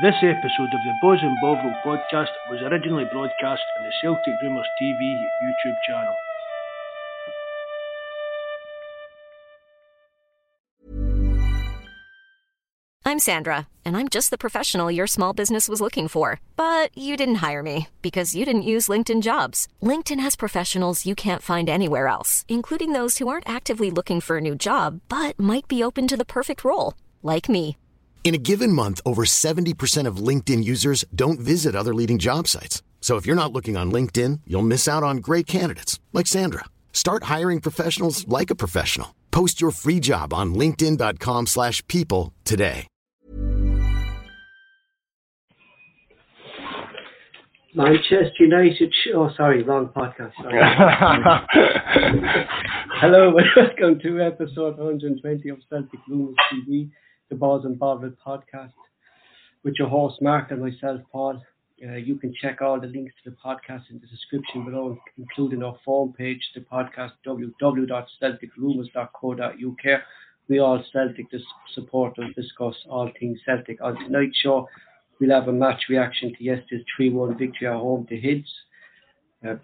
This episode of the Bawz and Bovril podcast was originally broadcast on the Celtic Rumours TV YouTube channel. I'm Sandra, and I'm just the professional your small business was looking for. But you didn't hire me because you didn't use LinkedIn jobs. LinkedIn has professionals you can't find anywhere else, including those who aren't actively looking for a new job but might be open to the perfect role, like me. In a given month, over 70% of LinkedIn users don't visit other leading job sites. So if you're not looking on LinkedIn, you'll miss out on great candidates like Sandra. Start hiring professionals like a professional. Post your free job on linkedin.com/people slash people today. Manchester United. Oh, sorry, wrong podcast. Sorry. Hello and welcome to episode 120 of Celtic Rumours TV, the Bawz and Bovril podcast, with your host Mark and myself, Paul. Uh, you can check all the links to the podcast in the description below, including our form page, the podcast www.celticrumours.co.uk. We all Celtic support supporters discuss all things Celtic. On tonight's show, we'll have a match reaction to yesterday's 3-1 victory at home to Hibs. Uh,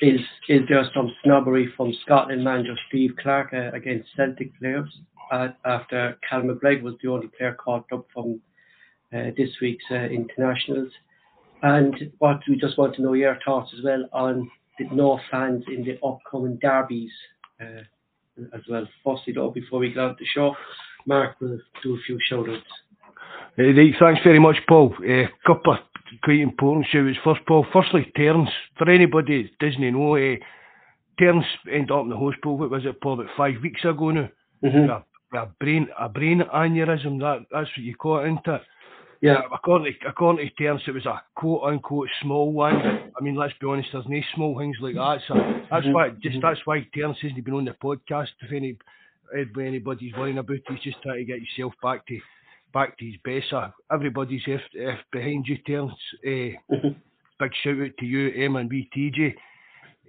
is is there some snobbery from Scotland manager Steve Clarke uh, against Celtic players after Cal McGregor was the only player caught up from uh, this week's uh, internationals? And what we just want to know your thoughts as well on the no fans in the upcoming derbies uh, as well. Firstly, though, before we get on the show, Mark will do a few shout outs. Uh, right, thanks very much, Paul. A couple of quite important shout outs first, Paul. Firstly, Terns. For anybody that doesn't know, uh, Terns ended up in the hospital, what was it, Paul, about five weeks ago now? Mm-hmm. A, brain a brain aneurysm, that that's what you call it, isn't it? Yeah. According to, according to terms, it was a quote unquote small one. I mean, let's be honest, there's no small things like that. So that's why, just that's why Terence hasn't been on the podcast. If any, if anybody's worrying about it, he's just trying to get yourself back to, back to his best. So everybody's if, if behind you, Terence. Uh, Mhm. big shout out to you, M and B TJ.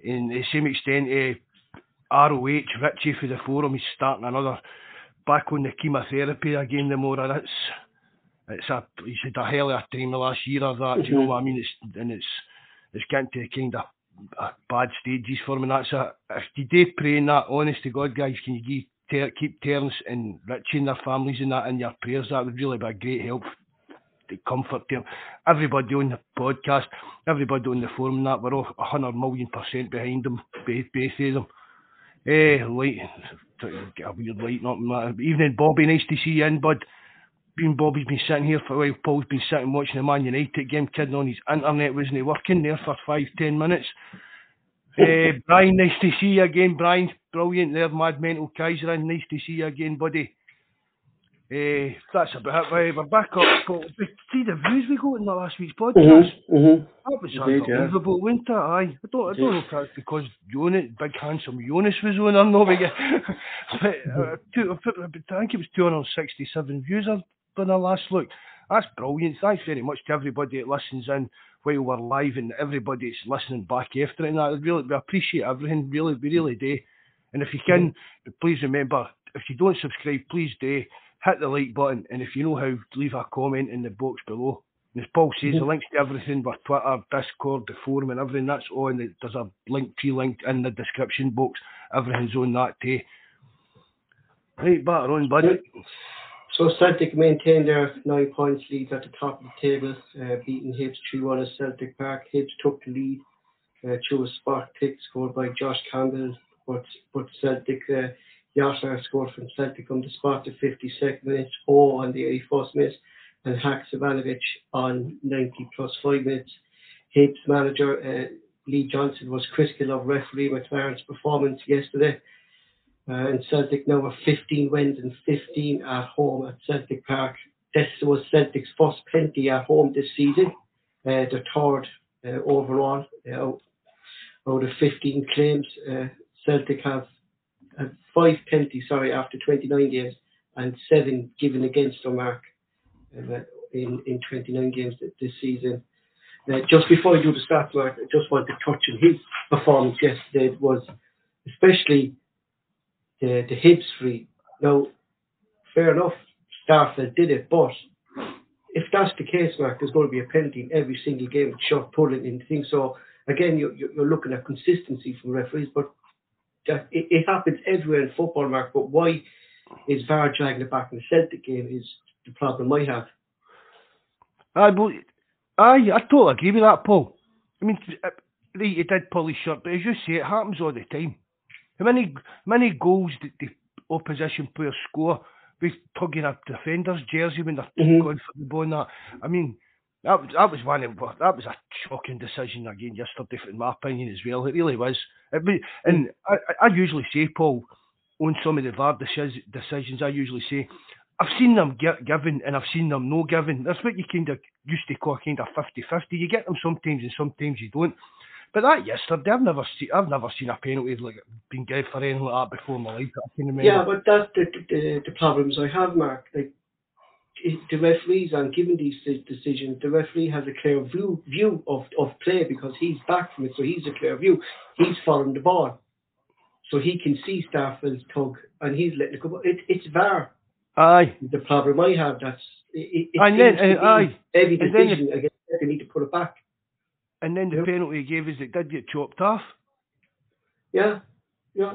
In the same extent, uh, ROH Richie for the forum, he's starting another back on the chemotherapy again. The more and it's it's a he's had a hell of a time the last year of that. Do you know Mhm. what I mean? It's and it's it's getting to kind of uh, bad stages for him. And that's a if you do pray in that, honest to God, guys, can you give, ter- keep Terence and Richie and their families in that in your prayers? That would really be a great help. To comfort them. Everybody on the podcast, everybody on the forum, and that we're all a hundred million percent behind them, both, both of them. Eh, light, get a weird light, not that. Evening, Bobby. Nice to see you in, bud. Been Bobby's been sitting here for a while. Paul's been sitting watching the Man United game. Kidding on his internet wasn't working there for five, ten minutes. Uh, Brian, nice to see you again, Brian. Brilliant there, Mad Mental Kaiser. in. Nice to see you again, buddy. Uh, that's about it. Right, we're back up. But see the views we got in the last week's podcast. Mm-hmm. Mm-hmm. That was Indeed, yeah. wasn't it? Aye. I don't, I don't know if that's because Jonas, big handsome Jonas was on or not. But, uh, two, I think it was 267 views on I last look. That's brilliant. Thanks very much to everybody that listens in while we're live and everybody that's listening back after it. And that really, we appreciate everything. Really, we really do. And if you can, please remember, if you don't subscribe, please do hit the like button. And if you know how, leave a comment in the box below. And as Paul says, the links to everything, with Twitter, Discord, the forum and everything, that's on. The- There's a link pre-linked in the description box. Everything's on that too. Right, batter on, bud. So Celtic maintained their nine points lead at the top of the table, uh, beating Hibs 3-1 at Celtic Park. Hibs took the lead uh, through a spot kick scored by Josh Campbell, but, but Celtic, uh, Yasser scored from Celtic on the spot at 52nd minute, O on the 84th minute, and Haksabanovic on 90 plus 5 minutes. Hibs manager uh, Lee Johnson was critical of referee McLaren's performance yesterday. Uh, and Celtic now have 15 wins and 15 at home at Celtic Park. This was Celtic's first penalty at home this season, uh, the third uh, overall uh, out out of 15 claims. Uh, Celtic have, five penalties, sorry, after 29 games, and seven given against their uh, in, in 29 games this season. Uh, just before I do the stats, Mark, I just want to touch on his performance yesterday. It was especially the the Hibs free. Now, fair enough, Starfelt did it, but if that's the case, Mark, there's going to be a penalty in every single game, shot pulling and things. So again, you're, you're looking at consistency from referees, but it, it happens everywhere in football, Mark. But why is VAR dragging it back in the Celtic game is the problem I have. I, but, I, I totally agree with that, Paul. I mean, uh, he did pull his shirt, but as you say, it happens all the time. How many many goals did the opposition players score with tugging a defender's jersey when they're Mhm. going for the ball and that? I mean, that was that was one of that was a shocking decision again yesterday, in my opinion as well. It really was. It, was- and I, I usually say, Paul, on some of the VAR decisions, I usually say, I've seen them get given and I've seen them no given. That's what you kind of used to call kind of 50-50. You get them sometimes and sometimes you don't. But that yesterday, I've never seen I've never seen a penalty like been given for anything like that before in my life. I can remember. Yeah, but that's the, the the problems I have, Mark. Like the referees and given these decisions, the referee has a clear view view of, of play because he's back from it, so he's a clear view. He's following the ball, so he can see Starfelt's tug and he's letting it go. It, it's VAR. Aye, The problem I have that's it, it And then, uh, aye. every And then decision against they need to put it back. and then the penalty he gave us it did get chopped off. Yeah, yeah.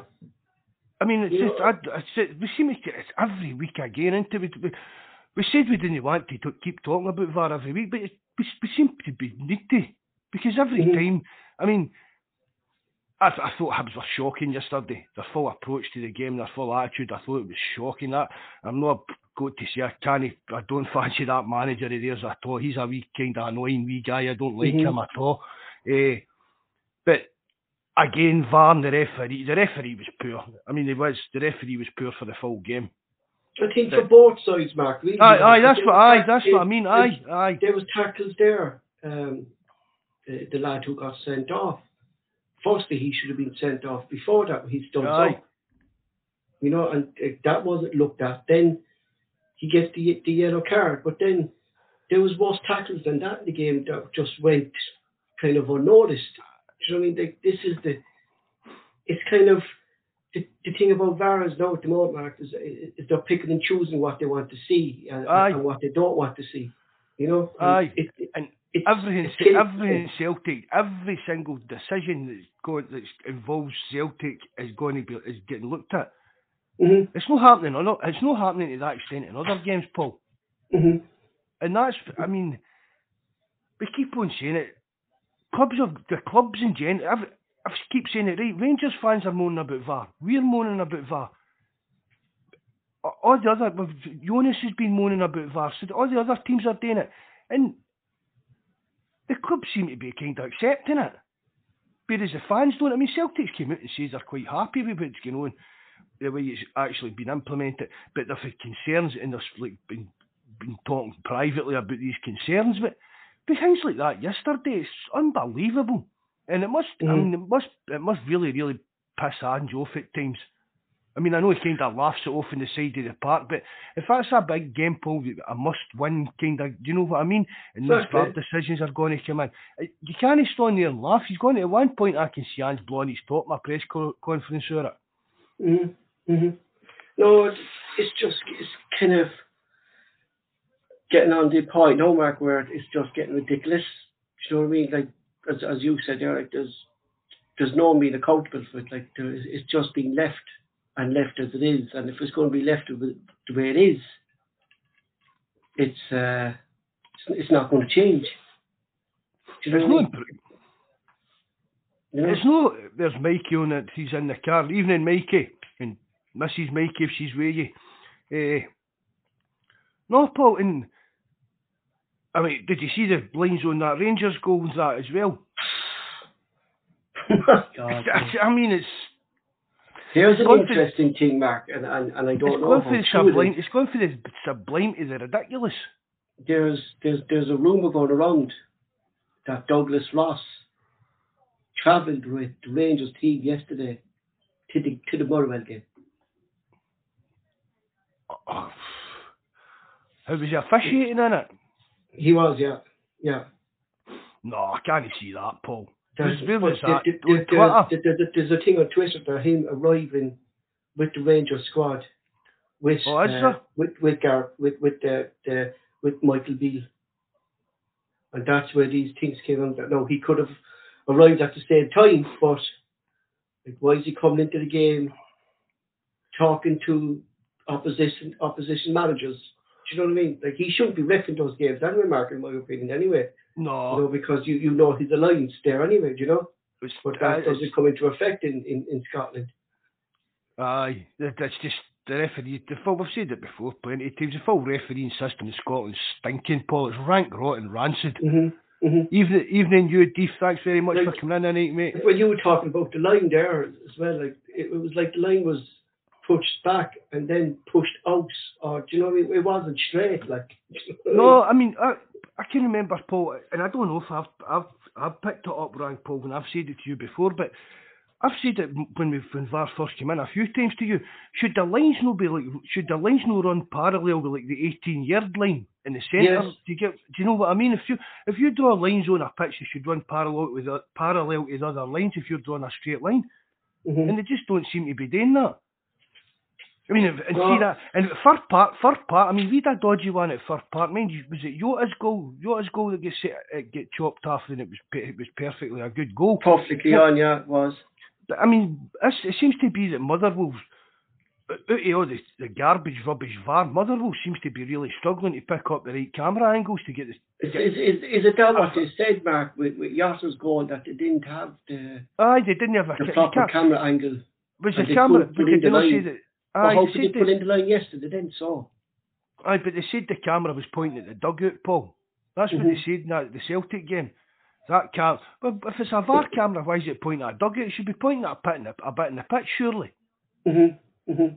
I mean, it's You just know- I, I we seem to get it every week again into it. We, said we didn't want to t- keep talking about VAR every week, but it, we, we seem to be need to because every Mhm. time. I mean, I, I thought Hibs were shocking yesterday. Their full approach to the game, their full attitude. I thought it was shocking. That I'm not going to say I can't. I don't fancy that manager of theirs at all. He's a wee kind of annoying wee guy. I don't like Mhm. him at all. Eh, but again, VAR and the referee. The referee was poor. I mean, he was. The referee was poor for the full game. I think for both sides, Mark. Really, Aye, aye, that's what. Aye, that's what I mean. there- Aye, aye. There was tackles there. Um, the, the lad who got sent off. Firstly, he should have been sent off before that. He's done so. You know, and uh, that wasn't looked at. Then he gets the the yellow card. But then there was worse tackles than that in the game that just went kind of unnoticed. Do you know what I mean? Like, this is the. It's kind of the, the thing about VAR is now at the moment, Mark, is, is they're picking and choosing what they want to see and, and what they don't want to see. You know, And Aye. It, it, And it's, everything, it's everything Celtic, every single decision that's going that involves Celtic is going to be is getting looked at. Mhm, It's not happening. on o- It's not happening to that extent in other games, Paul. mhm. And that's, I mean, we keep on saying it. Clubs of the clubs in general. I keep saying it right. Rangers fans are moaning about VAR. We're moaning about VAR. All the other, Jonas has been moaning about VAR. So all the other teams are doing it, and the clubs seem to be kind of accepting it. Whereas the fans don't. I mean, Celtics came out and says they're quite happy with what's going on, the way it's actually been implemented. But had concerns and they've like been been talking privately about these concerns. But but things like that yesterday, it's unbelievable. And it must, I Mm. mean, it must, it must really, really piss Ange off at times. I mean, I know he kind of laughs it off in the side of the park, but if that's a big game, Paul, a must-win kind of, do you know what I mean? And Exactly. bad decisions are going to come in. Uh, You can't stand there and laugh. He's going to, at one point, I can see Ange blowing his top, my press co- conference over it. Mhm, mhm. No, it's, it's just it's kind of getting on the point no, Mark, where it's just getting ridiculous. Do you know what I mean? Like as as you said Eric, there's there's no one being accountable for it. Like it's just being left and left as it is. And if it's going to be left the way it is, it's uh it's, not going to change. Do you know what? You it's no, there's Mikey on it, he's in the car. Evening, Mikey, and Mrs. Mikey, if she's with you. Uh, no, Paul, and I mean, did you see the lines on that Rangers goal and that as well? God, I mean, it's Here's an Going to- interesting thing, Mark, and, and, and I don't it's know going for the it sublime. It's going for the sublime is the ridiculous. There's there's there's a rumour going around that Douglas Ross travelled with the Rangers team yesterday to the to the Motherwell game. Oh, how was he officiating in it? He was, yeah, yeah. No, I can't see that, Paul. There's, Where was but that? there- On there- Twitter? there- there- there's a thing on Twitter that him arriving with the Rangers squad with Oh, uh, with with with with the the with Michael Beale. And that's where these things came on. Now, he could have arrived at the same time, but like, why is he coming into the game talking to opposition opposition managers? You know what I mean? Like, he shouldn't be refing those games anyway, Mark, in my opinion, anyway. No. You know, because you, you know his alliance there anyway, do you know? It's, But that uh, doesn't come into effect in, in, in Scotland. Aye, that- that's just the referee. The full, we've said it before plenty of times. The full refereeing system in Scotland's stinking, Paul. It's rank rotten, rancid. Mm-hmm. Mm-hmm. Evening, evening, you, Deef. Thanks very much Right. for coming in tonight, mate. When you were talking about the line there as well, like it, it was like the line was pushed back and then pushed out, or do you know what I mean? It wasn't straight, like. No, I mean, I, I can remember, Paul, and I don't know if I've, I've, I've picked it up wrong, Paul, and I've said it to you before, but I've said it when we when VAR first came in a few times to you. Should the lines no be like? Should the lines no run parallel with like the 18 yard line in the centre? Yes. Do you get? Do you know what I mean? If you if you draw lines on a pitch, you should run parallel with the, parallel to the other lines. If you're drawing a straight line, Mhm. and they just don't seem to be doing that. I mean, and Well- see that, and first part, first part. I mean, we had a dodgy one at first part. Mind you, was it Yota's goal? Yota's goal that gets set, it get chopped off, and it was it was perfectly a good goal. Perfectly on, yeah, it was. But, I mean, it seems to be that Motherwell's out of all the, the garbage, rubbish VAR, Motherwell seems to be really struggling to pick up the right camera angles to get this. Is, is, is, is it that what ah. they said, Mark, with, with Yasser's goal, that they didn't have the, Aye, they didn't have a the proper ca- camera angle? was the camera, but they did not say that. Well, they could said they put that- in the line yesterday then, so? Aye, but they said the camera was pointing at the dugout, Paul. That's what Mhm. they said in that, the Celtic game. That cam, but if it's a VAR camera, why is it pointing at a dugout? It should be pointing at a, pit in the, a bit in the pitch, surely. Mm-hmm. Mm-hmm.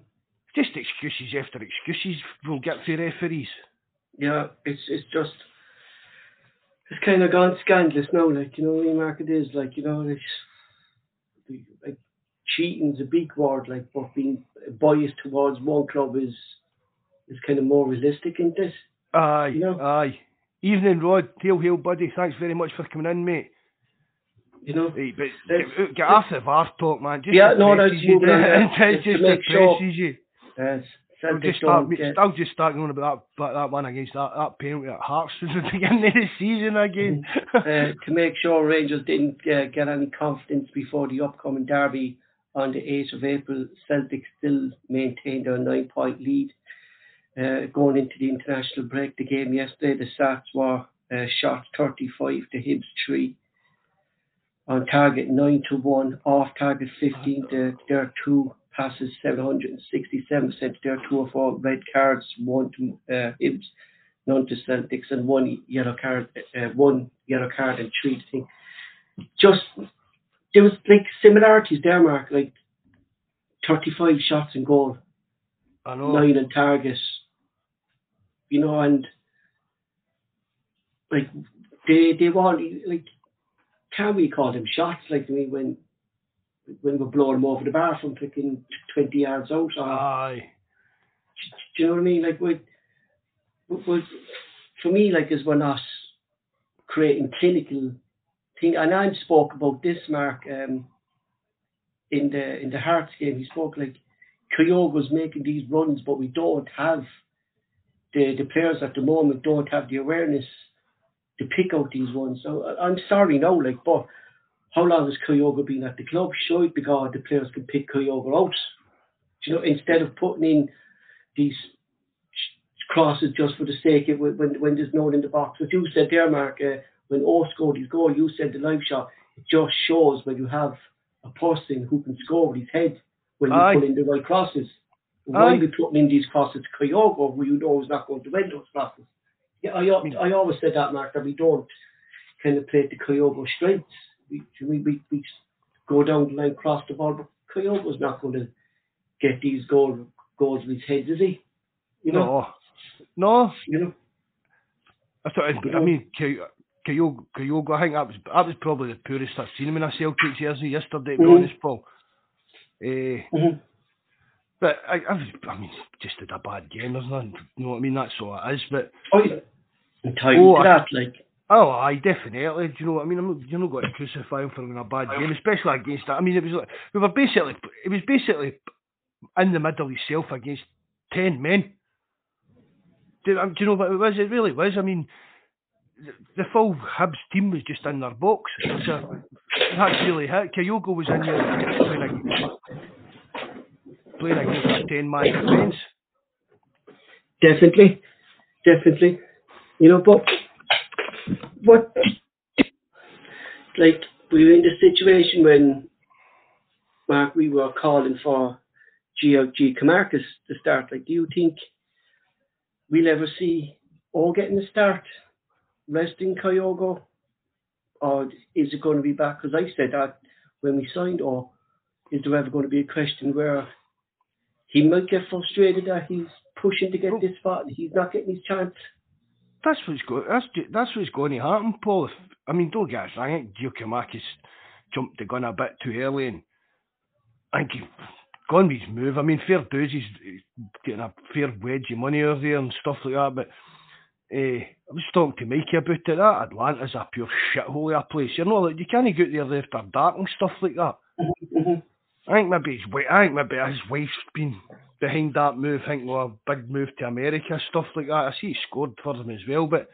Just excuses after excuses we'll get for referees. Yeah, it's it's just it's kind of gone scandalous now. Like you know, the market mean, Mark, it is like you know, it's like cheating's a big word. Like, but being biased towards one club is is kind of more realistic in this. Aye, You know? aye. Evening, Rod. Tail Hill, buddy. Thanks very much for coming in, mate. You know. Hey, but get, get off the VAR talk, man. Just Yeah, no, that's you. yeah. it Just to sure- you. Uh, I'll just start, get- I'll just start going about that, that one against that, that penalty at Hearts at the beginning of the season again. uh, to make sure Rangers didn't uh, get any confidence before the upcoming derby on the 8th of April, Celtic still maintained their nine point lead. Uh, going into the international break, the game yesterday, the Sats were uh, shot 35 to Hibs 3. On target 9 to 1, off target 15 to their 2 passes 767 to their 2 of 4 red cards, 1 to uh, Hibs none to Celtics and one yellow card, uh, one yellow card and three to think. Just there was like similarities there, Mark. Like thirty-five shots in goal, I know. nine on target. You know, and like they they want like can we call them shots? Like I mean when when we're blowing them over the bar from freaking twenty yards out or Aye. do you know what I mean? Like, we, we, for me, like, as we're not creating clinical thing, and I spoke about this, Mark, um, in the in the Hearts game. He spoke like Kyogo's making these runs, but we don't have the the players at the moment don't have the awareness to pick out these ones. So I- I'm sorry, no, like, but how long has Kyogo been at the club? Sure, because the players can pick Kyogo out. You know, instead of putting in these crosses just for the sake of when when there's no one in the box. As you said there, Mark, uh, when O scored his goal, you said the live shot. It just shows when you have a person who can score with his head when you Aye. put in the right crosses. Why be putting in these crosses to Kyogo who you know is not going to win those crosses? Yeah, I, al- hmm. I always said that, Mark, that we don't kind of play to Kyogo's strengths. We, we, we, we go down the line, cross the ball, but Kyogo's not going to get these goal, goals with his head, is he? You know, No. No. you know. I thought, I mean, Ky- Kyogo, Kyogo, I think that was that was probably the poorest I've seen him in a Celtic jersey yesterday, to be Mhm. honest, Paul. Eh, Mhm. but I, I, was, I mean, just did a bad game. There's nothing, you know what I mean? That's all it is. But Oh, yeah. Entitled Oh, I- that, like. oh, I definitely. Do you know what I mean? I'm not, you're not going to crucify him for having a bad game, especially against that. I mean, it was like we were basically it was basically in the middle himself against ten men. Do, um, do you know what it was? It really was. I mean, the, full Hibs team was just in their box. So that's really hit. Kyogo was in there playing against, playing against a 10 man defence. Definitely, definitely. You know, but what, like, we were in the situation when, Mark, we were calling for G. Giakoumakis to start. Like, do you think we'll ever see all getting a start, resting Kyogo? Or is it going to be back? Because I said that when we signed, or is there ever going to be a question where he might get frustrated that he's pushing to get this far and he's not getting his chance? That's what's going. That's that's what's going to happen, Paul. I mean, don't get us wrong. I think Giakoumakis jumped the gun a bit too early, and I think he gone with his move. I mean, fair dues, he's getting a fair wedge of money over there and stuff like that. But uh, I was talking to Mikey about it. That Atlanta's a pure shithole of a place. You know, like you can't go there after dark and stuff like that. Mm-hmm. I think maybe his I think maybe his wife's been behind that move, thinking, well, a big move to America, stuff like that. I see he scored for them as well. But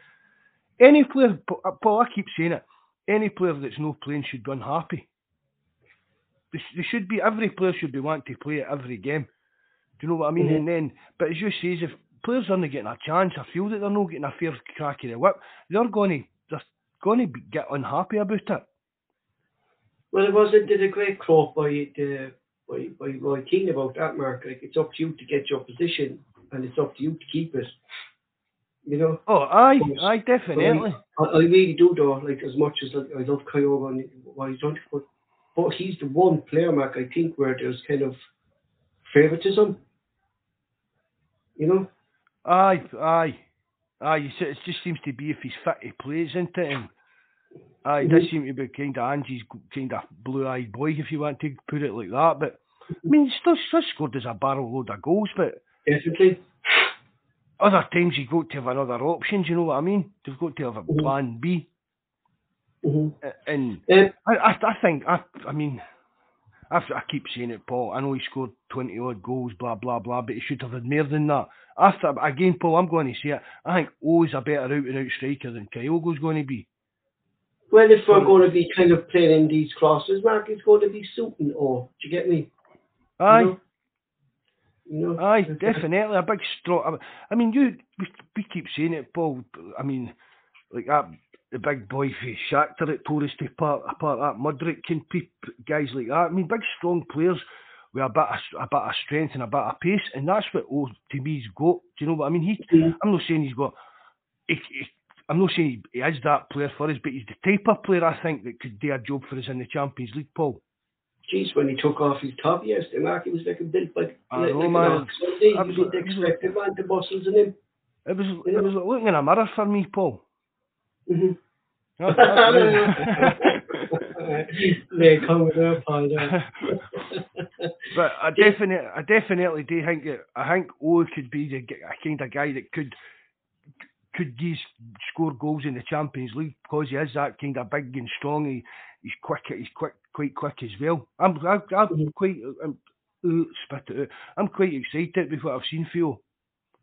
any player, Paul, I keep saying it, any player that's no playing should be unhappy. They, they should be, every player should be wanting to play at every game. Do you know what I mean? Mm-hmm. And then, but as you say, if players aren't getting a chance, I feel that they're not getting a fair crack of the whip, they're going to, they're going to be, get unhappy about it. Well, it wasn't did a great quote by the by, by Roy Keane about that, Mark. Like, it's up to you to get your position, and it's up to you to keep it. You know? Oh, aye, aye, definitely. I, I really do, though, like, as much as like, I love Kyogo and what he's done, but, but he's the one player, Mark, I think, where there's kind of favouritism. You know? Aye, aye. Aye, you see, it just seems to be if he's fit, he plays into it. Aye, it does seem to be kind of Ange's kind of blue-eyed boy, if you want to put it like that. But, I mean, he's still, still scored as a barrel load of goals, but Definitely. other times you've got to have another option, do you know what I mean? You've got to have a Mhm. plan B. hmm And Um, I, I, I think, I, I mean, I, I keep saying it, Paul. I know he scored 20 odd goals, blah, blah, blah, but he should have had more than that. After, again, Paul, I'm going to say it. I think Oh's a better out and out striker than Kyogo's going to be. well, if we're going to be kind of playing in these crosses, Mark, it's going to be suiting, or do you get me? Aye, You know? You know? aye, definitely. A big strong. I mean, you, we, we keep saying it, Paul. I mean, like that, the big boy for Shakhtar that told us to part apart that Mudryk and peep guys like that. I mean, big strong players with a bit of, a bit of strength and a bit of pace, and that's what O to me's got. Do you know what I mean? He, Mhm. I'm not saying he's got. He, he, I'm not saying he is that player for us, but he's the type of player I think that could do a job for us in the Champions League, Paul. Jeez, when he took off his top yesterday, Mark, he was like a built like, I like, know, like man. an ox. He Absolutely. didn't expect it, man, the muscles in him. It was it was like looking in a mirror for me, Paul. Mm-hmm. That- Lay coming up, Paul. But I definitely, I definitely do think that I think O could be the a kind of guy that could could these score goals in the Champions League because he is that kind of big and strong. He, he's quick. He's quick, quite quick as well. I'm, I, I'm Mhm. quite, I'm, spit. I'm quite excited with what I've seen for you.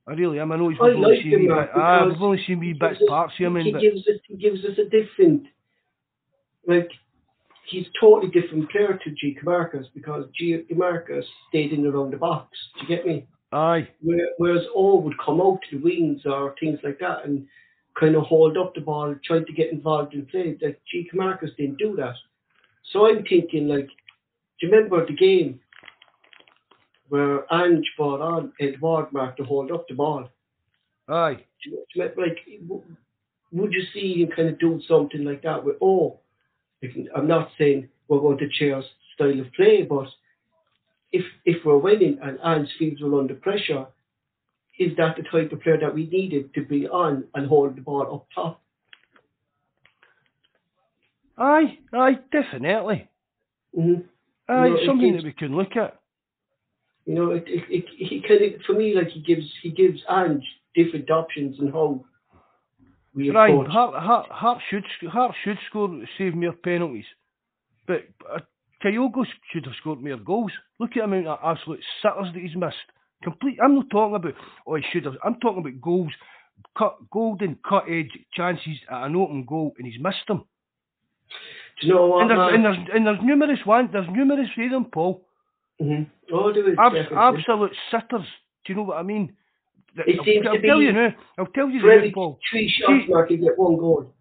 I really am. I know he's I only like seen Mark, bit, ah, we've only seen wee bits parts of him, He gives us, he gives us a different, like, he's totally different player to Giakoumakis because Giakoumakis stayed in around the box. Do you get me? aye, Whereas O would come out to the wings or things like that and kind of hold up the ball, trying to get involved in play. Like Giakoumakis didn't do that. So I'm thinking, like, do you remember the game where Ange brought on Ed Wardmark to hold up the ball? aye, Do you, do you remember, like, would you see him kind of do something like that with oh, I'm not saying we're going to change style of play, but if if we're winning and Ange feels we're under pressure, is that the type of player that we needed to be on and hold the ball up top? aye, aye, definitely. Mm-hmm. Aye, No, it something gives- that we can look at. You know, it, it, it, he kind of for me like he gives he gives Ange different options and how we Right. Hart, Hart, Hart should Hart should score save more penalties, but uh, Kyogo should have scored more goals. Look at the amount of absolute sitters that he's missed. Complete. I'm not talking about oh he should have. I'm talking about goals cut golden cut edge chances at an open goal, and he's missed them. Do you know what, And there's, and there's and there's numerous one. There's numerous of them, Paul. Mhm. Oh, Abs- absolute sitters. Do you know what I mean? It I'll, seems I'll to tell be- you now. I'll tell you now, Paul. three shots, See- Mark, you get one goal.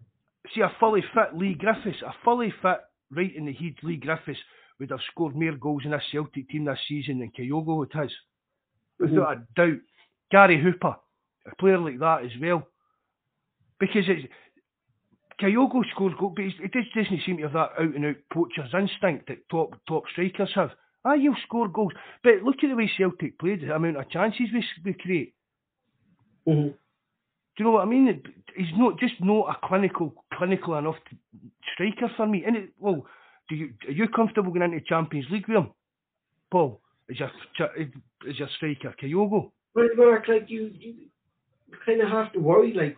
See, a fully fit Leigh Griffiths, a fully fit right in the heat Leigh Griffiths would have scored more goals in this Celtic team this season than Kyogo would has. Without a doubt. Gary Hooper, a player like that as well. Because it's Kyogo scores goals, but it just doesn't seem to have that out and out poacher's instinct that top top strikers have. Ah, you'll score goals. But look at the way Celtic played, the amount of chances we, we create. Mhm. Do you know what I mean? He's not just not a clinical, clinical enough striker for me. And it, well, do you are you comfortable going into Champions League with him, Paul? Is your is your striker Kyogo? Well, Mark, like you, you kind of have to worry, like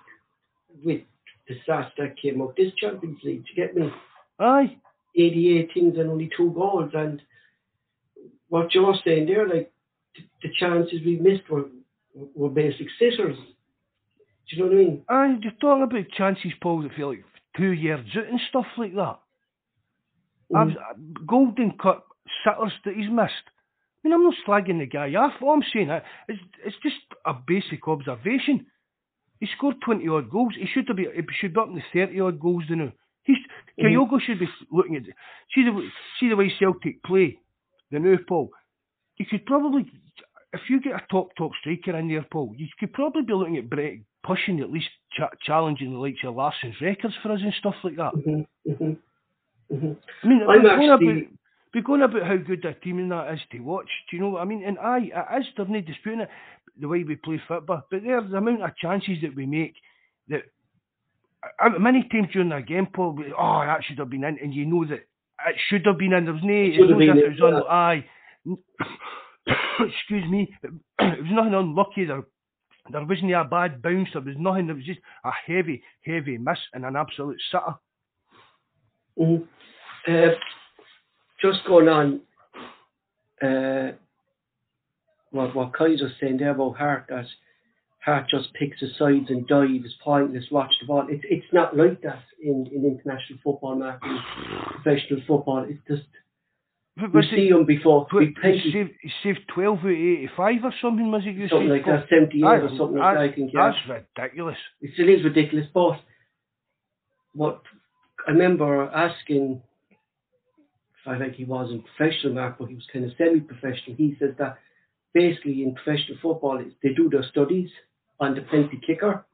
with the stats that came up this Champions League. You get me? Aye, 88 things and only two goals. And what you're saying there, like the, the chances we missed were were basic sitters. Do you know what I mean? aye. You're talking about chances, Paul, that feel like two years out and stuff like that. Mhm. I've, golden cut sitters that he's missed. I mean, I'm not slagging the guy off. All I'm saying is, it's, it's just a basic observation. He scored 20 odd goals. He should have be, he should be up in the 30 odd goals now. He's, Mhm. Kyogo should be looking at, see the, way- see the way Celtic play, the new Paul. You could probably, if you get a top, top striker in there, Paul, you could probably be looking at Brett pushing at least cha- challenging the likes of Larsson's records for us and stuff like that. Mhm, mhm, mhm. I mean, I'm we're going actually- about we're going about how good a team that is to watch. Do you know what I mean? And aye, it is. There's no disputing it. The way we play football, but there's the amount of chances that we make that uh, many times during the game, Paul, we, oh, that should have been in, and you know that it should have been in. There was no, it should was have no been as if it was un- aye. Excuse me, it was nothing unlucky. There, there wasn't a bad bounce. There was nothing. There was just a heavy, heavy miss and an absolute sitter. Mhm. Uh, just going on, uh, what what Kai's was saying there about Hart, that Hart just picks his sides and dives, pointless, watch the ball. It's it's not like that in, in international football, Mark, in professional football. It's just But we it- see him before. He, saved, he saved 12 out of 85 or something, was it? Something like that, seventy eight Aye, or something like that. I that's- think yeah. That's ridiculous. It still is ridiculous, but what I remember asking, I think he wasn't professional, Mark, but he was kind of semi-professional. He says that basically in professional football, they do their studies on the penalty kicker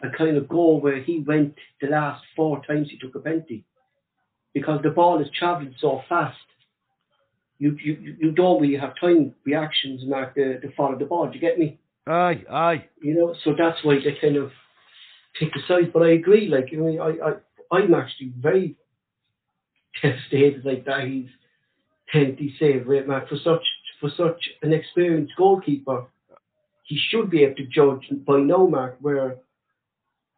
and kind of go where he went the last four times he took a penalty because the ball is travelling so fast. You, you you don't really have time reactions, Mark, to, to follow the ball. Do you get me? Aye, aye. you know, so that's why they kind of take the side. But I agree, like, you know, I, I, I'm actually very devastated like that. He's penalty save rate, man, for such for such an experienced goalkeeper. He should be able to judge by now, Mark, where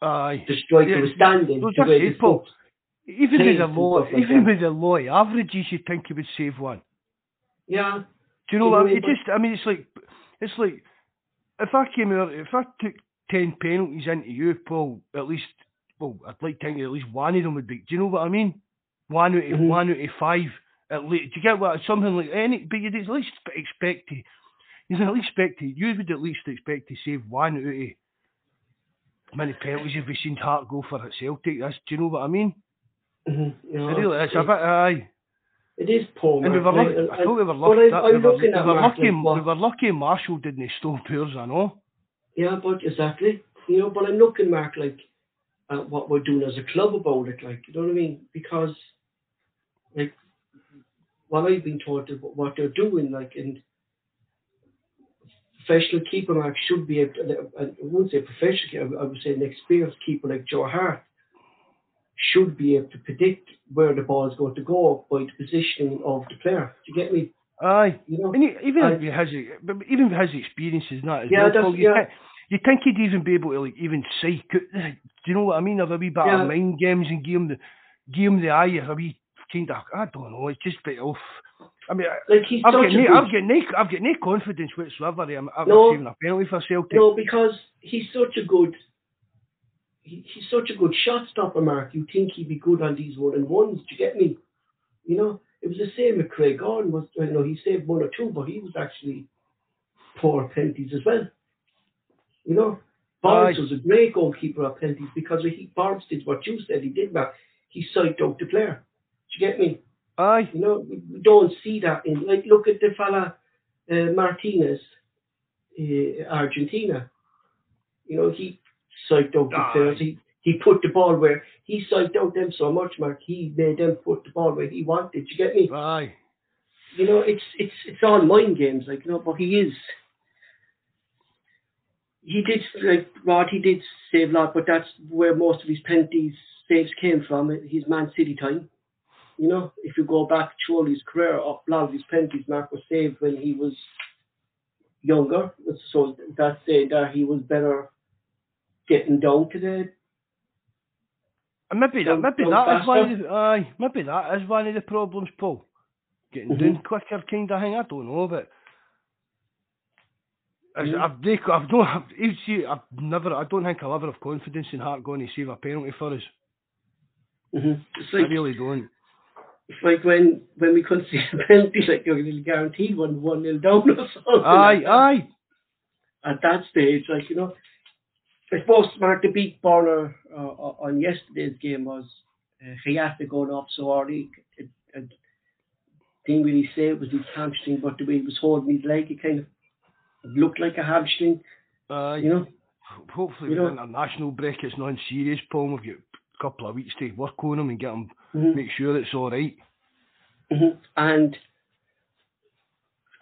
Aye. the striker Yeah, is standing. well, the way it. Even with and low, like even that. with the low average, you should think he would save one. Yeah, Do you know what I mean? It just, I mean, it's like, it's like, if I came out, if I took 10 penalties into you, Paul, at least, well, I'd like to think at least one of them would be, do you know what I mean? One out of, Mhm. one out of five, at least, do you get what, something like any, but you'd at least expect to, you'd at least expect to, you would at least expect to save one out of many penalties have we seen Hart go for at Celtic? That's, do you know what I mean? mhm, know, It really, it's a bit, aye. It is poor. And we were lucky, I thought we were lucky, we were, looking we at were Mark, lucky, we were lucky Marshall didn't stole pours, I know. Yeah, but exactly. You know, but I'm looking, Mark, like at what we're doing as a club about it, like you know what I mean? Because like what I've been told of what they're doing, like and professional keeper Mark should be able I wouldn't say professional keeper, I would say an experienced keeper like Joe Hart should be able to predict where the ball is going to go by the positioning of the player. Do you get me? Aye. You know? And he, even if he has, even if he has experiences that as Yeah, well, Paul, you, yeah. you think he'd even be able to like even psych do you know what I mean? Have a wee bit Yeah. of mind games and give him the, give him the eye, a wee kind of, I don't know, it's just a bit off. I mean, like he's I've got, no, I've got no, I've got no confidence whatsoever. I'm, I'm No. saving a penalty for Celtic. no, because he's such a good. He, he's such a good shot stopper, Mark. You think he'd be good on these one and ones? Do you get me? You know, it was the same with Craig Gordon. Was you know he saved one or two, but he was actually poor at penalties as well. You know, Barnes was a great goalkeeper at penalties because he Barnes did what you said he did, Mark. He psyched out the player. Do you get me? Aye, You know, we we don't see that in like look at the fella uh, Martinez, uh, Argentina. You know, he psyched out the Aye. players. He he put the ball where he psyched out them so much, Mark. He made them put the ball where he wanted. You get me? aye. You know, it's it's it's all mind games, like you know. But he is. He did like Rod. He did save a lot, but that's where most of his penalties saves came from. His Man City time. You know, if you go back through his career, a lot of his penalties, Mark was saved when he was younger. So that's saying that he was better getting down to the. And maybe that, maybe that is one of the, aye, maybe that is one of the problems, Paul. Getting Mhm. down quicker, kind of thing. I don't know, but Mhm. I've, they, I've no, I've, see, I've never, I don't think I'll ever have confidence in Hart going to save a penalty for us. Mhm. It's I like really don't. it's like when when we couldn't see a penalty, like you're really guaranteed one one nil down or something. Aye, like aye. At that stage, like you know, I suppose Mark the beat Borner uh, on yesterday's game was uh, he had to go up so early. It, it, didn't really say it was his hamstring, but the way he was holding his leg, it kind of looked like a hamstring. Aye. You know, Hopefully, you with know- international break, it's non-serious, Paul. We've got a couple of weeks to work on him and get him, Mhm. make sure it's all right. Mhm. And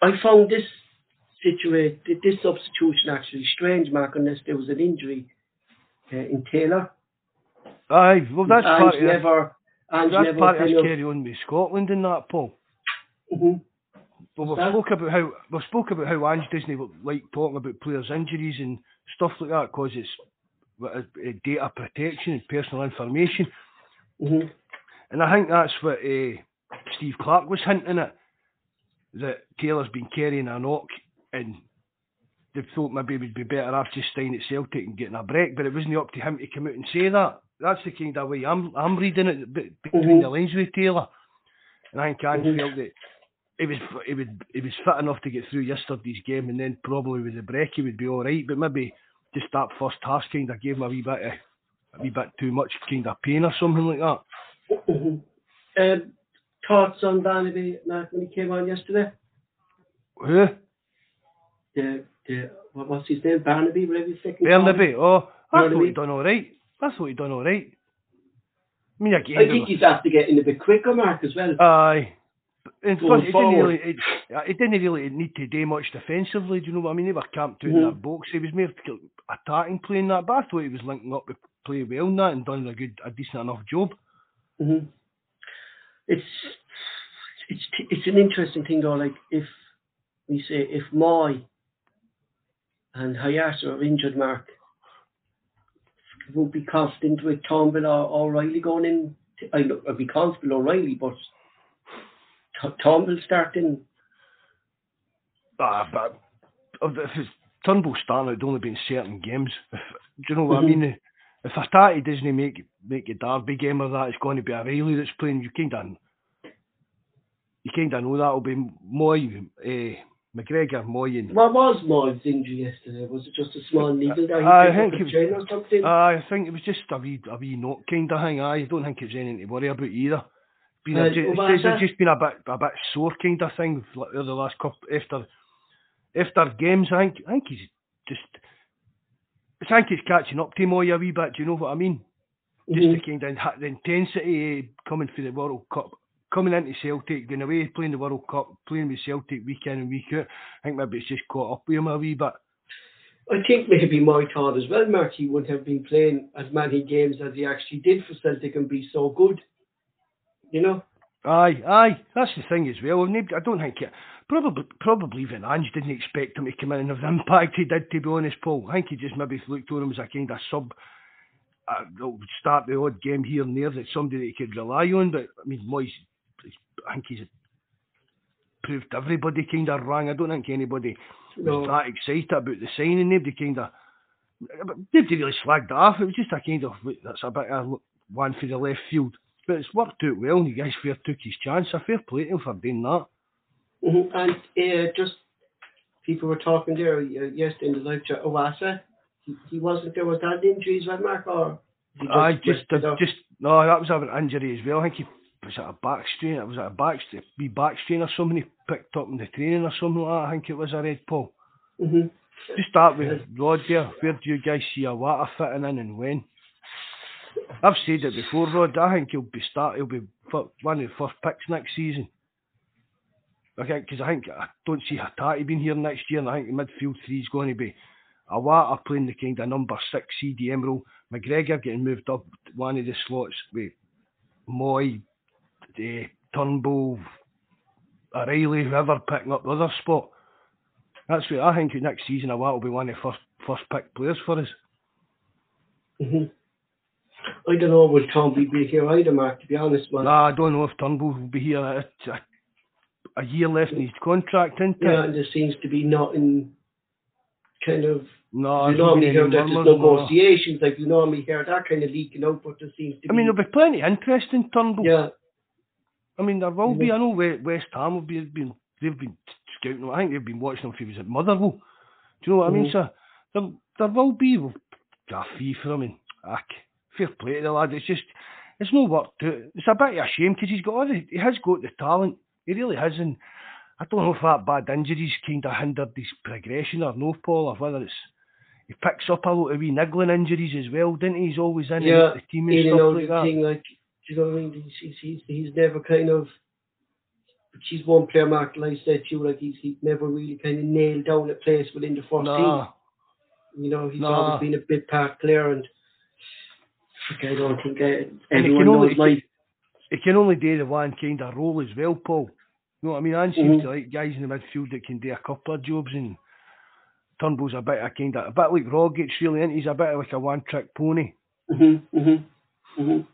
I found this situation, this substitution actually strange, Mark, unless there was an injury uh, in Taylor. Aye, well, that's Ange part never, Ange That's never part of of- carry on with Scotland and that, Paul. Mhm. Well, we've That- spoke about how we've spoke about how Ange doesn't like talking about players' injuries and stuff like that because it's uh, data protection and personal information. Mhm. And I think that's what uh, Steve Clarke was hinting at that Taylor's been carrying a knock and they thought maybe it would be better off just staying at Celtic and getting a break, but it wasn't up to him to come out and say that. That's the kind of way I'm I'm reading it be- between Mhm. the lines with Taylor. And I think Ange Mhm. felt that he was he would he was fit enough to get through yesterday's game, and then probably with the break he would be all right. But maybe just that first half kind of gave him a wee bit of, a wee bit too much kind of pain or something like that. Mhm. Um, thoughts on Bernabei when he came on yesterday? Who? The the what, what's his name? Bernabei, whatever his second. Bernabei. it? Oh, I thought Bernabei. he done all right. I thought he done all right. I mean, again, I think he's after getting a bit quicker, Mark, as well. Aye. In Going fact, he didn't really, uh, he didn't really need to do much defensively. Do you know what I mean? They were camped out in Mhm. that box. He was more attacking, playing that. But I thought he was linking up with play well and that, and done a good, a decent enough job. hmm It's it's it's an interesting thing though. Like if we say if Mooy and Hayato are injured, Mark, would be confident with Turnbull or O'Riley going in. I know I'd be confident O'Riley, but Turnbull starting. Ah, but if if it's Turnbull starting, it'd only been certain games. If, do you know what Mhm. I mean? If a starty doesn't make make a derby game or that, it's going to be a Riley that's playing. You kind of you kind of know that'll be Mooy, uh, McGregor, Mooy, and What was Mooy's injury yesterday? Was it just a small needle that he I picked up think a it- train or something? Aye, I think it was just a wee, a wee knock kind of thing. I don't think it's anything to worry about either. Been a, Uh, well, it's, it's just been a bit, a bit sore kind of thing like, the last couple after, after games. I think, I think he's just, I think he's catching up to Mooy a wee bit. Do you know what I mean? Just Mhm. the kind of the intensity coming through the World Cup, coming into Celtic, going away, playing the World Cup, playing with Celtic week in and week out. I think maybe it's just caught up with him a wee bit. I think maybe my thought as well, Mark, he wouldn't have been playing as many games as he actually did for Celtic and be so good. You know? Aye, aye, that's the thing as well. I don't think it. Probably, probably even Ange didn't expect him to come in and have the impact he did. To be honest, Paul, I think he just maybe looked on him as a kind of sub. Uh, start the odd game here and there that somebody that he could rely on. But I mean, Moyes, he's- I think he's proved everybody kind of wrong. I don't think anybody No. was that excited about the signing. Nobody kind of, nobody really slagged it off. It was just a kind of, that's a bit of one for the left field. But it's worked out well, and you guys fair took his chance. A fair play to him for doing that. Mhm. And uh, just people were talking there uh, yesterday in the live chat. Owasa, he, he wasn't there. Was that injuries, right, Mark? Or I just, just no, that was having an injury as well. I think he was at a back strain. It was at a back, wee back strain or something. He picked up in the training or something like that. I think it was a red Paul. Mhm. Just start with Rod there. Where do you guys see Iwata fitting in and when? I've said it before, Rod. I think he'll be start. He'll be one of the first picks next season. I think because I think I don't see Hatate being here next year, and I think the midfield three is going to be Iwata playing the kind of number six CDM role. McGregor getting moved up one of the slots with Mooy, uh, Turnbull, O'Riley, whoever picking up the other spot. That's what I think next season. Iwata will be one of the first first pick players for us. Mhm. I don't know will Tom be be here either, Mark. To be honest, man. Nah, I don't know if Turnbull will be here. It's a, a year left in his contract, isn't Yeah, it? and there seems to be not in kind of. No, you I normally hear that there's murmurs, no. negotiations, like you normally hear that kind of leaking out, but there seems to I be. I mean, there'll be plenty of interest in Turnbull. yeah, I mean, there will be. Mhm. I know We- West Ham will be been they've been scouting him. I think they've been watching him if he was at Motherwell. Do you know what I mean, Mhm. sir? There, there will be a fee for him, and ah, fair play to the lad. It's just it's no work to it. It's a bit of a shame because he's got all the, he has got the talent. He really has, and I don't know if that bad injuries kind of hindered his progression or no, Paul, or whether it's he picks up a lot of wee niggling injuries as well, didn't he? He's always in and yeah, out the team and stuff like that. thing, like, you know what I mean? He's, he's, he's, he's never kind of. She's one player, Mark, like I said to you, like he's, he's never really kind of nailed down a place within the first Nah. team. You know, he's Nah. always been a bit part player, and I don't think I, he everyone can only- knows like. he can only do the one kind of role as well, Paul. You know what I mean? I seems Mhm. to like guys in the midfield that can do a couple of jobs and Turnbull's a bit of kind of a bit like Rogic really, and he's a bit like a one trick pony. Mhm, mhm, mhm.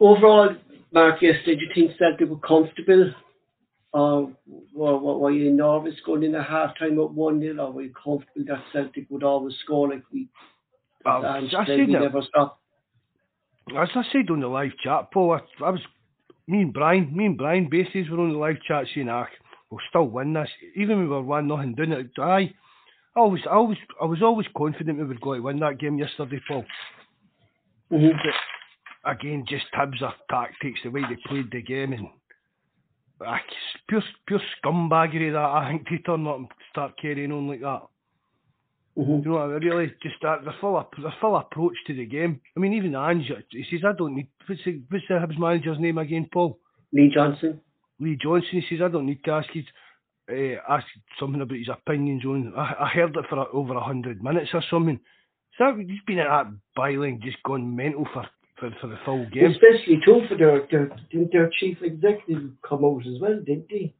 Overall, Mark, yesterday, do you think Celtic were comfortable? Or were, were, were you nervous going into half time at 1 0? Or were you comfortable that Celtic would always score like we, Well, and I said we that- never stop? As I said on the live chat, Paul, I, I was me and Brian, me and Brian Bases were on the live chat saying, ah, we'll still win this, even when we were one nothing doing it. Aye, I was, I was, I was always confident we would go to win that game yesterday, Paul. Mhm. Again, just their tactics, the way they played the game, and it's pure, pure scumbaggery that I think to turn up and start carrying on like that. Mhm. You know, what I mean? really just that the full, the full approach to the game. I mean, even Ange, he says, I don't need. What's the, what's the Hibs manager's name again, Paul? Lee Johnson. Lee Johnson. He says, I don't need to ask his, uh, ask something about his opinions on. I, I heard it for over a hundred minutes or something. So he's been at that byline, just gone mental for, for, for the full game. Especially too for their, their didn't their chief executive come out as well, didn't he?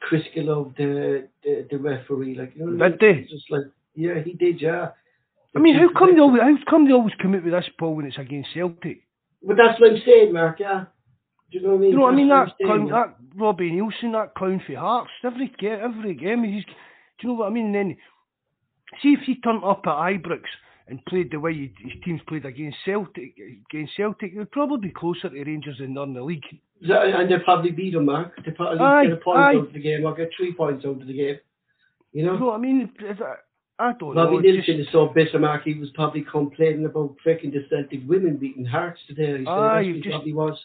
Chris Gillove, the, the the referee, like you know, Did they? it's just like yeah, he did, yeah. I mean, how come they always, how come they always come out with this, Paul, when it's against Celtic? But that's what I'm saying, Mark. Yeah. Do you know what I mean? You know what I mean? That clown, that Robbie Neilson, that clown for Hearts, every game, every game, he's. Do you know what I mean? And then, see if he turned up at Ibrox and played the way his teams played against Celtic, against Celtic, he'd probably be closer to Rangers than they're in the league. So- and they probably beat them, Mark. They probably Aye, get a point aye. out of the game or get uh, three points out of the game. You You know. what I mean? I, I don't Robbie know. it's Neilson just- is so bitter, Mark. He was probably complaining about freaking the Celtic women beating Hearts today. He Aye, that's you what just- probably was.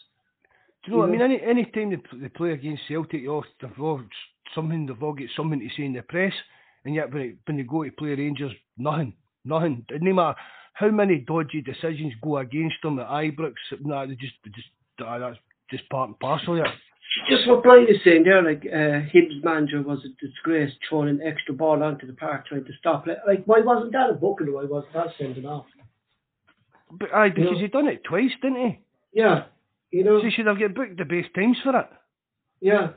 Do you know what I mean? Any any time they, they play against Celtic, oh, they've all something they've all got something to say in the press, and yet when, it, when they go to play Rangers, nothing, nothing. Doesn't matter how many dodgy decisions go against them at Ibrox. Nah, they just just ah, that's just part and parcel. Yeah. Just what Brian is saying there, like uh, Hibs manager was a disgrace throwing an extra ball onto the park trying to stop it. Like why wasn't that a booking? Why wasn't that sending off? But aye, because Yeah. he done it twice, didn't he? Yeah, you know. So he should have get booked the best times for it. Yeah,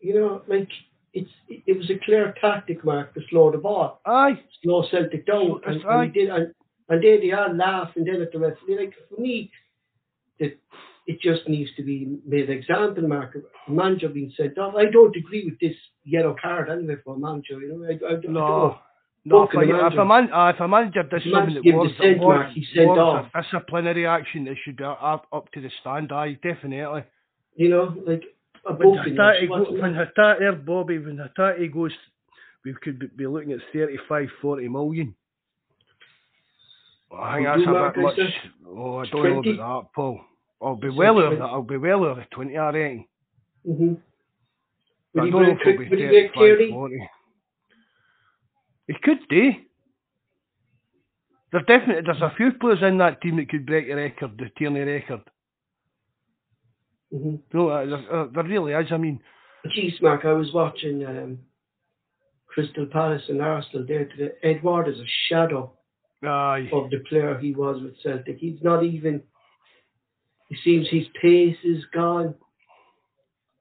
you know, like it's it, it was a clear tactic, Mark, to slow the ball, Aye, slow Celtic down, and, and he did, and, and they they all laughed and then at the referee. Like for me, the it just needs to be made example, Mark. Manager being sent off. I don't agree with this yellow card anyway for a manager. You know, I, I, I no. No, if, a, if, a man, uh, if a manager does something that warrants, warrants, warrants a disciplinary action, it should be up, up to the stand. Aye, definitely. You know, like when Hatate, go, when Hatate, Bobby, when Hatate goes, we could be looking at 35, 40 million. I think that's a bit much. Oh, I don't 20? know about that, Paul. I'll be well over that. I'll be well over the 20, I reckon. Mm-hmm. I don't know if it'll be 35, 40. He could do. There's definitely there's a few players in that team that could break the record, the Tierney record. Mm-hmm. No, uh, there, really is. I mean, geez, Mark, I was watching um, Crystal Palace and Arsenal there today. Edouard is a shadow Aye. of the player he was with Celtic. He's not even. It seems his pace is gone.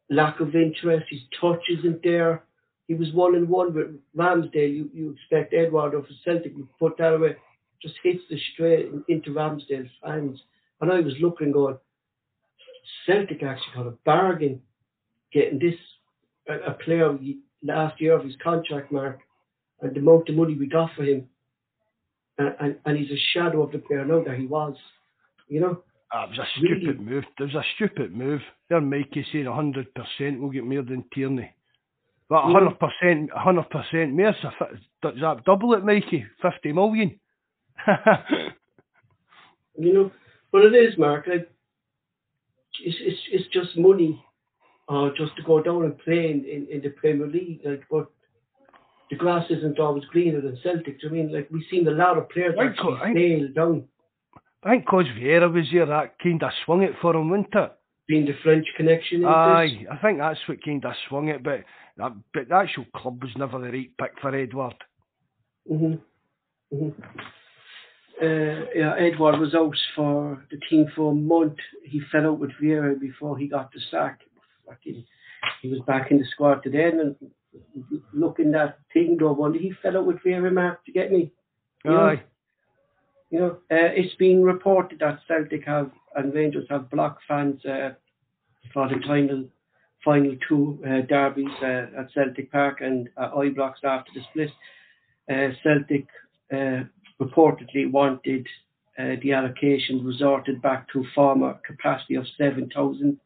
Lack of interest. His touch isn't there. He was one and one with Ramsdale. You you expect Edouard of Celtic would put that away. Just hits the straight into Ramsdale's hands. And I was looking, going, Celtic actually got a bargain getting this a, a player last year of his contract mark and the amount of money we got for him. And, and, and he's a shadow of the player now that he was. You know? Ah, it was a stupid really? move. It was a stupid move. There Mikey saying 100% we'll get more than Tierney. But 100%, 100% more, so does that double it, Mikey? 50 million? you know, but it is, Mark. Like, it's, it's, it's just money uh, just to go down and play in, in, in the Premier League. Like, but the grass isn't always greener than Celtic. I mean, like we've seen a lot of players I actually I, nail down. I think because Vieira was here, that kind of swung it for him, wasn't it? Being the French connection. Aye, I think that's what kind of swung it. But that, but the actual club was never the right pick for Edouard. Mhm. Mhm. Uh, yeah, Edouard was out for the team for a month. He fell out with Vieira before he got the sack. He, he was back in the squad today, and looking that thing though, wonder he fell out with Vieira Mark to get me. You Aye. Know? You know, uh, it's been reported that Celtic have and Rangers have blocked fans uh, for the final final two uh, derbies uh, at Celtic Park and uh, blocks after the split. Uh, Celtic uh, reportedly wanted uh, the allocation resorted back to former capacity of 7,000.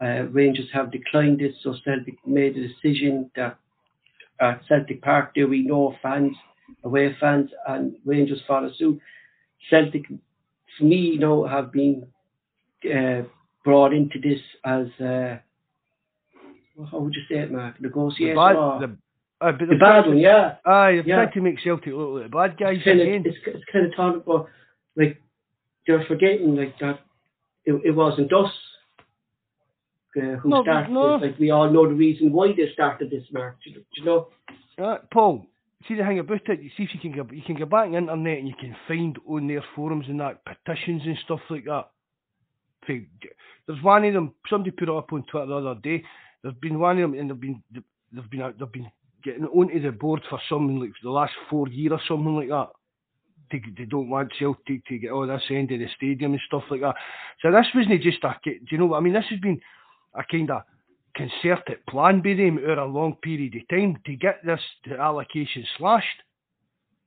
Uh, Rangers have declined it, so Celtic made a decision that at Celtic Park there be no fans, away fans, and Rangers follow suit. Celtic, for me, you know, have been uh, brought into this as uh, how would you say it, Mark? Bad, the, uh, the, the bad one, yeah. Aye, you've yeah. tried to make Celtic look like the bad guys it's kind again. Of, it's, it's kind of talking about like they're forgetting like that it, it wasn't us uh, who no, started no. Like we all know the reason why they started this, you, do you know? Uh, Paul, see the thing about it. You see if you can go, you can go back on the internet and you can find on their forums and that petitions and stuff like that. There's one of them. Somebody put it up on Twitter the other day. There's been one of them, and they've been they've been they've been getting onto the board for something like the last four years or something like that. They, they don't want Celtic to get all this end of the stadium and stuff like that. So this wasn't just a, do you know what I mean? This has been a kind of concerted plan by them over a long period of time to get this allocation slashed.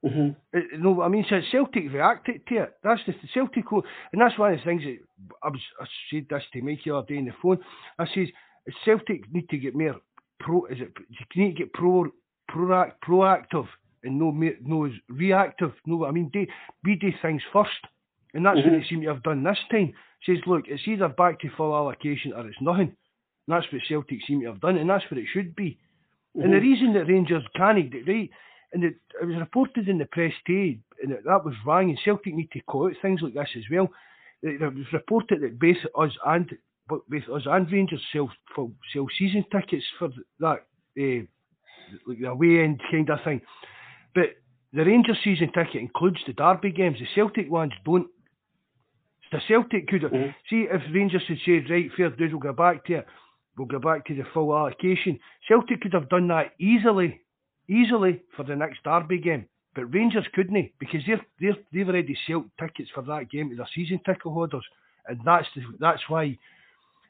Mm-hmm. You know what I mean? So Celtic reacted to it. That's the Celtic, and that's one of the things that I was. I said this to Mike the other day on the phone. I says Celtic need to get more pro. Is it? You need to get pro, pro proactive and no no reactive. No, what I mean, they, we do things first, and that's mm-hmm. what they seem to have done this time. Says, look, it's either back to full allocation or it's nothing. And that's what Celtic seem to have done, and that's what it should be. Mm-hmm. And the mm-hmm. reason that Rangers can't, right, and it, it, was reported in the press today, and it, that was wrong, and Celtic need to call out things like this as well. It, it was reported that both us and both us and Rangers sell sell season tickets for that uh, like the away end kind of thing. But the Rangers season ticket includes the Derby games. The Celtic ones don't. The Celtic could have mm-hmm. see if Rangers had said right, fair dues, we'll go back to it. We'll go back to the full allocation. Celtic could have done that easily, easily for the next Derby game. But Rangers couldn't because they're, they're, they've already sold tickets for that game to their season ticket holders and that's the, that's why,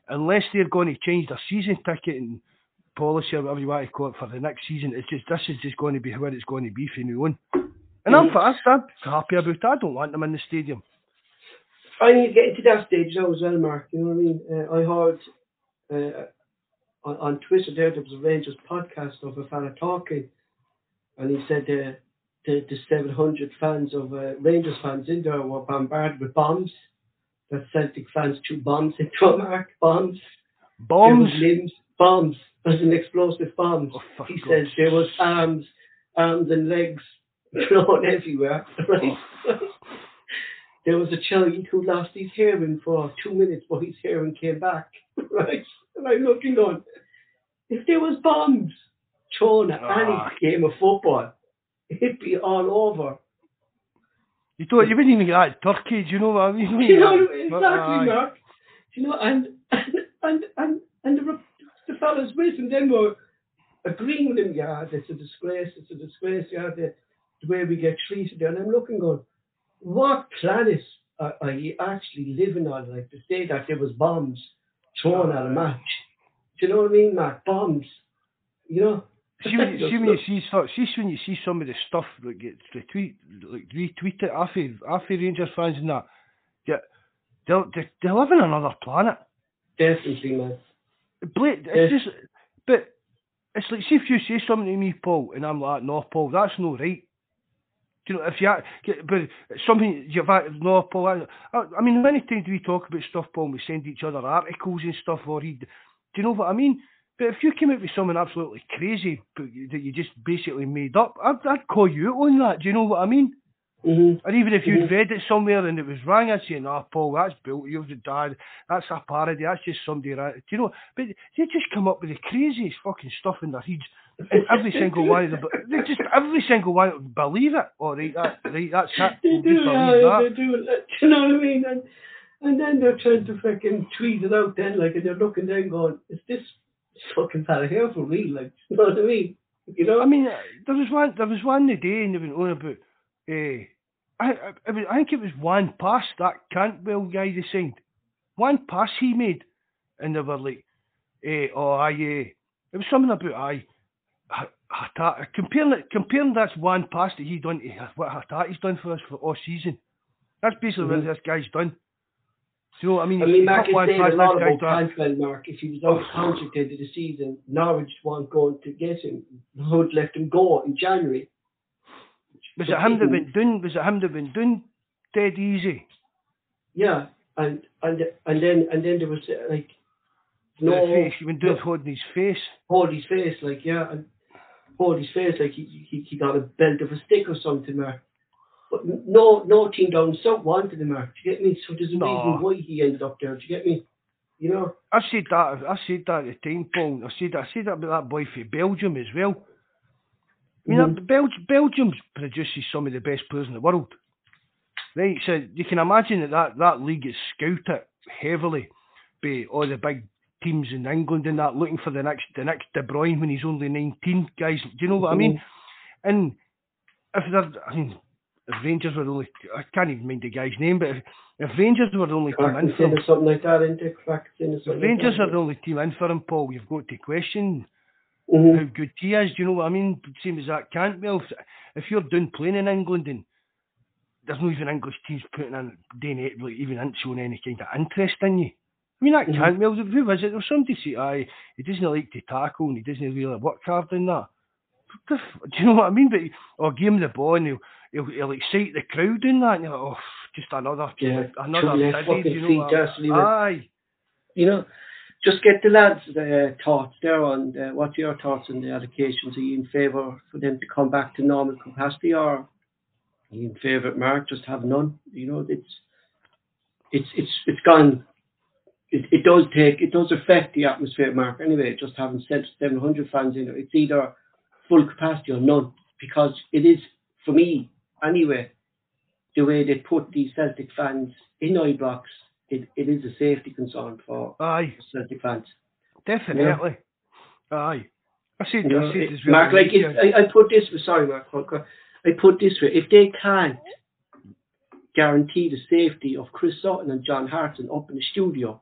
unless they're going to change their season ticketing policy or whatever you want to call it for the next season, it's just this is just going to be where it's going to be from now on. And I'm, I'm, I'm happy about that. I don't want them in the stadium. I need to get to that stage now as well, Mark. You know what I mean? Uh, I heard uh, on, on Twitter there, there was a Rangers podcast of a fella talking, and he said uh, the, the 700 fans of uh, Rangers fans in there were bombarded with bombs. The Celtic fans threw bombs into a mark, bombs. Bombs? Was limbs, bombs, as an explosive bombs. Oh, he says there was arms, arms and legs thrown everywhere. Right? Oh. there was a child who lost his hearing for two minutes, but his hearing came back. Right? And I'm looking on. If there was bombs thrown at Ah. any game of football, it'd be all over. You don't, you wouldn't even get that Turkey, do you know what I mean? You know But, exactly, aye. Mark. You know, and and and and, and the, the fellas him then were agreeing with him. Yeah, it's a disgrace. It's a disgrace. Yeah, the, the way we get treated. And I'm looking, going, what planet are, are you actually living on? Like to say that there was bombs thrown at a match. Do you know what I mean, Mark? Bombs. You know. See when, you, see when you see stuff, see when you see some of the stuff that gets retweet, like retweeted after after Rangers fans and that, yeah, they're, they they live in another planet. Definitely, man. Bla- it's just, but it's like see if you say something to me, Paul, and I'm like, no, Paul, that's no right. Do you know if you, get- but something you've had, no, Paul. I, I I mean, many times we talk about stuff, Paul, and we send each other articles and stuff, or read. do you know what I mean? But if you came up with something absolutely crazy that you just basically made up, I'd, I'd call you on that. Do you know what I mean? hmm Or even if you'd Mhm. read it somewhere and it was wrong, I'd say, no, Paul, that's built, you've dad, that's a parody, that's just somebody, right? Do you know, but they just come up with the craziest fucking stuff in their heads. And every single one of them, they just, every single one would believe it. All right, that, right, that's it. They do, yeah, they that. do. uh, You know what I mean? And and then they're trying to fucking tweet it out then, like, and they're looking down going, is this fucking out of here for me, Like, you know what I mean? You know? I mean, uh, there was one, there was one the day and they went on about, eh, I, I, I was- I think it was one pass that Cantwell guy they signed. One pass he made, and they were like, eh, oh, I, eh, it was something about I, Hatat, comparing it, comparing that's one pass that he done to what Hatate's done for us for all season. That's basically Mhm. what this guy's done. So, you know what I mean, I mean, Mark is saying a lot about Cantwell, Mark. If he was out of contract into the season, Norwich weren't going to get him. Hood let him go in January. Was it him that went down? Was it him that went down dead easy? Yeah, and and and then and then there was uh, like No, face. He went down no- holding his face. hold his face, like yeah, and hold his face like he he, he got a belt of a stick or something, Mark. But no no team down south wanted him, Mark. Do you get me? So there's a No. reason why he ended up there. Do you get me? You know? I said that. I said that at the time, Paul. I said I said that about that boy from Belgium as well. I mean, Mhm. that Bel- Belgium produces some of the best players in the world. Right, so you can imagine that that, that league is scouted heavily by all the big teams in England and that, looking for the next the next De Bruyne when he's only 19. Guys, do you know what I mean? And if they're, I mean, if Rangers were only, I can't even mind the guy's name, but if, if Rangers were the only team in for him, something like that, isn't it? If. Rangers like are the only team in for him, Paul, you've got to question hmm how good he is. Do you know what I mean? Same as that Cantwell. If- If you're done playing in England and there's no even English teams putting in it, like even showing any kind of interest in you. I mean that Mhm. Cantwell, who was it? There was somebody say, aye, he doesn't like to tackle and he doesn't really work hard in that. What the f- Do you know what I mean? But or give him the ball and he'll he'll, he'll excite the crowd in that and you're like, oh just another Yeah, another Diddy, you know feet, what that's I- really- Aye. You know, just get the lads' uh, thoughts there on uh, what's your thoughts on the allocations? Are you in favour for them to come back to normal capacity, or are you in favour, of Mark, just have none? You know, it's it's it's it's gone. It, it does take it does affect the atmosphere, Mark. Anyway, just having said 700 fans in it, it's either full capacity or none because it is for me anyway. The way they put these Celtic fans in Ibrox, it, it is a safety concern for Aye, Celtic fans. definitely. Aye. I You know, I said it- as well. Mark, like, if, I, I put this, sorry, Mark, Mark, I put this way, if they can't guarantee the safety of Chris Sutton and John Hartson up in the studio,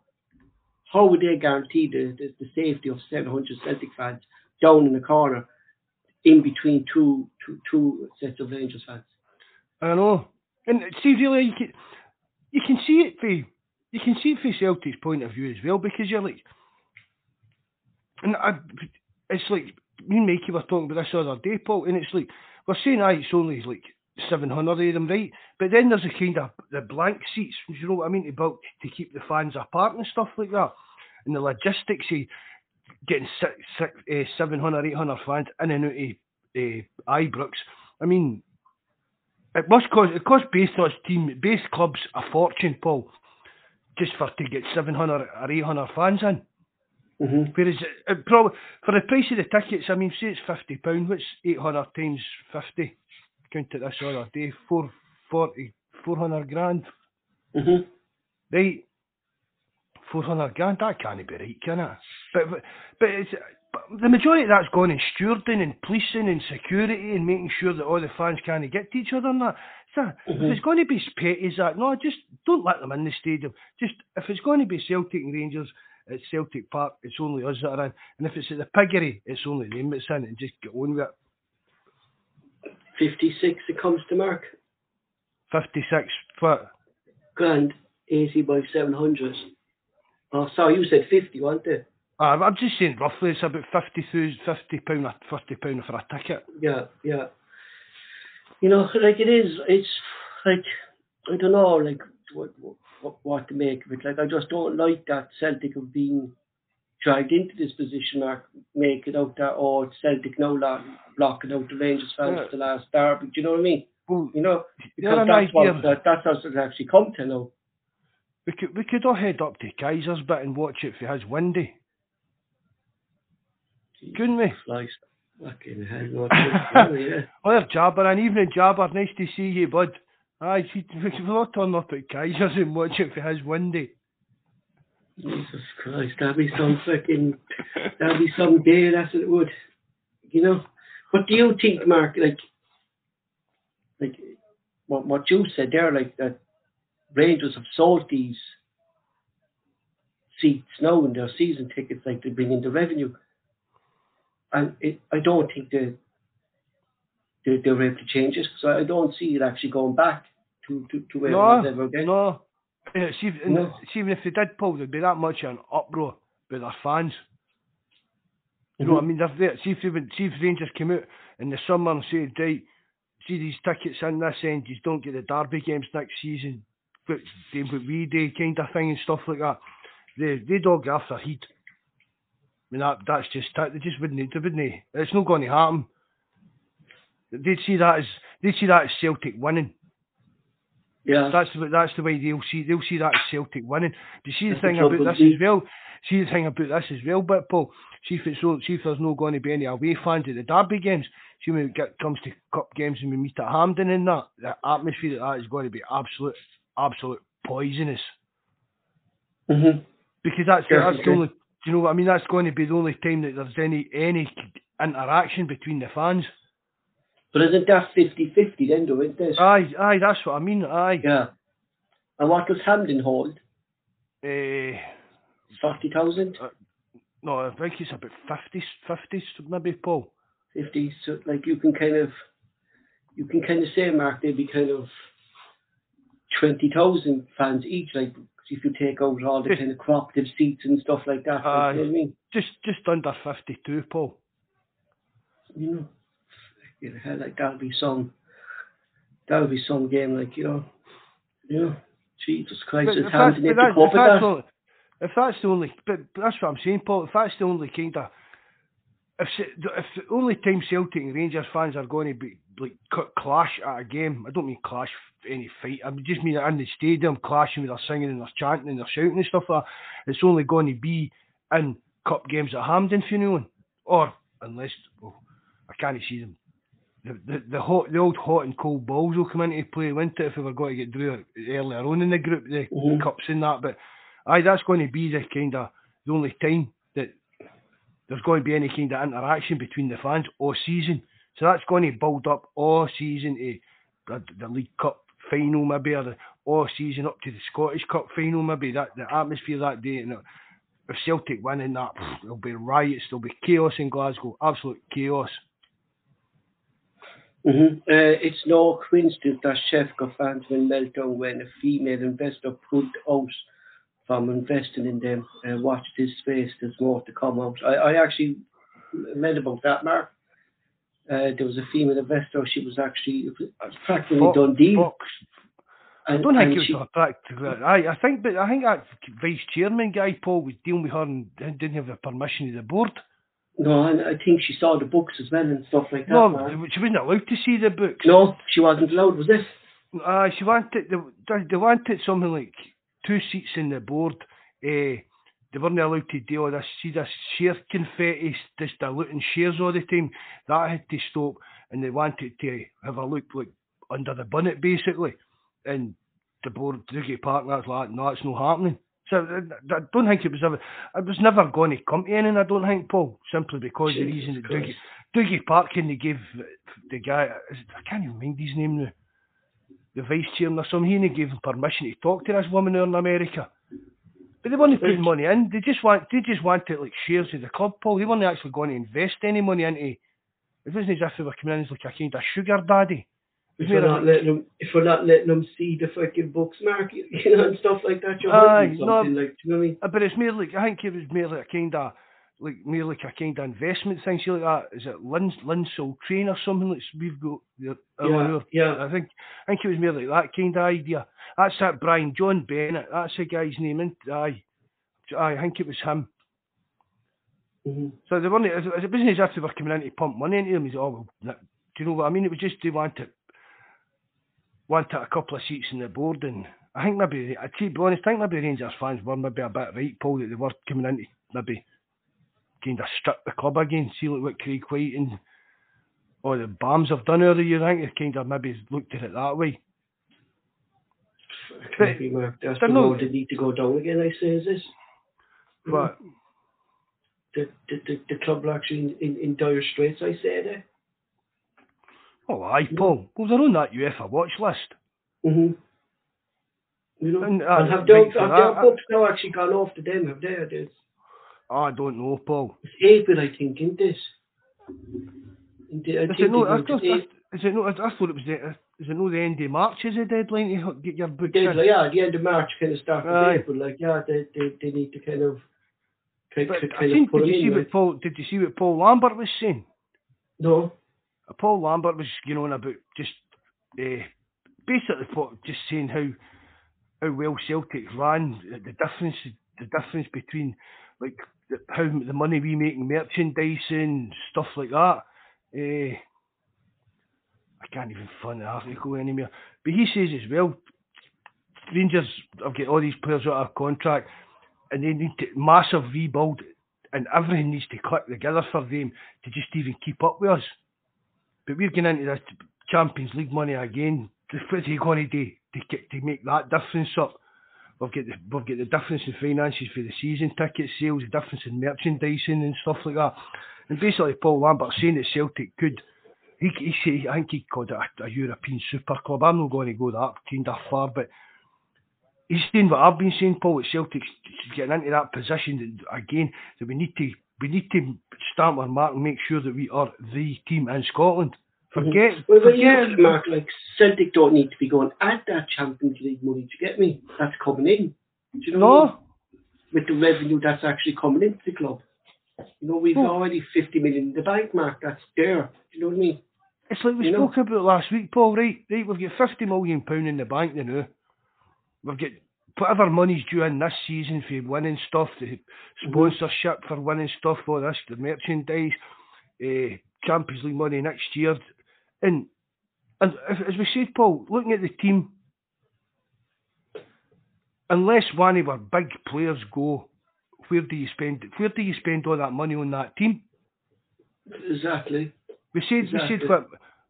how would they guarantee the, the, the safety of 700 Celtic fans down in the corner in between two, two, two sets of Rangers fans? I know. And see, really, you can, you can see it for you can see it from Celtic's point of view as well because you're like, and I, it's like me and Mikey were talking about this other day, Paul, and it's like we're saying, aye, it's only like 700 of them, right? But then there's a kind of the blank seats, you know what I mean, to, to keep the fans apart and stuff like that. And the logistics of getting six, six, uh, 700, 800 fans in and out of uh, Ibrox. I mean, it must cost, it costs base team, base clubs a fortune, Paul, just for to get 700 or 800 fans in. Mm-hmm. Whereas it, it probably, for the price of the tickets, I mean, say it's £50, what's 800 times 50? Count it this other day, 440, 400 grand. Mm-hmm. Right, 400 grand, that can't be right, can it? But, but it's, but the majority of that's gone in stewarding and policing and security and making sure that all the fans can't get to each other and that. So Mm-hmm. if it's going to be petty as that, no, just don't let them in the stadium. Just if it's going to be Celtic and Rangers at Celtic Park, it's only us that are in. And if it's at the Piggery, it's only them that's in and just get on with it. 56 it comes to Mark. 56 foot. Grand, 80 by 700. Oh, sorry, you said 50, weren't it? Uh, I'm just saying roughly it's about 50 50 pound, 50 pound for a ticket. Yeah, yeah. You know, like it is, it's like, I don't know, like, what, what, what to make of it. Like, I just don't like that Celtic have been dragged into this position, Mark, make it out that, oh, it's Celtic now lo- blocking out the Rangers fans Yeah. for the last derby. Do you know what I mean? Well, You know, because that's what, that, that's how it's actually come to now. we could we could all head up to Kaiser's bit and watch it for his windy, couldn't we? Christ. Fucking hell, oh, yeah. Jabber, and evening Jabber, nice to see you, bud. Aye, see, we'll all turn up at Kaiser's and watch it for his windy. Jesus Christ, that'd be some fucking, that'd be some day, that's what it would. You know? What do you think, Mark, like, like, what, what you said there, like, that Rangers have sold these seats now in their season tickets, like, they bring in the revenue. And it, I don't think they, they, they're able to change it, so I don't see it actually going back to, to, to where it was ever No, again. no. Yeah, see, if- No. see, even if they did pull, there'd be that much of an uproar by their fans. You know what I Mhm. mean? They're. See if, they see if Rangers came out in the summer and said, right, see these tickets in this end, you don't get the Derby games next season, but they what we do kind of thing and stuff like that. They they'd all get after heat. I mean that that's just. They just wouldn't. They wouldn't. It's not going to happen. They'd see that as they'd see that as Celtic winning. Yeah. That's the that's the way they'll see they'll see that as Celtic winning. But see the That's thing trouble about this as well. See the thing about this as well, but Paul. See if it's see if there's no going to be any away fans at the Derby games. See when it get, comes to cup games and we meet at Hampden and that, the atmosphere at that is going to be absolute absolute poisonous. hmm Because that's that's the only you know what I mean? That's going to be the only time that there's any any interaction between the fans. But isn't that 50-50 then, though, isn't it? Aye, aye, that's what I mean. Aye. yeah. And what does Hampden hold? Eh, 40,000? no, I think it's about 50, 50 maybe, Paul. 50? So, like, you can kind of, you can kind of say, Mark, they'd be kind of 20,000 fans each, like, if you take out all the Fif- kind of cooperative seats and stuff like that. Like, you know I mean? Just just under 52, Paul. You know, you know, like, that'll be some, that'll be some game, like, you know, you know, Jesus Christ, it's if that's, Hampden, but that, to if, that's that. the only, if that's the only, but but that's what I'm saying, Paul. If that's the only kind of, if if the only time Celtic and Rangers fans are going to be like clash at a game, I don't mean clash any fight. I just mean in the stadium clashing with their singing and their chanting and their shouting and stuff like that. It's only going to be in cup games at Hampden, if you know, or unless well, I can't see them. The, the the hot the old hot and cold balls will come into play, won't it? If we were going to get through earlier on in the group, the Mhm. cups and that. But aye, that's going to be the kind of the only time there's going to be any kind of interaction between the fans all season. So that's going to build up all season to the, League Cup final maybe, or the all season up to the Scottish Cup final maybe. That the atmosphere that day, and if Celtic winning that, there'll be riots, there'll be chaos in Glasgow, absolute chaos. Mm-hmm. Uh, it's no coincidence that Sheffield fans will melt down when a female investor pulled out from investing in them. Uh, watch this space, there's more to come out. I, I actually read about that, Mark. Uh, there was a female investor. She was actually practically done deal. Fox. And, I don't think it was she, a practical. I, I think, but I think that vice chairman guy Paul was dealing with her and didn't have the permission of the board. No, and I think she saw the books as well and stuff like that. No, man. she wasn't allowed to see the books. No, she wasn't allowed, was it? Uh, she wanted they, they wanted something like two seats in the board. Uh, they weren't allowed to deal with this. See this share confetti, this diluting shares all the time. That had to stop, and they wanted to have a look like under the bonnet basically. And the board, Dougie Parkner's like, no, it's not happening. So I don't think it was ever. It was never going to come to anything. I don't think, Paul, simply because the reason that Dougie, Dougie Parkin they gave the guy. I can't even mind his name now. The vice chairman or something. He gave him permission to talk to this woman there in America. But they weren't putting money in. They just want. They just wanted like shares of the club, Paul. They weren't actually going to invest any money into. It wasn't as if they were coming in as like a kind of sugar daddy. If we're not letting them, if we're not letting them see the fucking books market, you know, and stuff like that, you're hiding something no, like, you know what I mean? Uh, but it's more like I think it was more like a kind of like more like a kind of investment thing. See like that. Is it Lin Linsell Train or something like we've got? Yeah, yeah, yeah. I think I think it was more like that kind of idea. That's that Brian John Bennett. That's the guy's name. And aye, aye, I think it was him. Mm-hmm. So they weren't. It wasn't as if they were coming in to pump money into them. He's oh, well, do you know what I mean? It was just they wanted wanted a couple of seats in the board, and I think maybe, to be honest, I think maybe Rangers fans were maybe a bit right, Paul, that they were coming in to maybe kind of strip the club again, see like what Craig Whyte and all the BAMs have done earlier, you think they kind of maybe looked at it that way. But that's the no, road they need to go down again, I say, is this? What? The, the, the, the club are actually in, in, in dire straits, I say there. Oh, aye, Paul. Well, they're on that UEFA watch list. Mm-hmm. You know, and, uh, and have, their, have their books now actually gone off to them? Have they? Oh, I don't know, Paul. It's April, I think, isn't this? is, it no, I, just, is it no, I, thought it was the, is it no the end of March is the deadline to get your books in? Yeah, the end of March kind of start of April. Like, yeah, they, they, they need to kind of kind, but kind I think, did you see what Paul did you see what Paul Lambert was saying? No. Paul Lambert was, you know, about just uh, basically just saying how how well Celtic ran, the difference the difference between like how the money we make in merchandising, stuff like that. Uh, I can't even find the article anymore. But he says as well, Rangers have got all these players out of contract, and they need to massive rebuild, and everything needs to click together for them to just even keep up with us. But we're getting into this Champions League money again. What's he going to do to, to make that difference up? We've got, the, we've got the difference in finances for the season ticket sales, the difference in merchandising and stuff like that. And basically, Paul Lambert saying that Celtic could, he, he say, I think he called it a, a European super club. I'm not going to go that kind of far, but he's saying what I've been saying, Paul, that Celtic's getting into that position that, again that we need to we need to stamp our mark and make sure that we are the team in Scotland. Forget, well, forget. Mark, like Celtic don't need to be going at that Champions League money to get me. That's coming in. Do you know? No. With the revenue that's actually coming into the club. You know, we've oh. already 50 million in the bank, Mark. That's there. Do you know what I mean? It's like we you spoke know? about last week, Paul. Right, right. We've got 50 million pound in the bank you now. We've got whatever money's due in this season for winning stuff, the mm-hmm. sponsorship for winning stuff, all this, the merchandise, uh, Champions League money next year, and and as we said, Paul, looking at the team, unless one of our big players go, where do you spend? Where do you spend all that money on that team? Exactly. We said exactly. we said what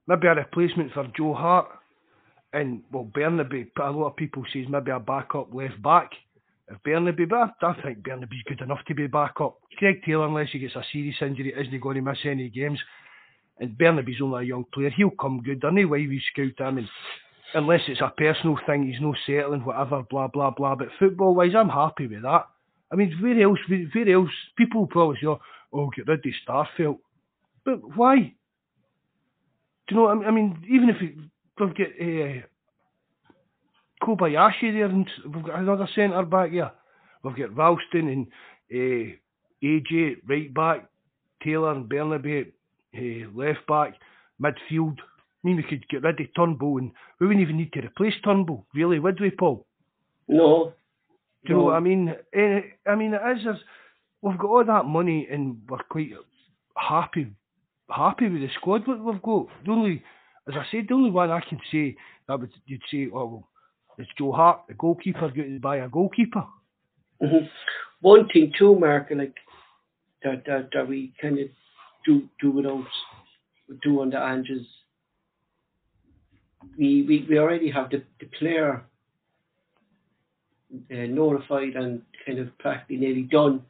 maybe a replacement for Joe Hart and well, Bernabei, a lot of people says maybe a backup left back. If Bernabei, but I, think Bernabei's good enough to be backup. Greg Taylor, unless he gets a serious injury, isn't going to miss any games. And Bernabei's only a young player. He'll come good. I know why we scout him. And unless it's a personal thing, he's no settling, whatever, blah blah blah. But football wise, I'm happy with that. I mean, where else? Where else? People probably say, "Oh, get rid of Starfelt," but why? Do you know? I mean, even if we, we've got uh, Kobayashi there, and we've got another centre back here. We've got Ralston and uh, AJ right back, Taylor and Bernabei uh, left back, midfield. I mean, we could get rid of Turnbull and we wouldn't even need to replace Turnbull, really, would we, Paul? No. Do you know what I mean? Uh, I mean, it is, we've got all that money and we're quite happy happy with the squad that we've got. The only, as I said, the only one I can say that would you'd say, oh, well, it's Joe Hart, the goalkeeper, got to buy a goalkeeper. Mm-hmm. One thing too, Mark, like that, that that we kind of do do without do under Ange's. We, we we already have the, the player uh, notified and kind of practically nearly done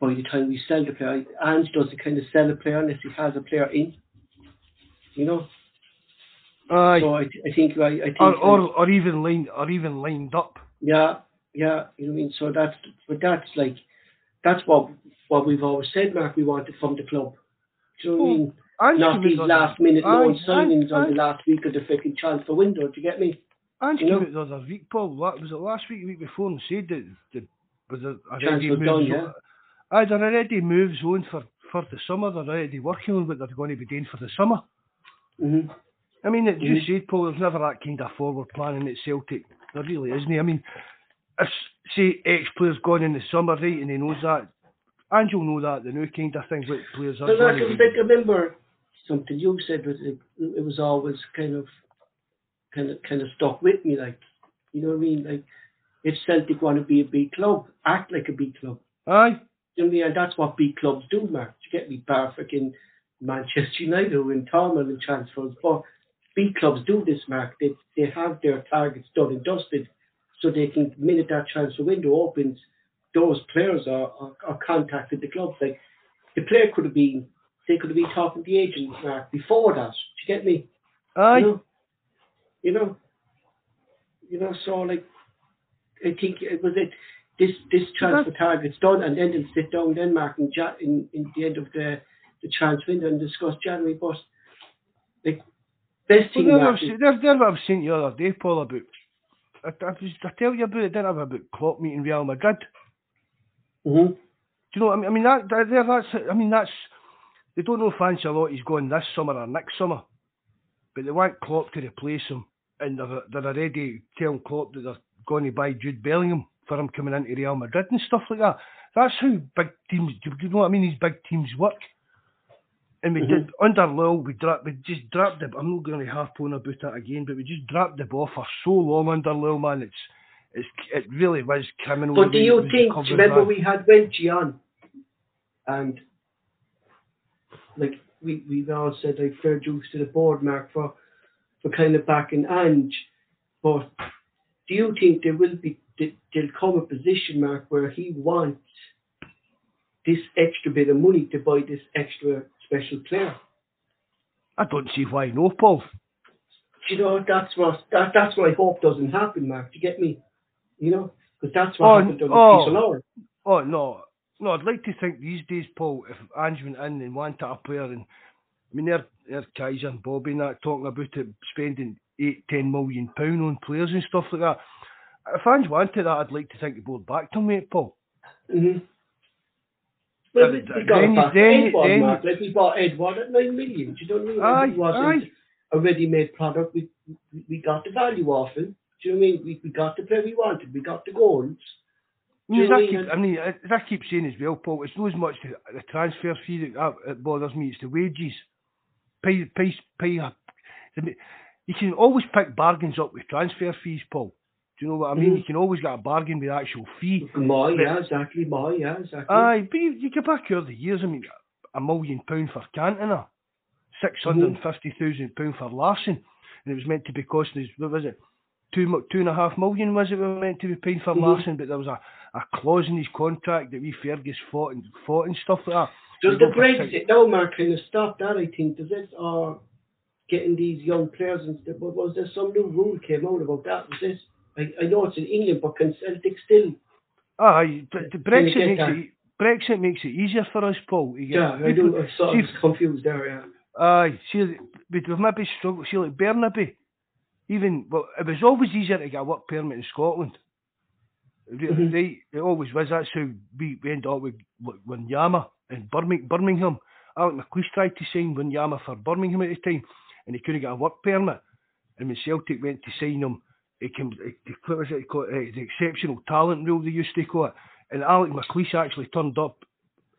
by the time we sell the player. Ange doesn't kind of sell a player unless he has a player in. You know. Aye. So I, I think I, I think or, or or even lined or even lined up. Yeah, yeah. You know what I mean. So that's but that's like that's what what we've always said, Mark. We wanted from the club. Do you know what I mean? Ange Not these last minute loan signings on the last week of the freaking transfer window. Do you get me? Ange you know? the other week, Paul. What, was it last week, the week before, and said that the was already Transfer done, yeah. They're already moves on for for the summer. They're already working on what they're going to be doing for the summer. Mm-hmm. I mean, as you Mhm. said, Paul, there's never that kind of forward planning at Celtic. There really isn't. He? I mean, if, say, X player's gone in the summer, right, and he knows that, and you'll know that, the new kind of thing, what players are But like, going to like, I remember something you said was it, it was always kind of, kind of, kind of stuck with me. Like, you know what I mean? Like, if Celtic want to be a big club, act like a big club. Aye, You know what I mean? And that's what big clubs do, Mark. You get me, bar freaking Manchester United who in Tormund and transfers, but big clubs do this, Mark. They they have their targets done and dusted, so they can the minute that transfer window opens, those players are are, are contacted the clubs. Like the player could have been, they could have been talking to the agent, Mark, before that. Do you get me? aye. You know, you know, you know. So like, I think it was it. This this transfer target's done, and then they'll sit down then, Mark, in, ja- in in the end of the the transfer window and discuss January. But like, best Well, thing, Mark, I've is- there, there what I've seen the other day, Paul, about, I, I, was, I tell you about it, didn't I, about Klopp meeting Real Madrid. Mhm. Do you know what I mean? I mean, that, that, that's, I mean, that's, they don't know if Ancelotti's going this summer or next summer, but they want Klopp to replace him, and they're, they're already telling Klopp that they're going to buy Jude Bellingham for him coming into Real Madrid and stuff like that. That's how big teams, do you know what I mean? These big teams work. And we Mhm. did under Lille, we dropped, we just dropped the. I'm not going to harp on about that again, but we just dropped the ball for so long under Lille, man. It's, it's, it really was criminal. But do you think? Do you remember man. we had Wenchi on, and like we we all said like fair dues to the board, Mark, for for kind of backing Ange. But do you think there will be there- there'll come a position, Mark, where he wants this extra bit of money to buy this extra special player? I don't see why no, Paul. You know that's what that that's what I hope doesn't happen, Mark. Do you get me? You know, because that's Oh, what happened on oh. the piece of. Oh no, no. I'd like to think these days, Paul, if Ange went in and wanted a player, and I mean, they're, they're Kaiser and Bobby and that talking about it, spending eight, ten million pound on players and stuff like that. If Ange wanted that, I'd like to think the board backed him, mate, Paul. Mm-hmm. Well, Uh, we, we then got you- then you- Edouard, then Mark, like we bought Edouard at nine million. Do you know what I mean? Aye, And wasn't aye. a ready-made product. We, we we got the value off him. Do you know what I mean? We, we got the player we wanted. We got the goals. I mean, as I, know keep, I I mean, as I keep saying as well, Paul, it's not as much the, the transfer fee that, that bothers me, it's the wages. Pay, pay, pay, the- you can always pick bargains up with transfer fees, Paul. Do you know what I mean? Mhm. You can always get a bargain with the actual fee. My, But- yeah, exactly. My, yeah, exactly. Aye, but you, you go back over the years, I mean, a million pound for Cantona, six hundred and fifty thousand pound for Larsson, and it was meant to be costing us, what was it, two, two and a half million was it we were meant to be paying for Mhm. Larsson, but there was a, a clause in his contract that we Fergus fought and fought and stuff like that. Does the go for six- Brexit now, Mark, kind of stop that? I think does it? Or getting these young players and stuff. But was there some new rule came out about that? Was this? I, I know it's in England, but can Celtic still? The Brexit makes that? it Brexit makes it easier for us, Paul. yeah, I do. I'm sort of confused there. Yeah. Aye, see, we've maybe struggled. See, like Bernabei, even well, it was always easier to get a work permit in Scotland. Mm-hmm. They, it always was. That's how we, we ended up with Wanyama and Birmingham. Alec McLeish tried to sign Wanyama for Birmingham at the time, and he couldn't get a work permit. And when Celtic went to sign him, it came, it, what was it called? Uh, the exceptional talent rule they used to call it. And Alec McLeish actually turned up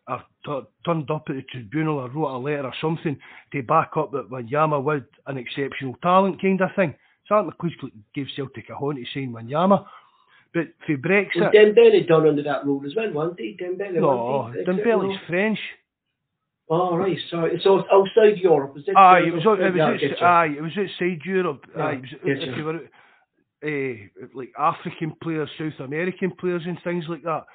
or t- turned up at the tribunal or wrote a letter or something to back up that Wanyama was an exceptional talent kind of thing. So Alec McLeish gave Celtic a horn to sign Wanyama. But for Brexit... Was Dembele done under that rule as well, wasn't he? Dembele, no, Dembele's French. Oh, right, sorry. So outside Europe, was it? Aye, it was, it was, out, aye, it was outside Europe. Yeah, aye, it was, if you were uh, like African players, South American players, and things like that.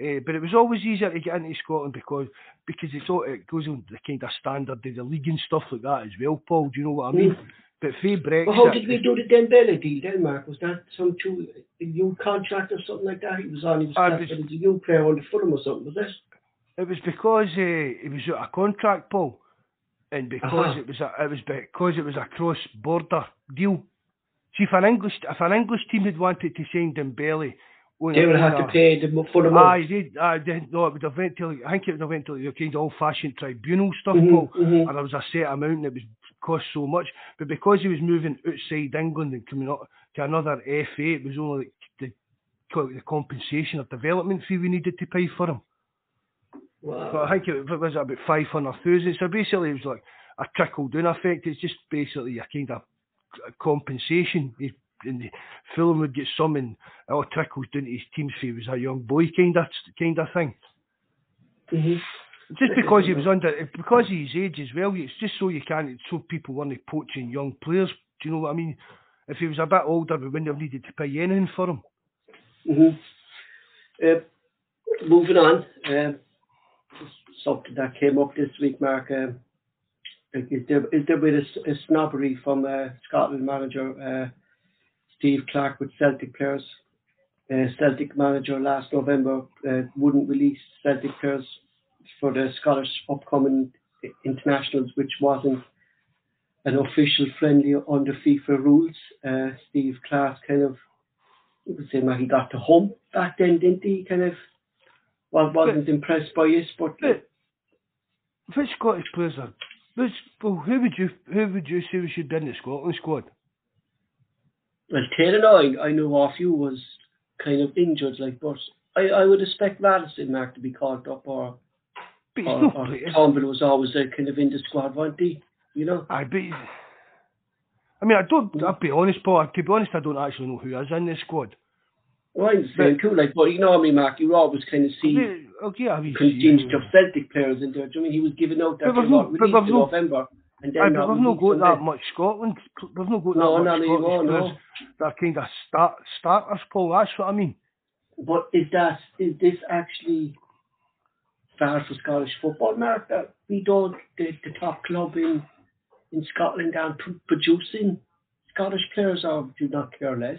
Uh, but it was always easier to get into Scotland because because it's all, it goes on the kind of standard of the league and stuff like that as well, Paul. Do you know what I mean? Mm. But for Brexit, well, how did we do the Dembele deal then, Mark? Was that some two new contract or something like that? He was on. He was, uh, was a new player on the Fulham or something. Was it? It was because uh, it was a contract, Paul, and because uh-huh. it was a, it was because it was a cross border deal. See, if an English if an English team had wanted to sign Dembele, they would have to pay the, for the month. Aye, they, aye, they, no, it would have went to. I think it would have went to the kind of old-fashioned tribunal stuff, mm-hmm, Paul, mm-hmm. and there was a set amount, that was cost so much. But because he was moving outside England and coming up to another FA, it was only the the compensation or development fee we needed to pay for him. Wow. But I think it, it was about five hundred thousand. So basically, it was like a trickle down effect. It's just basically a kind of compensation. He, and Fulham would get some, and it all trickles down to his team fee. was a young boy kind of kind of thing. Mm-hmm. Just because he was under, because of his age as well. It's just so you can't, so people weren't poaching young players. Do you know what I mean? If he was a bit older, we wouldn't have needed to pay anything for him. Mm-hmm. Uh, moving on, uh, something that came up this week, Mark. Uh, is there is there been a, a snobbery from uh, Scotland manager uh, Steve Clarke with Celtic players? Uh, Celtic manager last November uh, wouldn't release Celtic players for the Scottish upcoming internationals, which wasn't an official friendly under FIFA rules. Uh, Steve Clarke kind of, you could say, he got to home back then, didn't he? Kind of well, wasn't but, impressed by us, but. but which Scottish players are? Which, well, who would you who would you say we should be in the Scotland squad? Well, Taylor, I, I know off you was kind of injured, like, but I, I would expect Madison Mark to be called up or but or, or Campbell was always a kind of in the squad, wasn't he? You know? I be. I mean, I don't. Hmm. I'll be honest, Paul. To be honest, I don't actually know who is in the squad. Well, I'm saying cool, like, but you know, I mean, Mark, you always kind of see okay, I mean, contingent of Celtic players in there. Do you mean he was giving out that but no, but in no, November? And then aye, we've not got that much Scotland. We've not got no, that much no, Scotland no, no. That kind of start starters, Paul. That's what I mean. But is that is this actually fair for Scottish football, Mark? That we don't the, the top club in in Scotland and producing Scottish players, or do not care less?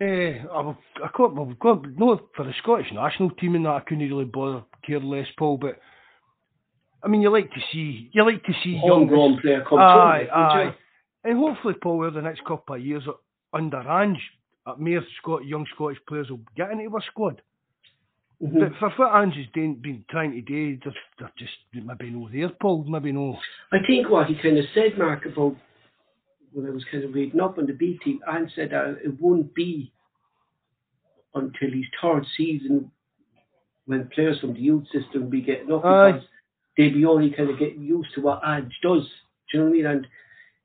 Eh, I've, I got, well, got, no, for the Scottish national team and that, I couldn't really bother, care less, Paul, but, I mean, you like to see, you like to see young... Player come Aye, aye. And hopefully, Paul, over the next couple of years, under Ange, uh, more Scot- young Scottish players will get into our squad. Mhm. But for what Ange has been, been trying to do, they're, they're just maybe no there, Paul, maybe no... I think what he kind of said, Mark, about when I was kind of reading up on the B team, and said that it won't be until his third season when players from the youth system be getting up Aye. because they'll be only kind of getting used to what Ange does. Do you know what I mean? And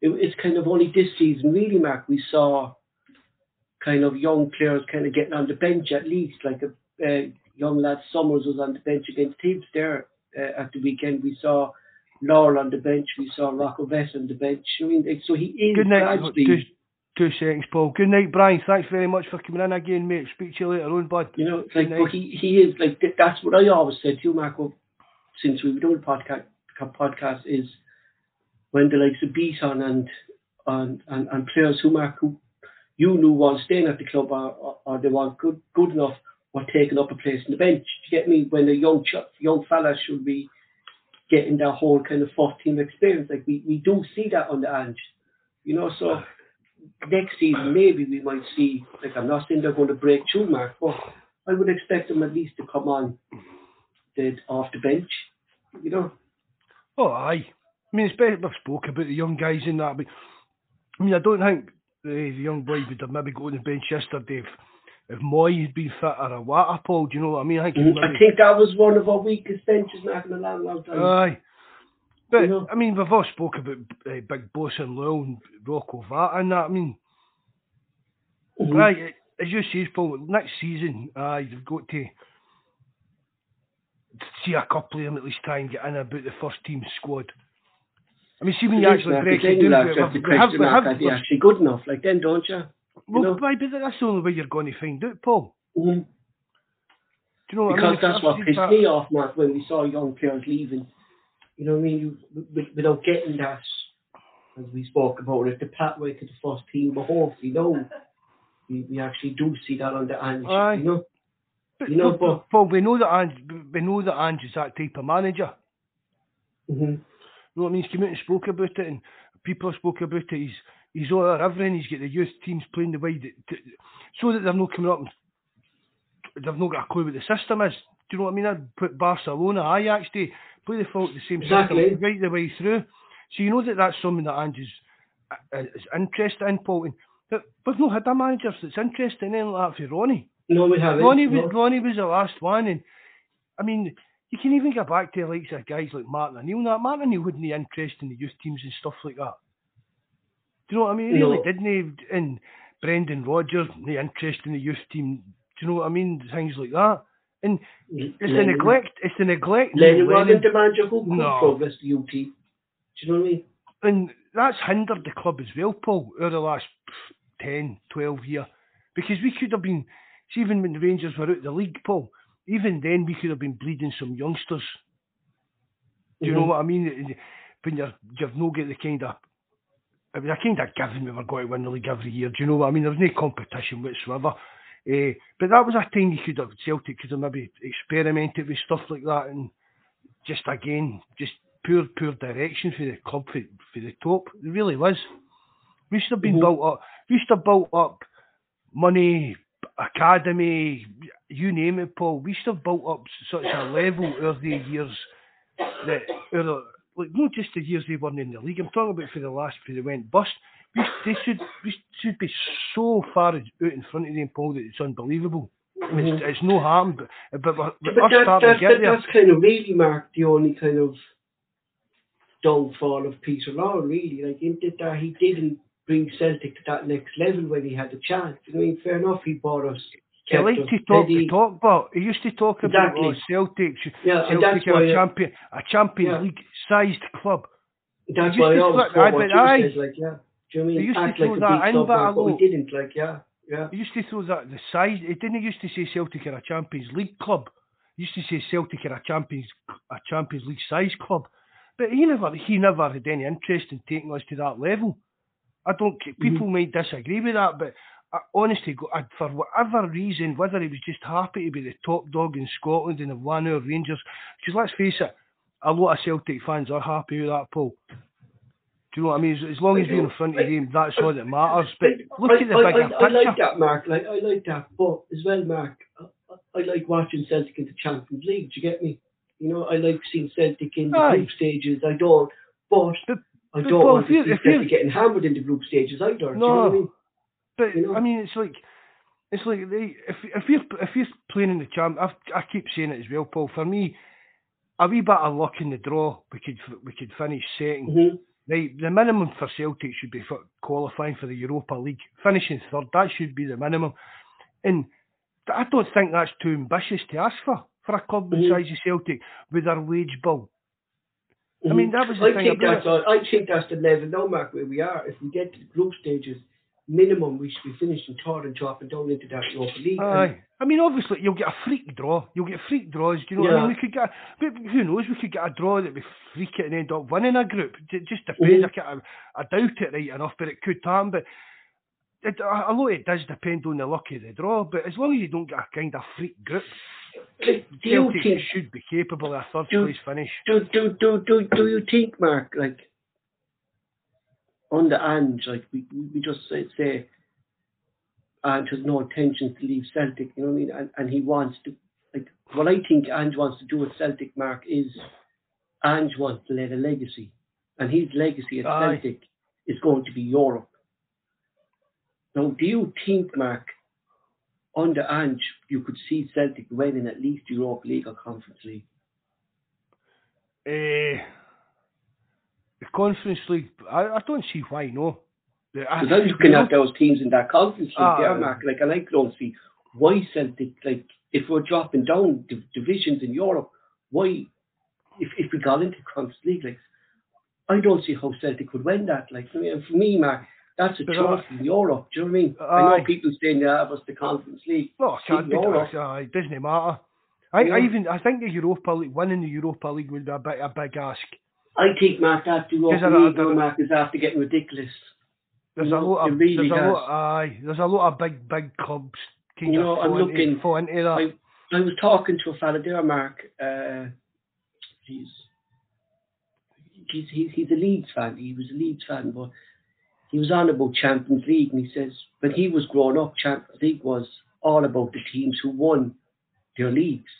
it, it's kind of only this season, really, Mark, we saw kind of young players kind of getting on the bench at least, like a uh, young lad Summers was on the bench against Hibs there uh, at the weekend. We saw Lawal on the bench. We saw Rocco Vata on the bench. I mean, so he is Good night. Two, two seconds, Paul. Good night, Brian. Thanks very much for coming in again, mate. Speak to you later on, bud. you know, like, night. he, he is like, that's what I always said to you, Marco, since we've the podcast, podcast is when the likes of Bitton and, and, and, and players who, Mark, who you knew was staying at the club or, or, or they weren't good, good enough were taking up a place in the bench. Do you get me? When a young ch- young fella should be getting that whole kind of first team experience. Like we, we do see that on the Ange. You know, so next season maybe we might see like I'm not saying they're going to break through Mark, but I would expect them at least to come on the off the bench. You know. Oh, aye. I mean, especially we've spoke about the young guys in that, but I mean, I don't think the, the young boy would have maybe gone on the bench yesterday if, if Mooy had been fit or Iwata, Paul. Do you know what I mean? I think, I maybe- think that was one of our weakest benches Mark in a long, long time. Aye. But, You know? I mean, we've all spoke about uh, Big Boss and Lawal and Rocco Vata and that. I mean, Mhm. Right, as you say, Paul, next season, uh, you've got to see a couple of them at least try and get in about the first team squad. I mean, see when you actually break it down, have to to it, have we have, we have, they actually good enough? Like then, don't you? Well, know? why, but that's the only way you're going to find out, Paul. Mhm. Do you know what because I mean? that's what pissed that- me off, Mark, when we saw young players leaving. You know what I mean? You, without getting that, as we spoke about it, the pathway to the first team. But hopefully, no, we, we actually do see that the Ange. Aye. You know, But, you know, no, but- Paul, we know that Ange, we know that Ange is that type of manager. hmm You know what I mean? He's come out and spoke about it, and people have spoke about it. He's he's all over everything. He's got the youth teams playing the way that, to, so that they're not coming up and they've not got a clue what the system is. Do you know what I mean? I'd put Barcelona, Ajax to play the full the same Exactly. system right the way through. So you know that that's something that Ange is, uh, is interested in, Paul. But that we've not had a manager that's interested in like that for Ronnie. no, we haven't. Ronnie, no. was, Ronnie was the last one, and I mean, you can even go back to the likes of guys like Martin O'Neill. Now, Martin O'Neill wouldn't be interested in the youth teams and stuff like that. Do you know what I mean? He No. really didn't. And Brendan Rodgers, the interest in the youth team. Do you know what I mean? Things like that. And it's the Lennon- neglect. It's the neglect. Lennon Lennon- wasn't the manager who could No. progress UT. Do you know what I mean? and that's hindered the club as well, Paul, over the last 10, 12 year. Because we could have been, see, even when the Rangers were out of the league, Paul, even then we could have been bleeding some youngsters. Do you know Mhm. what I mean? When you're, you've no get the kind of, I mean, a kind of given we were going to win the league every year. Do you know what I mean? There was no competition whatsoever. Uh, but that was a time you could have, Celtic could have maybe experimented with stuff like that and just again, just poor, poor direction for the club, for, for the top. It really was. We should have been Mhm. built up. We should have built up money, academy, you name it, Paul. We should have built up such a level over the years that, like, not just the years they weren't in the league. I'm talking about for the last, for they went bust. We, they should, we should be so far out in front of them, Paul, that it's unbelievable. I mean, it's, mm-hmm. it's no harm, but, but, we're- But we're that, starting that, to get that, there. that's kind of really marked the only kind of downfall of Peter Lawwell, really. Like, in that that he didn't bring Celtic to that next level when he had the chance. I mean, fair enough, he bought us. He liked to talk the talk, but he used to talk about Exactly. oh, Celtic, Yeah, Celtic are a uh, champion, a Champions Yeah. League sized club. That's He why I used to always thought what you said, like, yeah. Do you I He used to Act like throw a that in, but but we didn't, like, yeah. Yeah. He used to throw that the size. He didn't used to say Celtic are a Champions League club. He used to say Celtic are a Champions a Champions League size club. But he never he never had any interest in taking us to that level. I don't. ca- People might disagree with that, but I, honestly, for whatever reason, whether he was just happy to be the top dog in Scotland and have won our Rangers, because let's face it, a lot of Celtic fans are happy with that, Paul. Do you know what I mean? As, as long as you're in front of him, that's all that matters. But look I, at the I, bigger I, picture. I like that, Mark. Like I like that, but as well, Mark, I, I like watching Celtic in the Champions League. Do you get me? You know, I like seeing Celtic in the Aye. group stages. I don't, but But- I don't Paul, want to see Celtic getting hammered in the group stages either. Do you know what I mean? But You know? I mean, it's like it's like they, if if you're if you're playing in the champ, I've, I keep saying it as well, Paul. For me, a wee bit of luck in the draw, we could we could finish 2nd hmm Right, the minimum for Celtic should be for qualifying for the Europa League, finishing third. That should be the minimum, and I don't think that's too ambitious to ask for for a club the Mhm. size of Celtic with their wage bill. I mean, that was the I thing think that's I think that's the level now, Mark, where we are. If we get to the group stages, minimum we should be finishing third and dropping down into that Europa League. Aye. I mean, obviously, you'll get a freak draw. You'll get freak draws. Do you know what I mean? We could get, but who knows? We could get a draw that we freak it and end up winning a group. It just depends. Mhm. I, can't, I doubt it right enough, but it could happen. But it, a lot it does depend on the luck of the draw. But as long as you don't get a kind of freak group, do you Celtic think should be capable of a third Do- place finish. do do do do do you think, Mark, like on the end, like we we just say, say Ange has no intention to leave Celtic, you know what I mean? And and he wants to like what I think Ange wants to do with Celtic, Mark, is Ange wants to let a legacy. And his legacy at Aye. Celtic is going to be Europe. Now, do you think, Mark, under Ange, you could see Celtic winning at least Europa League or Conference League? Eh, the Conference League, I, I don't see why no. The- I- Because I'm looking at those teams in that conference league Ah, there, Mark. Like, and I don't see why Celtic, like, if we're dropping down div- divisions in Europe, why, if, if we got into conference league, like, I don't see how Celtic could win that. Like, I mean, and for me, Mark, that's a But, trophy in Europe. Do you know what I mean? I know people saying, yeah, it was the conference league. No, it can't See, be. Europe. Uh, it doesn't matter. I, I even I think the Europa League winning the Europa League would be a bit a big ask. I think, Mark, that Europa Because I- League, I- now, Mark, is after getting ridiculous. There's a lot of really there's a lot aye, there's a lot of big big clubs kind You know, I'm into- looking- into that. I, I was talking to a fella there, Mark. Uh, he's, he's he's he's a Leeds fan. He was a Leeds fan, but he was on about Champions League, and he says when he was growing up, Champions League was all about the teams who won their leagues.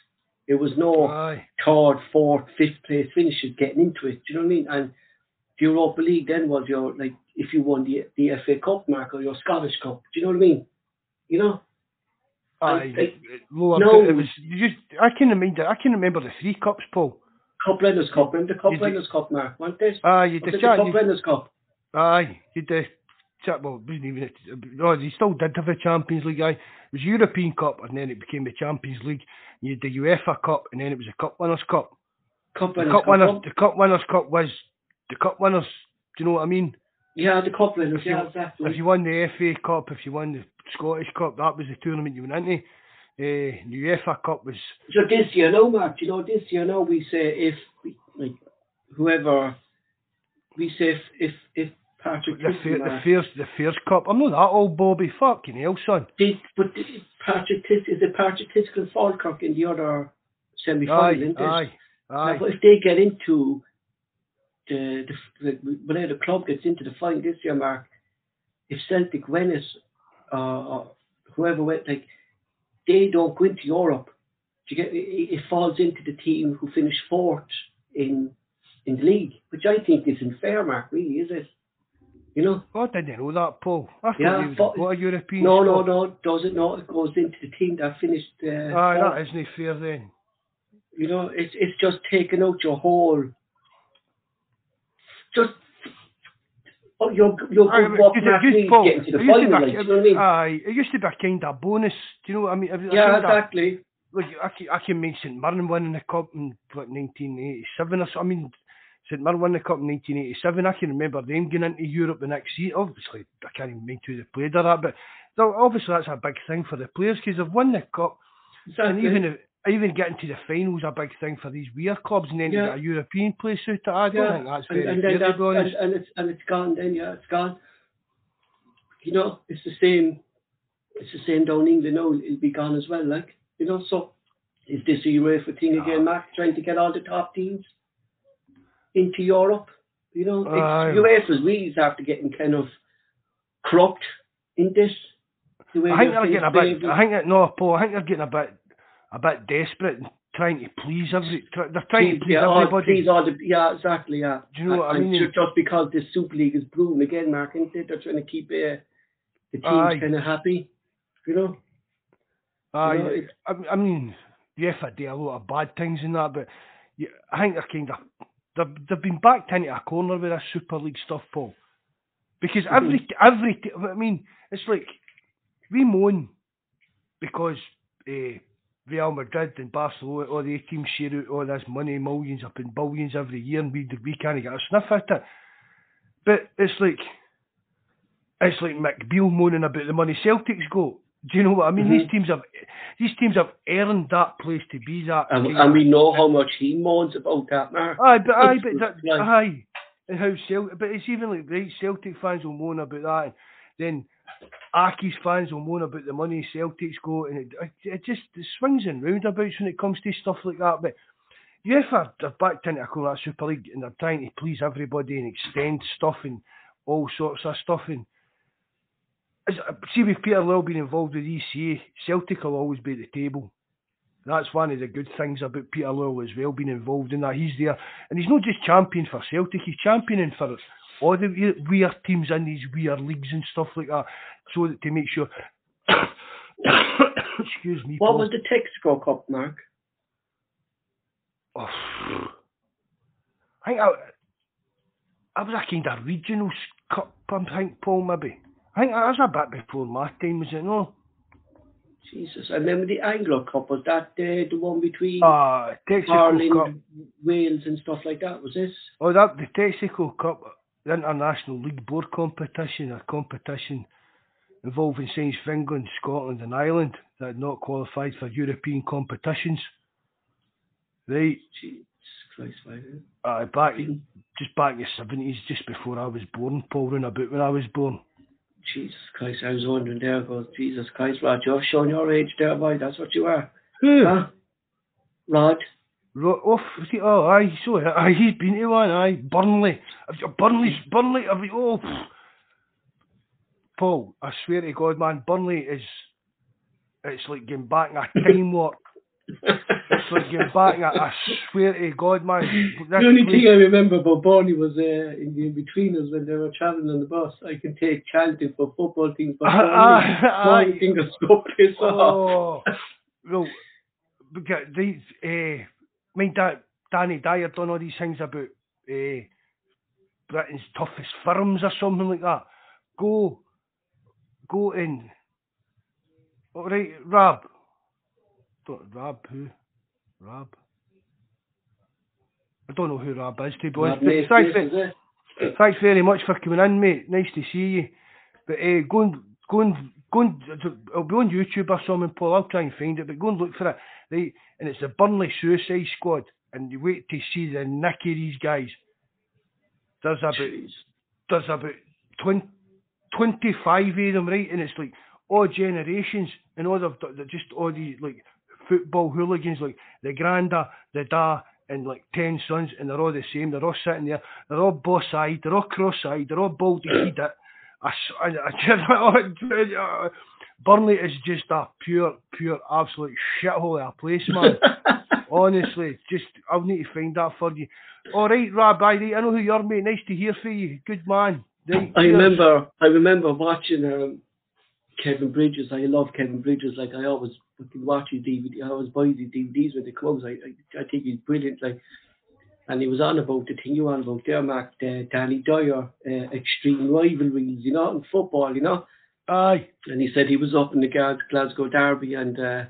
It was no Aye. third, fourth, fifth place finishes getting into it. Do you know what I mean? And the Europa League then was your like if you won the the FA Cup, Mark, or your Scottish Cup. Do you know what I mean? You know. Aye. I- I- lower, no. it was just I can remember I can remember the three cups, Paul. Cup Winners' Cup, remember the Cup Winners' Cup, Mark, weren't this? Aye, you did the. Cup Winners' Cup? aye, you did. Well, wasn't even. No, they still did have a Champions League. Aye, it was European Cup, and then it became the Champions League. You had the UEFA Cup, and then it was the Cup Winners' Cup. Cup The Winners' Cup Cup. Winners, Cup- the Cup Winners' Cup was the Cup Winners. Do you know what I mean? Yeah, the Cup Winners, If you- yeah, exactly. If you won the FA Cup, if you won the Scottish Cup, that was the tournament you went into. Uh, the UEFA Cup was So this year now, Mark, you know, this year now we say if, like, whoever, we say if, if, if Patrick the, fair, the Fairs the Fairs Cup. I'm not that old, Bobby. Fucking hell, son. did, but did Patrick Tis, is it Patrick and Falkirk in the other semi-final, Aye, isn't aye, aye. Now, if they get into the, the, the whenever the club gets into the final this year, Mark, if Celtic win it, uh, or whoever went, like, they don't go into Europe. Do you get it, it falls into the team who finished fourth in in the league, which I think isn't fair, Mark. Really, is it? You know? Oh, I didn't know that, Paul. I thought Yeah, he was a European. No, no, squad. no. Does it not? It goes into the team that finished. Uh, Aye, fourth. that isn't fair then. You know, it's it's just taking out your whole. Just. Oh, you're you're good it used- Paul, getting to the it used to final, be like, a- you know what I mean? Aye, it used to be a kind of bonus. Do you know what I mean? A yeah, of- exactly. Like I can, I can make St winning the cup in what 1987 or so. I mean, St Mirren won the cup in 1987. I can remember them going into Europe the next year. Obviously, I can't even mind who they played or that, but obviously that's a big thing for the players because they've won the cup, and even if, even getting to the finals a big thing for these weird clubs, and then Yeah. a European place out of it. I don't yeah, think that's very and fair to be honest. and, and it's and it's gone. Then yeah, it's gone. You know, it's the same. it's the same down in England now. It'll be gone as well, like you know. So is this a UEFA thing again, Mark? Trying to get all the top teams into Europe. You know, it's UEFA's really after getting kind of corrupt in this. The way I think they're getting a bit. I think that no, Paul. I think they're getting a bit, a bit desperate and trying to please every. They're trying to please yeah, everybody. please all the, yeah, exactly, yeah. Do you know what I mean? Just because the Super League is brewing again, Mark, isn't it? They're trying to keep uh, the teams kind of happy, you know. Aye, you know, I, I mean, UEFA do a lot of bad things in that, but yeah, I think they're kind of they've they've been backed into a corner with this Super League stuff, Paul. Because every t every t- I mean, it's like we moan because uh, Real Madrid and Barcelona, all the teams share out all this money, millions up in billions every year, and we we can't get a sniff at it. But it's like it's like McBeal moaning about the money Celtics go. Do you know what I mean? These mm-hmm. teams have these teams have earned that place to be that. And, and we know how much he moans about that, Mark. Aye, but aye, but that, like- aye, and how Celtic, but it's even like right Celtic fans will moan about that, and then Aki's fans will moan about the money Celtics go, and it, it, it just it swings and roundabouts when it comes to stuff like that. But UEFA are backed into a that Super League, and they're trying to please everybody and extend stuff and all sorts of stuff. And Uh, see, with Peter Lawwell being involved with ECA, Celtic will always be at the table. That's one of the good things about Peter Lawwell as well, being involved in that. He's there, and he's not just champion for Celtic, he's championing for all the weird teams in these weird leagues and stuff like that, so that to make sure. Excuse me. What Paul. was the Texaco Cup, Mark? Oh, I think I, I was a kind of regional cup, I think, Paul, maybe. I think that was a bit before my time, was it no? Jesus, I remember the Anglo Cup. Was that uh, the one between Ah, Texaco Ireland, Cup. Wales, and stuff like that? Was this? Oh, that the Texaco Cup, the International League Board competition, a competition involving Saints of England, Scotland, and Ireland that had not qualified for European competitions. Right, Jesus Christ, why? uh, back just back in the seventies, just before I was born, Paul, round about when I was born. Jesus Christ, I was wondering there. Goes Jesus Christ, Rod, you're showing your age there, boy. That's what you are, Who? huh? Rod. Ro- oh, he, oh, aye, so aye, he's been to one, aye, Burnley. Have you- Burnley, mm. Burnley, have you, oh. Paul, I swear to God, man, Burnley is, it's like getting back in a time warp. Like getting back a, I swear to God, man. The only place- thing I remember about Barney was uh, in the in-betweeners when they were travelling on the bus. I can take Charlton for football things, but Aye, Barney, Barney aye. think of so piss off. Oh, well, because these, uh, I mean, that Danny Dyer done all these things about uh, Britain's toughest firms or something like that. Go, go in. All right, Rab. Rab who? Rab. I don't know who Rab is to be honest. but thanks? Thanks very much for coming in, mate. Nice to see you. But uh, go and go and go and it'll be on YouTube or something, Paul. I'll try and find it. But go and look for it. Right, and it's the Burnley Suicide Squad, and you wait to see the nick of these guys. There's about Jeez. there's about 20, 25 of them, right? And it's like all generations, and all of just all these like football hooligans, like the granda, the da, and like ten sons, and they're all the same. They're all sitting there. They're all boss-eyed. They're all cross-eyed. They're all baldy-headed. I, I, I Burnley is just a pure, pure, absolute shithole of a place, man. Honestly, just I'll need to find that for you. All right, Rabbi, right, I know who you are, mate. Nice to hear from you. Good man. Right, I remember, I remember watching um, Kevin Bridges. I love Kevin Bridges. Like I always fucking watch his DVD. I always buy the DVDs they come out. I, I, I think he's brilliant. Like, and he was on about the thing you on about there, Mark. The Danny Dyer, uh, extreme rivalries, you know, in football, you know. Aye. And he said he was up in the Glasgow Derby and uh,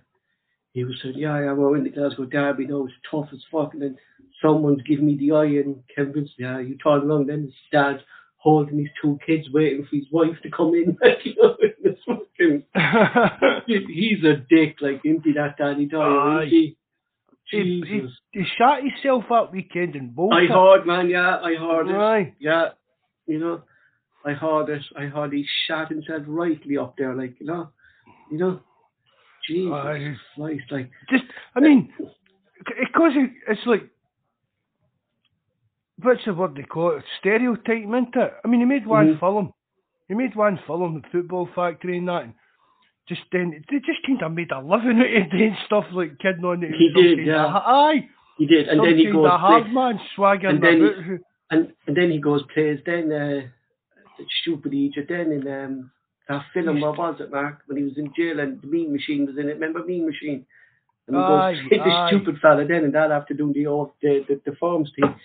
he was saying, yeah, yeah, we're in the Glasgow Derby now, it's tough as fuck. And then someone's giving me the eye and Kevin yeah, you turn around then his dad's holding his two kids waiting for his wife to come in. you know, it's fucking, he's a dick, like, isn't he, that Danny Dyer, isn't he? he, he, he shot himself that weekend in Bolton. I heard, man, yeah, I heard it. Aye. Yeah, you know, I heard it. I heard he shot himself rightly up there, like, you know. You know, Jesus. Christ, like Just, I mean, because it's like, what's the word they call it? Stereotyping, isn't it? I mean, he made one Mhm. film. He made one film, the Football Factory and that. And just then, they just kind of made a living out of doing stuff like kidding on it. He did, yeah. Aye. he did, and then he goes of hard man swaggering and then he- about. and and then he goes plays then uh, the stupid Egypt then in um that film what was it Mark when he was in jail and the Mean Machine was in it remember Mean Machine and he Aye, goes hit the stupid fella then and that after doing the off the the, the forms team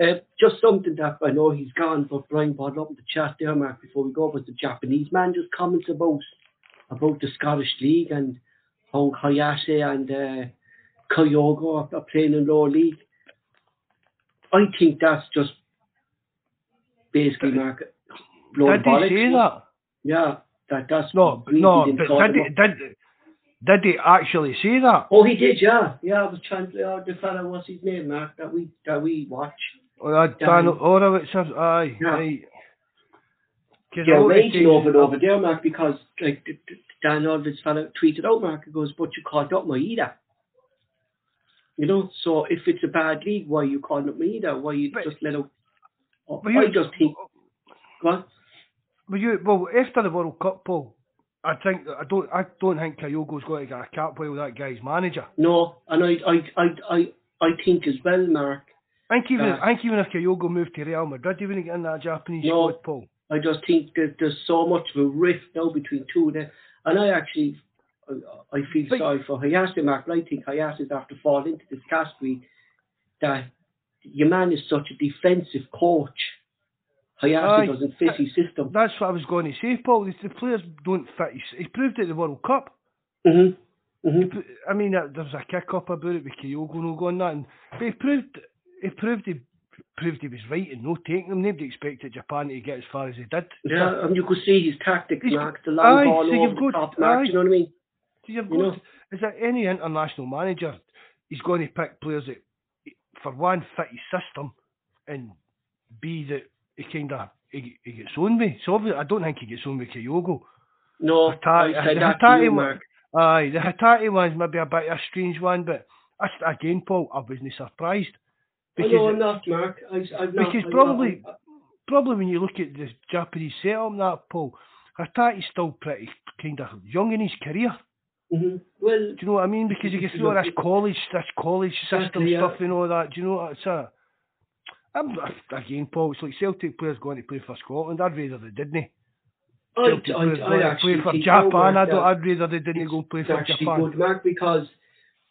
uh, just something that I know he's gone but Brian brought up in the chat there Mark before we go was the Japanese man just comments about about the Scottish League and how Hatate and uh, Kyogo are, playing in lower league I think that's just basically market blowing Did he say that? Yeah, that that's No, no, did did, did he actually say that? Oh, he did, yeah, yeah. I was trying to. Oh, the fella, what's his name, Mark? That we that we watch. Or that Dan- Dan Orlowitz, aye, Yeah. right. 'Cause They're I wanted raging over it over there, Mark, because like Dan Aldridge fella tweeted out, Mark, he goes, "But you called up Maeda." You know, so if it's a bad league, why you calling up Maeda? Why you But- just let out? Oh, But you- I just think. What? Well, you, well, after the World Cup, Paul, I think I don't, I don't think Kyogo's going to get a cap with that guy's manager. No, and I, I, I, I, I think as well, Mark. I think even, Uh, I think even if Kyogo moved to Real Madrid, he wouldn't get in that Japanese No. squad, Paul. I just think that there's so much of a rift now between two of them. And I actually, I, I feel But- sorry for Hatate, Mark. but I think Hatate's after falling into this category that your man is such a defensive coach. Hatate Aye. doesn't fit his system. That's what I was going to say, Paul. The, players don't fit. His, he proved it at the World Cup. Mm-hmm. Mm-hmm. I mean, there was a kick up about it with Kyogo no going that, and, but he proved, he proved he proved he was right in no taking them. Nobody expected Japan to get as far as they did. Yeah, and you could see his tactics, Mark. The long aye, ball so over the top, Mark. you know what I mean? So you've You got, know. is there any international manager he's going to pick players that, for one, fit his system, and B that he kind of he, he gets on with. So obviously, I don't think he gets on with Kyogo. No, Hatate- I said the that to you, one-. Aye, the Hatate one's maybe a bit of a strange one, but that's, again, Paul, I wasn't surprised. I know I'm not, Mark. I, I'm not. because I'm probably- Not, probably when you look at the Japanese setup, that Paul, Hatate's still pretty kind of young in his career. hmm Well, Do you know what I mean? Because you get through all this college, this college system yeah. stuff and all that. Do you know what it's a? I'm again, Paul. It's like Celtic players going to play for Scotland. I'd rather they didn't. I, Celtic I, I to actually play for Japan. I don't. I'd rather they didn't go play for Japan. good, Mark, because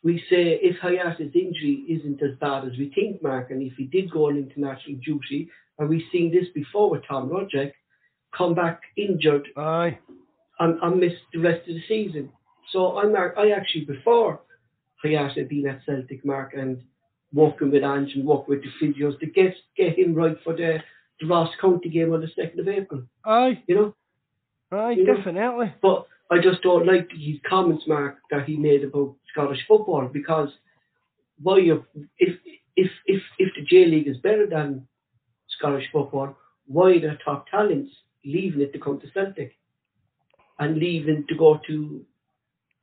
we say if Hatate's injury isn't as bad as we think, Mark, and if he did go on international duty, and we've seen this before with Tom Rogic, come back injured Aye. and, and miss the rest of the season. So I'm Mark, I actually prefer Hatate being at Celtic, Mark, and working with Ange and working with the physios to get get him right for the, the Ross County game on the second of April. Aye. You know. Aye. You know, Definitely. But I just don't like his comments, Mark, that he made about Scottish football because why if if if if the J League is better than Scottish football, why are the top talents leaving it to come to Celtic and leaving to go to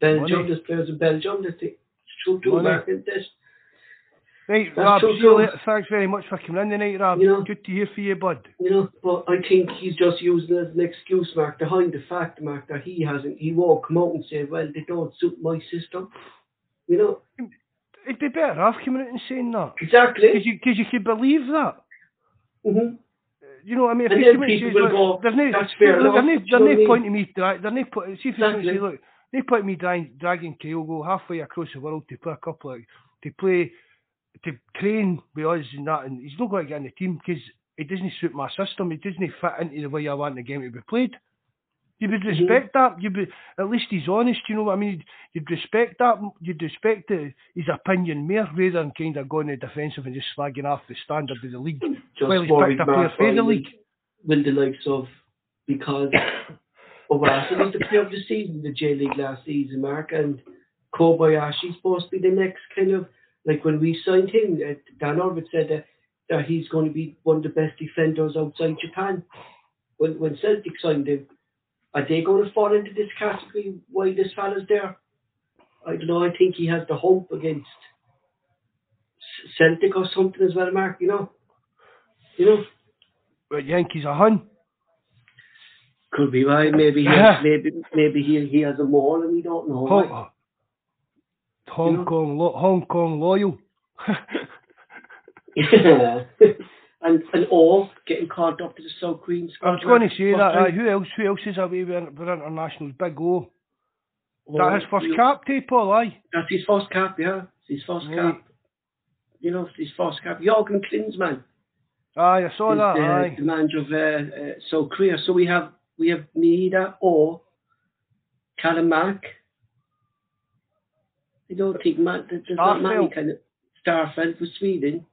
Belgium? There's players in Belgium. That's true too, Money. Mark. Isn't it? Right, That's Rob. See you later. Thanks very much for coming in tonight, Rob. You know- Good to hear from you, bud. You know, but I think he's just using it as an excuse, Mark, behind the fact, Mark, that he hasn't, he won't come out and say, well, they don't suit my system. You know, It'd be better off coming out and saying that. exactly. Because you, cause you could believe that. hmm You know what I mean? If And you then come out and people will go, there's no, "That's fair look, there's enough," no, there's know what I no point in me, dra- there's no point, see if you and say, look, no point in me dra- dragging Kyogo halfway across the world to play a couple of, to play, to train with us and that, and he's not going to get in the team because it doesn't suit my system, it doesn't fit into the way I want the game to be played. You would Mm-hmm. respect that. You'd be, at least he's honest. You know what I mean? You'd respect that. You'd respect the, his opinion more rather than kind of going defensive and just slagging off the standard of the league. Just well, he's worried, picked a player for the league. Will the likes of, because Owasu was the player of the season, the J League last season, Mark, and Kobayashi's supposed to be the next kind of, like when we signed him, uh, Dan Orlowitz said that, that he's going to be one of the best defenders outside Japan. When when Celtic signed him, are they going to fall into this category? Why this fella's there? I don't know. I think he has the hope against Celtic or something as well, Mark. You know, you know. But Yankees a hun. Could be right. Maybe he Yeah. has, maybe maybe he he has a mole and we don't know. Hong, like. Hong You know? Kong, lo- Hong Kong loyal. and and all getting called up to the South Korean I was going to say that. aye, who else? Who else is away with internationals? Big O. Oh, that his first you- cap, too, Paul. Aye. That's his first cap, yeah. It's his first Right. cap. You know, it's his first cap. Jürgen Klinsmann. Aye, I saw is that. the, Aye. the manager of uh, uh, South Korea. So we have we have Nida or Callum I don't think Matt, there's not many Starfelt. kind of star Starfelt for Sweden.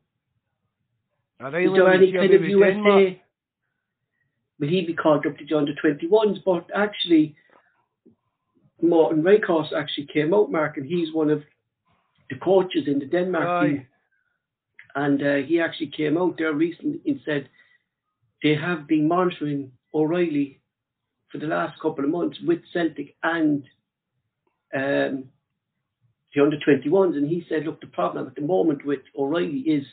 Aye, Is there any kind of USA? Denmark. Will he be called up to the under 21s? But actually, Morten Rakos actually came out, Mark, and he's one of the coaches in the Denmark team. And uh, he actually came out there recently and said they have been monitoring O'Riley for the last couple of months with Celtic and um, the under 21s. And he said, look, the problem at the moment with O'Riley is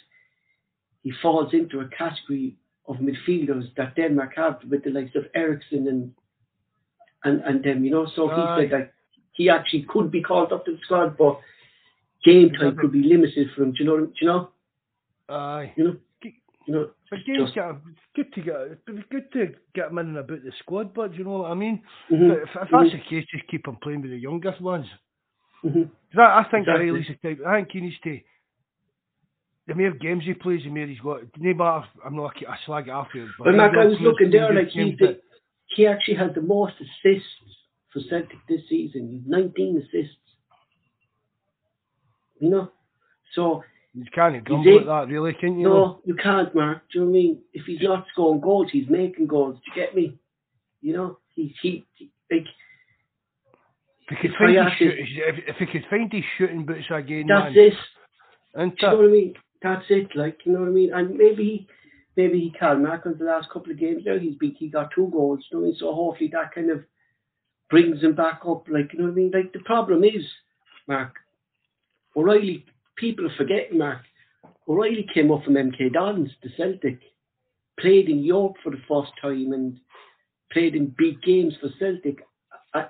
he falls into a category of midfielders that Denmark have with the likes of Eriksen and and and them, you know. So Aye. he said that he actually could be called up to the squad, but game time could be limited for him. Do you know? Do you know? Aye. You know? You know? But games get, good to get, be good to get him in and about the squad, but you know what I mean? Mhm, But if, if that's the case, just keep him playing with the youngest ones. Mhm. 'Cause I, I think Exactly. The type. I think he needs to. The more games he plays, the more he's got. No matter, I'm not a slag it after. But he's Mark, I was looking there, like the, that- he actually has the most assists for Celtic this season. He's 19 assists. You know, so You can't grumble at that, really, can you? know? no, you can't, Mark. Do you know what I mean? If he's not scoring goals, he's making goals. Do you get me? You know, he he, he like If he could find his shoot, if, if he could find his shooting boots again, that's man, it. You know what I mean? That's it. Like you know what I mean? And maybe he, maybe he can. Mark, because the last couple of games there, he's he got two goals. You know what I mean? So hopefully that kind of brings him back up. Like you know what I mean? Like the problem is, Mark, O'Riley. People are forgetting, Mark. O'Riley came up from MK Dons, the Celtic, played in Europe for the first time and played in big games for Celtic,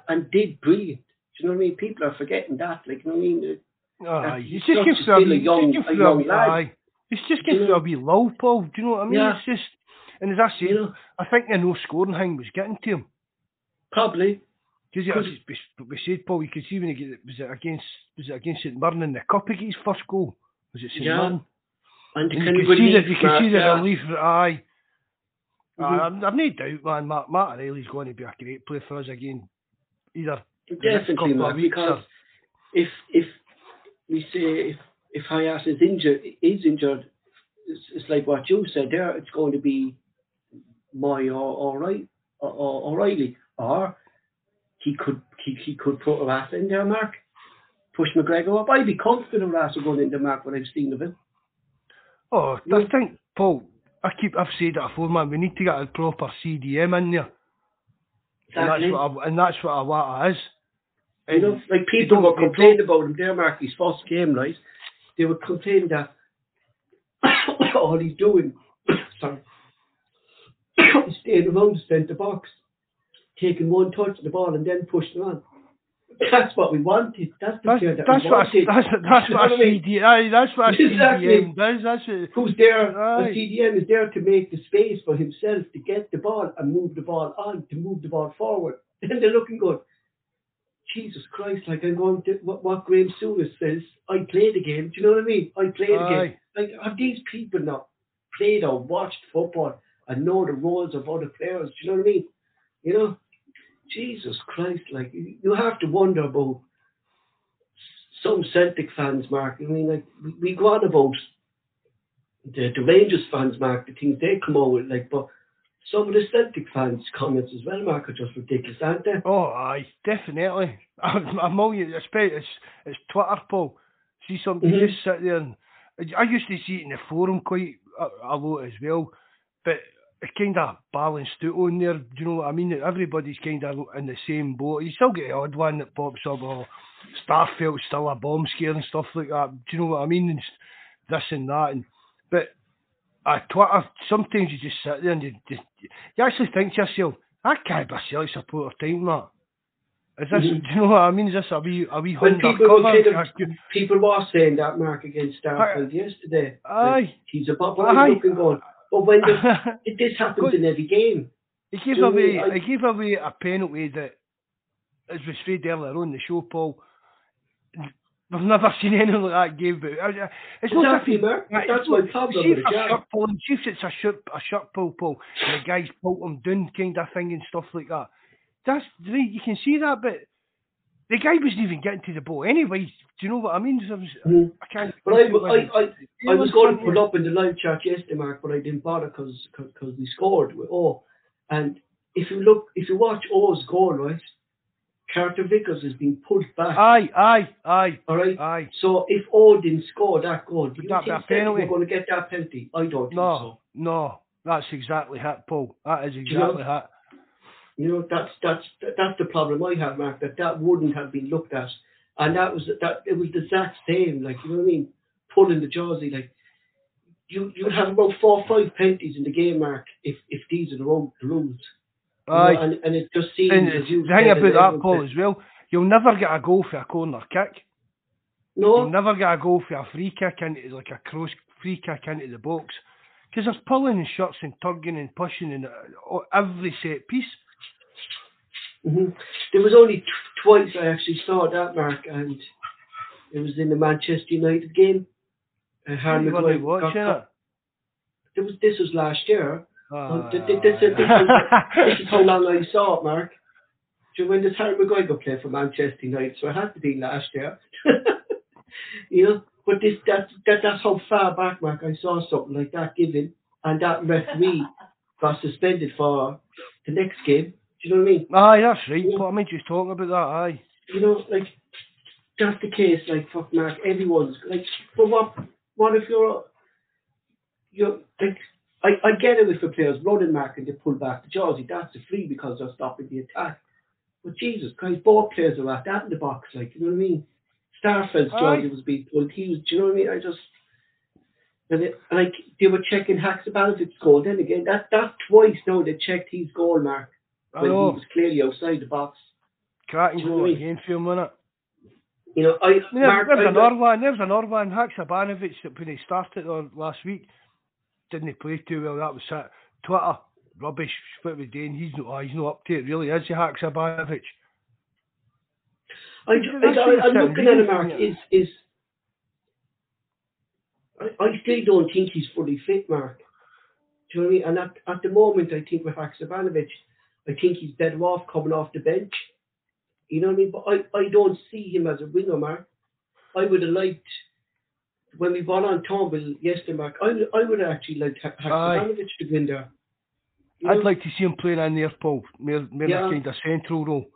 and did brilliant. Do you know what I mean? People are forgetting that. Like you know what I mean? He's he's just such getting a through a still young- just a getting young lad. aye. He's just getting a know? wee Paul. Do you know what I mean? Yeah. It's just, and as I say, know? I think the no scoring thing was getting to him. Probably. Because Cause- we, said, Paul, you could see when he get, was it against was it against St Mirren in the cup he got his first goal? Was it St Yeah. Mirren? And And you can see relief, that you can see the yeah. relief. Aye. Mhm. Aye, I've, no doubt, man. Matt, Matt O'Riley's going to be a great player for us again. Either Definitely, Mark, because if if we say if if Hatate is injured is injured, it's, it's like what you said there. It's going to be Mooy or or right or, or O'Riley, or he could he, he could put Rasa in there, Mark. Push McGregor up. I'd be confident Rasa going into Mark when I've seen of him. Oh, Yeah. I think, Paul, I keep, I've said it before, man, we need to get a proper CDM in there. And that's what a, and that's what Iwata is. You know, mm. like people were complaining about him there, Mark, his first game, right? They were complaining that all he's doing, sorry, is staying around the centre box, taking one touch of the ball and then pushing on. That's what we wanted. That's the That's, player that that's we what wanted. that's, that's what a what I mean? CD, aye, that's what Exactly. CDM does. That's it. Who's there? Aye. A CDM is there to make the space for himself to get the ball and move the ball on, to move the ball forward. Then they're looking good. Jesus Christ, like I'm going to what, what Graham Souness says, I played the game. Do you know what I mean? I played the game. Like, have these people not played or watched football and know the roles of other players? Do you know what I mean? You know? Jesus Christ, like, you you have to wonder about some Celtic fans, Mark. I mean, like, we, we go on about the, the Rangers fans, Mark, the things they come out with, like, but some of the Celtic fans' comments as well, Mark, are just ridiculous, aren't they? Oh, aye, definitely. I'm, I'm all you, it's, it's, it's Twitter, Paul. See somebody Mhm. just sit there and I used to see it in the forum quite a, a lot as well. But it's kind of balanced out on there. Do you know what I mean? Everybody's kind of in the same boat. You still get the odd one that pops up, or Starfelt's still a bomb scare and stuff like that. Do you know what I mean? And this and that. And but at Twitter, sometimes you just sit there and you, just, you actually think to yourself, I can't be a Celtic supporter time that. Is this, Mhm. do you know what I mean? Is this a wee, a wee When people were, kind people were saying that Mark against Starfelt yesterday. Aye. He's a bubble Aye. looking going. But when the, this happens in every game. He gave away. I- He gave away a penalty that, as was said earlier on the show, Paul. We've never seen anything like that game, but uh, it's not as if Exactly, he- Mark. That's what not- problem See if a shirt pull, see if it's a shirt, a shirt pull, Paul, and the guys pull him down, kind of thing, and stuff like that. That's. You can see that, but the guy wasn't even getting to the ball anyway. Do you know what I mean? I, was, Mhm. I can't. But I, I, I, I was going to put up in the live chat yesterday, Mark, but I didn't bother because we scored with O. And if you look, if you watch Oh's goal, right, Carter Vickers has been pulled back. Aye, aye, aye, all right. aye. So if O didn't that goal, do you that think that penalty? we're going to get that penalty? I don't think No, so. no, that's exactly it, Paul. That is you know- exactly it. You know, that's that's that's the problem I have, Mark. That that wouldn't have been looked at, and that was that it was the exact same. Like you know what I mean, pulling the jersey, Like you you'd have about four or five penalties in the game, Mark, if if these are the wrong the rules. Aye. and and it just seems And the thing about that, Paul, as well, you'll never get a goal for a corner kick. No. You'll never get a goal for a free kick into like a cross free kick into the box because there's pulling and shots and tugging and pushing and uh, every set piece. hmm there was only t- twice I actually saw that, Mark, and it was in the Manchester United game. Uh, Harry you Maguire to watch it. There was this was last year. Ah. th- th- this, is- this, this is how long I saw it, Mark. Do you know when does Harry go play for Manchester United? So it had to be last year. you know, but this that, that that's how far back, Mark, I saw something like that given, and that referee got suspended for the next game. Do you know what I mean? Aye, that's right. Yeah. Paul, I mean, just talking about that. Aye. You know, like that's the case. Like fuck, Mark, everyone's like, but what? What if you're you're like I, I get it if the players running mark and they pull back the jersey, that's a free because they're stopping the attack. But Jesus Christ, both players are at that in the box, like you know what I mean? Starfelt's jersey was being pulled, he was do you know what I mean? I just and it, like they were checking Haksabanovic's goal. Then again, that that's twice now they checked his goal mark when he was clearly outside the box. Cracking Do you know goal what I mean? again for him, wasn't it? You know, I I mean, Mark, there's I- another one. There's another one. Haksabanovic that when he started on last week didn't play too well. That was it. Twitter rubbish. What we doing? He's not. he's not up to it. Really, is he Haksabanovic? I, I, that's I, what I'm I'm looking at him, Mark. Is is I, I still don't think he's fully fit, Mark. Do you know what I mean? And at, at the moment, I think with Haksabanovic, I think he's better off coming off the bench. You know what I mean? But I, I don't see him as a winger, Mark. I would have liked when we bought on Turnbull yesterday, Mark. I, I would have actually liked Ha- Haksabanovic to win there. You I'd know? like to see him playing in there, Paul. More, more Yeah. kind of central role.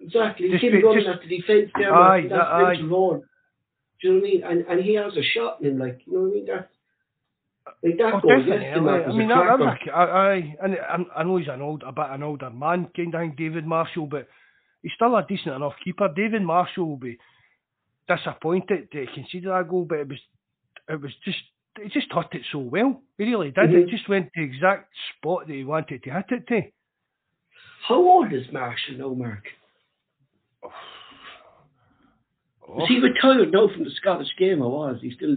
Exactly. Just Him be- running just- at the defence there, Aye, that- that's aye. role. Do you know what I mean? And and he has a shot in him, like you know what I mean? That's like that Oh, goal definitely. yesterday, Mark, I mean, a that, that cracker. was a, I, I, and I, I know he's an old, a bit an older man, kind of thing, David Marshall, but he's still a decent enough keeper. David Marshall will be disappointed to concede that goal, but it was, it was just, he just hit it so well. He really did. Mhm. It just went to the exact spot that he wanted to hit it to. How old is Marshall now, Mark? Oh. Is he retired now from the Scottish game, or was he still?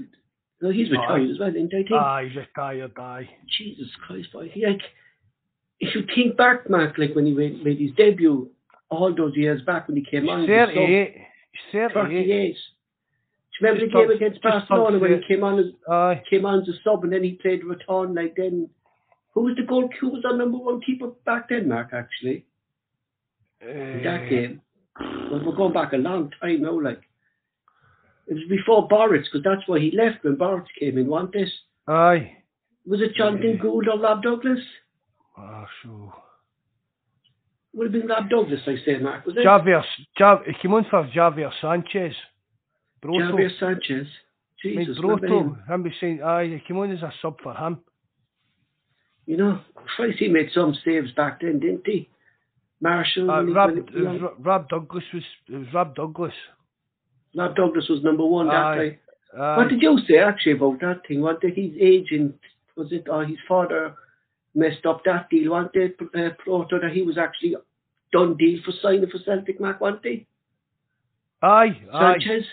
No, he's retired Aye. as well, isn't he? I think. Ah, he's retired, aye. Jesus Christ, boy. He, like, if you think back, Mark, like when he made, made his debut all those years back when he came on, He's sub, 38. He's 38. 38. Do you remember Just the game against Barcelona when he came on as Aye. came on as a sub and then he played return like then who was the goal who was our number one keeper back then, Mark, actually? In that game. Well, we're going back a long time now, like it was before Barrett's because that's why he left when Boris came in, wasn't this? Aye. Was it Jonathan Yeah. Gould or Rob Douglas? Ah, so. Would have been Rob Douglas, I say, Mark, was it? Javier, Jav, he came on for Javier Sanchez. Broto. Javier Sanchez. Jesus, remember him? Broto. Him be saying, aye, he came on as a sub for him. You know, Christ, he made some saves back then, didn't he? Marshall. Uh, Rob, it was Rob Douglas was it was Rob Douglas. Rob Douglas was number one that Aye. What did you say actually about that thing? What did his agent was it or his father messed up that deal? Wasn't it uh, Broto that he was actually done deal for signing for Celtic Mac, wasn't he? aye, aye, Sanchez?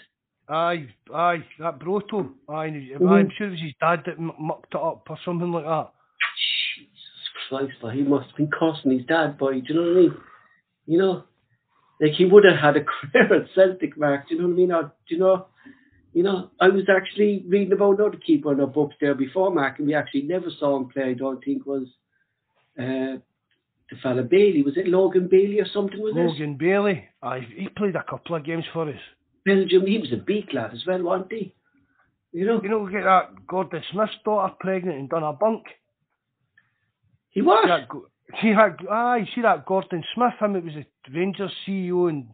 aye, aye, that Broto. Aye, Mhm. I'm sure it was his dad that m- mucked it up or something like that. Jesus Christ, but he must have been costing his dad by, do you know what I mean? You know, like he would have had a career at Celtic, Mark. Do you know what I mean? Or, do you know? You know, I was actually reading about another keeper in our books there before, Mark, and we actually never saw him play. I don't think was uh, the fella Bailly. Was it Logan Bailly or something? Was Logan Bailly. Aye, he played a couple of games for us. Belgium? He was a beak lad as well, wasn't he? You know, You know, get that Gordon Smith's daughter pregnant and done a bunk. he was. See that, see that, aye, see that Gordon Smith, him, it was a Rangers CEO and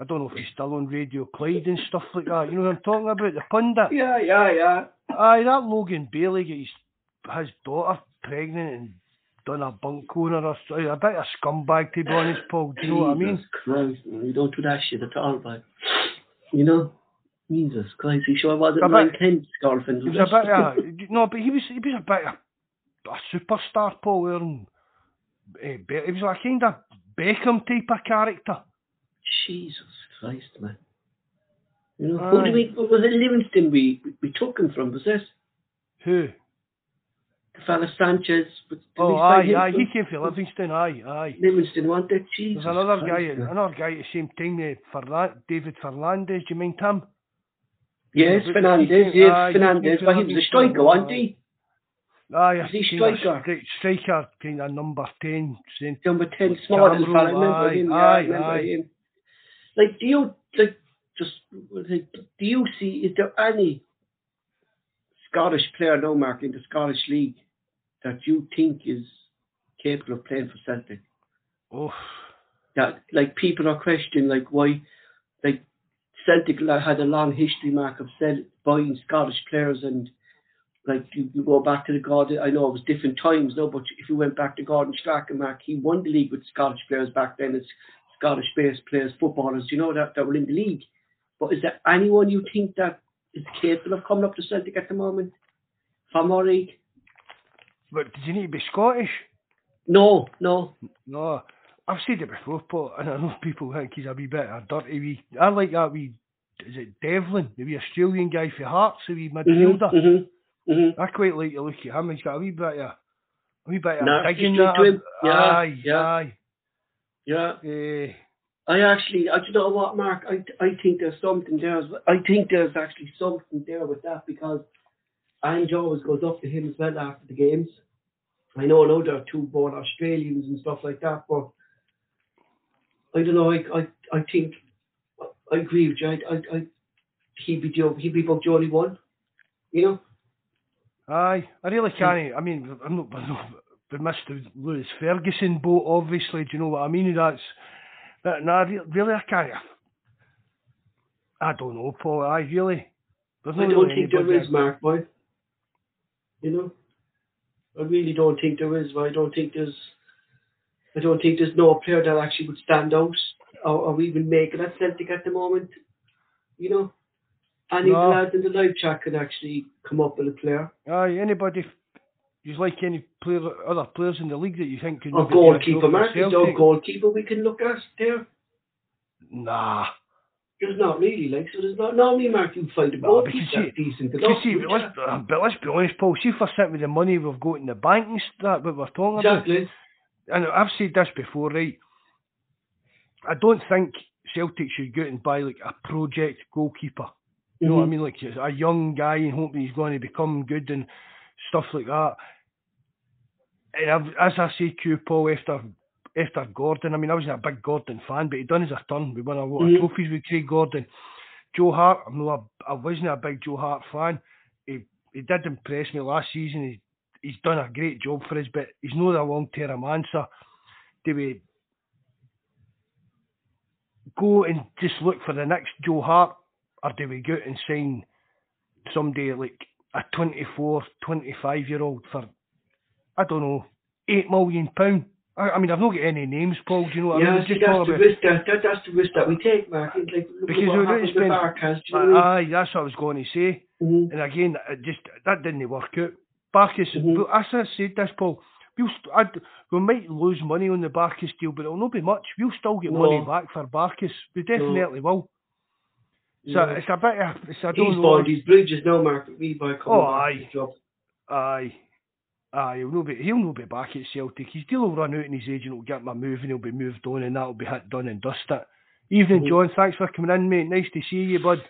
I don't know if he's still on Radio Clyde and stuff like that. You know what I'm talking about? The pundit. Yeah, yeah, yeah. Aye, that Logan Bailly got his, his daughter pregnant and done a bunk on her. or so- A bit of scumbag, to be honest, Paul. Do you know what I mean? Jesus Christ, man, you don't do that shit at all, man. You know? Jesus Christ, he sure wasn't A bit- Kent's girlfriend. He was a it? bit of, no, but he was, he was a bit of a superstar, Paul. And, eh, he was like kind of Beckham type of character. Jesus Christ, man. You know, Aye. who did we, was it Livingston we, we took him from, was it? Who? Fella Sanchez. Did Oh, aye, aye, he came from Livingston, aye, aye. Livingston? Jesus There's another guy, another guy at the same time, eh, Fernan- David Fernandez, do you mind him? Yes, Fernandez, yes, aye, Fernandez, but he was a striker, wasn't he? Aye, Was he striker? stri- striker, kind of number 10, saying, Number 10, small little Cameron, fella, remember aye, him? Yeah, aye, I remember aye. him. Like, do you, like, just, like, do you see, is there any Scottish player now, Mark, in the Scottish League that you think is capable of playing for Celtic? oh, That, like, people are questioning, like, why, like, Celtic had a long history, Mark, of sell, buying Scottish players and, like, you, you go back to the Gordon, I know it was different times, no, but if you went back to Gordon Strachan, Mark, he won the league with Scottish players back then. It's Scottish-based players, footballers, you know, that, that were in the league. But is there anyone you think that is capable of coming up to Celtic at the moment? From our league? But did you need to be Scottish? No, no. No, I've said it before, Paul, and I know people think he's a wee bit of a dirty wee. I like that wee. Is it Devlin, the wee Australian guy for Hearts, the wee midfielder? Mm-hmm, mm-hmm. I quite like to look at him. He's got a wee bit of, a wee bit of Nasty digging to him. Yeah, aye, yeah. aye. Yeah. Eh, I actually, I, do you know what, Mark? I, I think there's something there. I think there's actually something there with that because Ange always goes up to him as well after the games. I know now there are two born Australians and stuff like that, but I don't know. I, I, I think I agree with you. I, I, I he'd be Joe, he'd be about Johnny one. You know. aye, I really can't. I mean, I'm not. I'm not we missed the Lewis Ferguson boat, obviously. Do you know what I mean? That's that. Nah, really, I can't. I don't know, Paul. I really. There's I don't think there anybody Mark, boy. You know, I really don't think there is. I don't think there's. I don't think there's no player that actually would stand out or, or even make it at Celtic at the moment. You know, any No. lads in the live chat can actually come up with a player. Aye, anybody. You like any player, other players in the league that you think could Or maybe do a goalkeeper, for Mark. There's no goalkeeper we can look at there. Nah. There's not really, like, so there's not. Normally, Mark, you find a No, goalkeeper because that's decent see, wouldn't let's, uh, but let's be honest, Paul. See if we're sitting with the money we've got in the bank and that, what we're talking about. And I've said this before, right? I don't think Celtic should go out and buy like a project goalkeeper. You know what I Mhm. mean? Like a young guy and hoping he's going to become good and stuff like that. And I've, as I say to you, Paul, after after Gordon, I mean, I wasn't a big Gordon fan, but he done his a turn. We won a lot Mhm. of trophies with Craig Gordon. Joe Hart, I'm not a, I wasn't a big Joe Hart fan. He he did impress me last season. He, he's done a great job for us, but he's not a long term answer. Do we go and just look for the next Joe Hart, or do we go out and sign somebody like a 24, 25 year old for, I don't know, eight million pound. I, I mean, I've not got any names, Paul. Do you know what yeah, I mean? see, Just that's the about- risk that, that that's the risk that we take, Mark. It's like look Because what happened spend- Barkas. You know I mean? Aye, that's what I was going to say. Mhm. And again, it just that didn't work out. Barkas, Mhm. as I said this, Paul, we'll st- I'd, we might lose money on the Barkas deal, but it'll not be much. We'll still get No. money back for Barkas. We definitely will. So Yeah. it's a bit. Of, it's, I He's don't know. bought these bridges now, Mark. We buy coming Oh, aye. to his job. Aye. Aye, he'll not be he'll not be back at Celtic. His deal will run out and his agent will get my move and he'll be moved on and that'll be hit done and dusted. Evening, Mhm. John. Thanks for coming in, mate. Nice to see you, bud.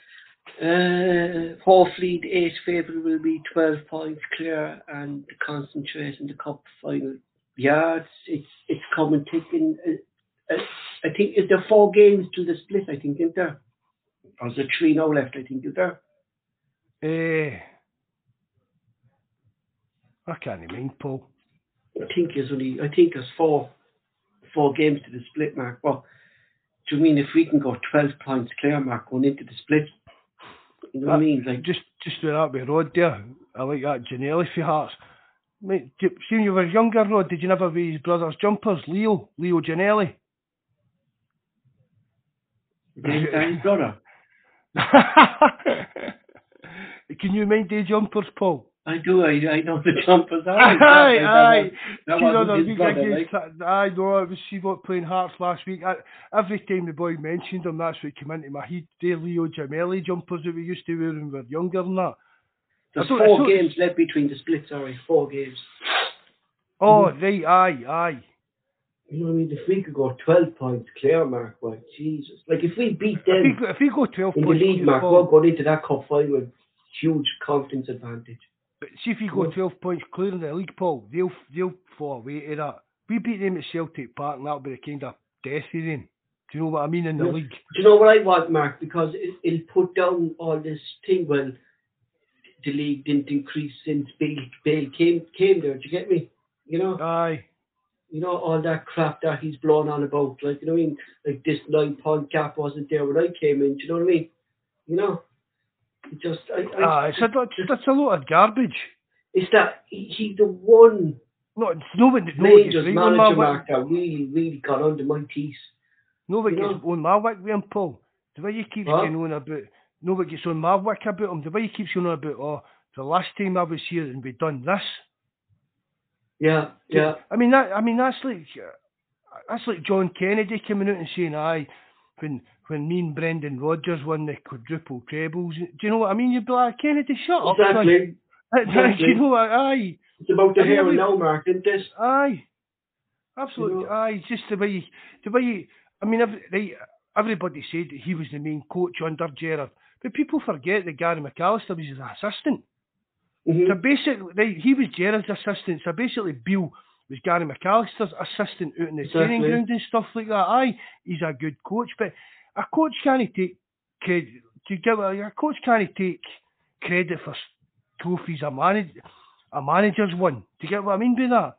Uh, Hawfleet, eight favourite will be 12 points clear and concentrate in the cup final. Yeah, it's it's, it's coming ticking. Uh, uh, I think is there four games to the split, I think, isn't there? Or is there three now left, I think, is there? Eh. I can't mind, Paul. I think there's only, I think there's four four games to the split, Mark. Well, do you mean if we can go 12 points clear, Mark, going into the split? You know what I uh, mean? Like, Just just with that with Rod there. I like that Janelli for Hearts. Mate, see when you were younger, Rod, did you never wear his brother's jumpers? Leo, Leo Janelli. his brother. Can you mind the jumpers, Paul? I do, I, I know the jumpers. Aye, Aye, aye. That See, no, wasn't no, his against like. I know it was she what playing Hearts last week. I, every time the boy mentioned him, that's what came into my head. The Leo Jamelli jumpers that we used to wear when we were younger and that. There's I four don't- games left between the splits, sorry, four games. Oh, Mm-hmm. right, aye, aye. You know what I mean? If we could go 12 points clear, Mark, well, Jesus. Like, if we beat If we, them go- if we go 12 in the points, league, clear, Mark, Paul, we're going into that cup final with huge confidence advantage. But see if we go 12 points clear in the league, Paul, they'll they'll fall away to that. We beat them at Celtic Park and that'll be the kind of death. Do you know what I mean in the Yeah. league? Do you know what I want, Mark? Because it, it'll put down all this thing, well, the league didn't increase since Bale, Bale came, came there. Do you get me? You know? Aye. you know, all that crap that he's blown on about. Like, you know what I mean? Like, this nine point gap wasn't there when I came in. Do you know what I mean? You know? Just, I, I, Ah, it's a, it's, it's a lot of garbage. it's that he, he's the one No, it's nobody, nobody Rangers gets right on my manager, wick. Mark, that really, really got under my teeth. Nobody you gets know. on my wick with him, Paul. The way you keep What? going on about, no nobody gets on my wick about him. The way he keeps going on about, oh, the last time I was here and we done this. Yeah, yeah. I mean that. I mean that's like that's like John Kennedy coming out and saying, "Aye, when when me and Brendan Rodgers won the quadruple trebles." Do you know what I mean? You'd be like, Kennedy, shut up. son." Exactly. Do exactly. you know what? Aye, It's about the hair we- now, Mark, isn't it? aye, absolutely. You know- Aye, just the way, you, the way. You, I mean, every, right, everybody said that he was the main coach under Gerrard, but people forget that Gary McAllister was his assistant. Mhm. So basically, right, he was Gerrard's assistant. So basically, Bill was Gary McAllister's assistant out in the training Exactly. ground and stuff like that. Aye, he's a good coach, but a coach can't take credit. To give a, coach can't take credit for trophies a manage a manager's won. Do you get what I mean by that?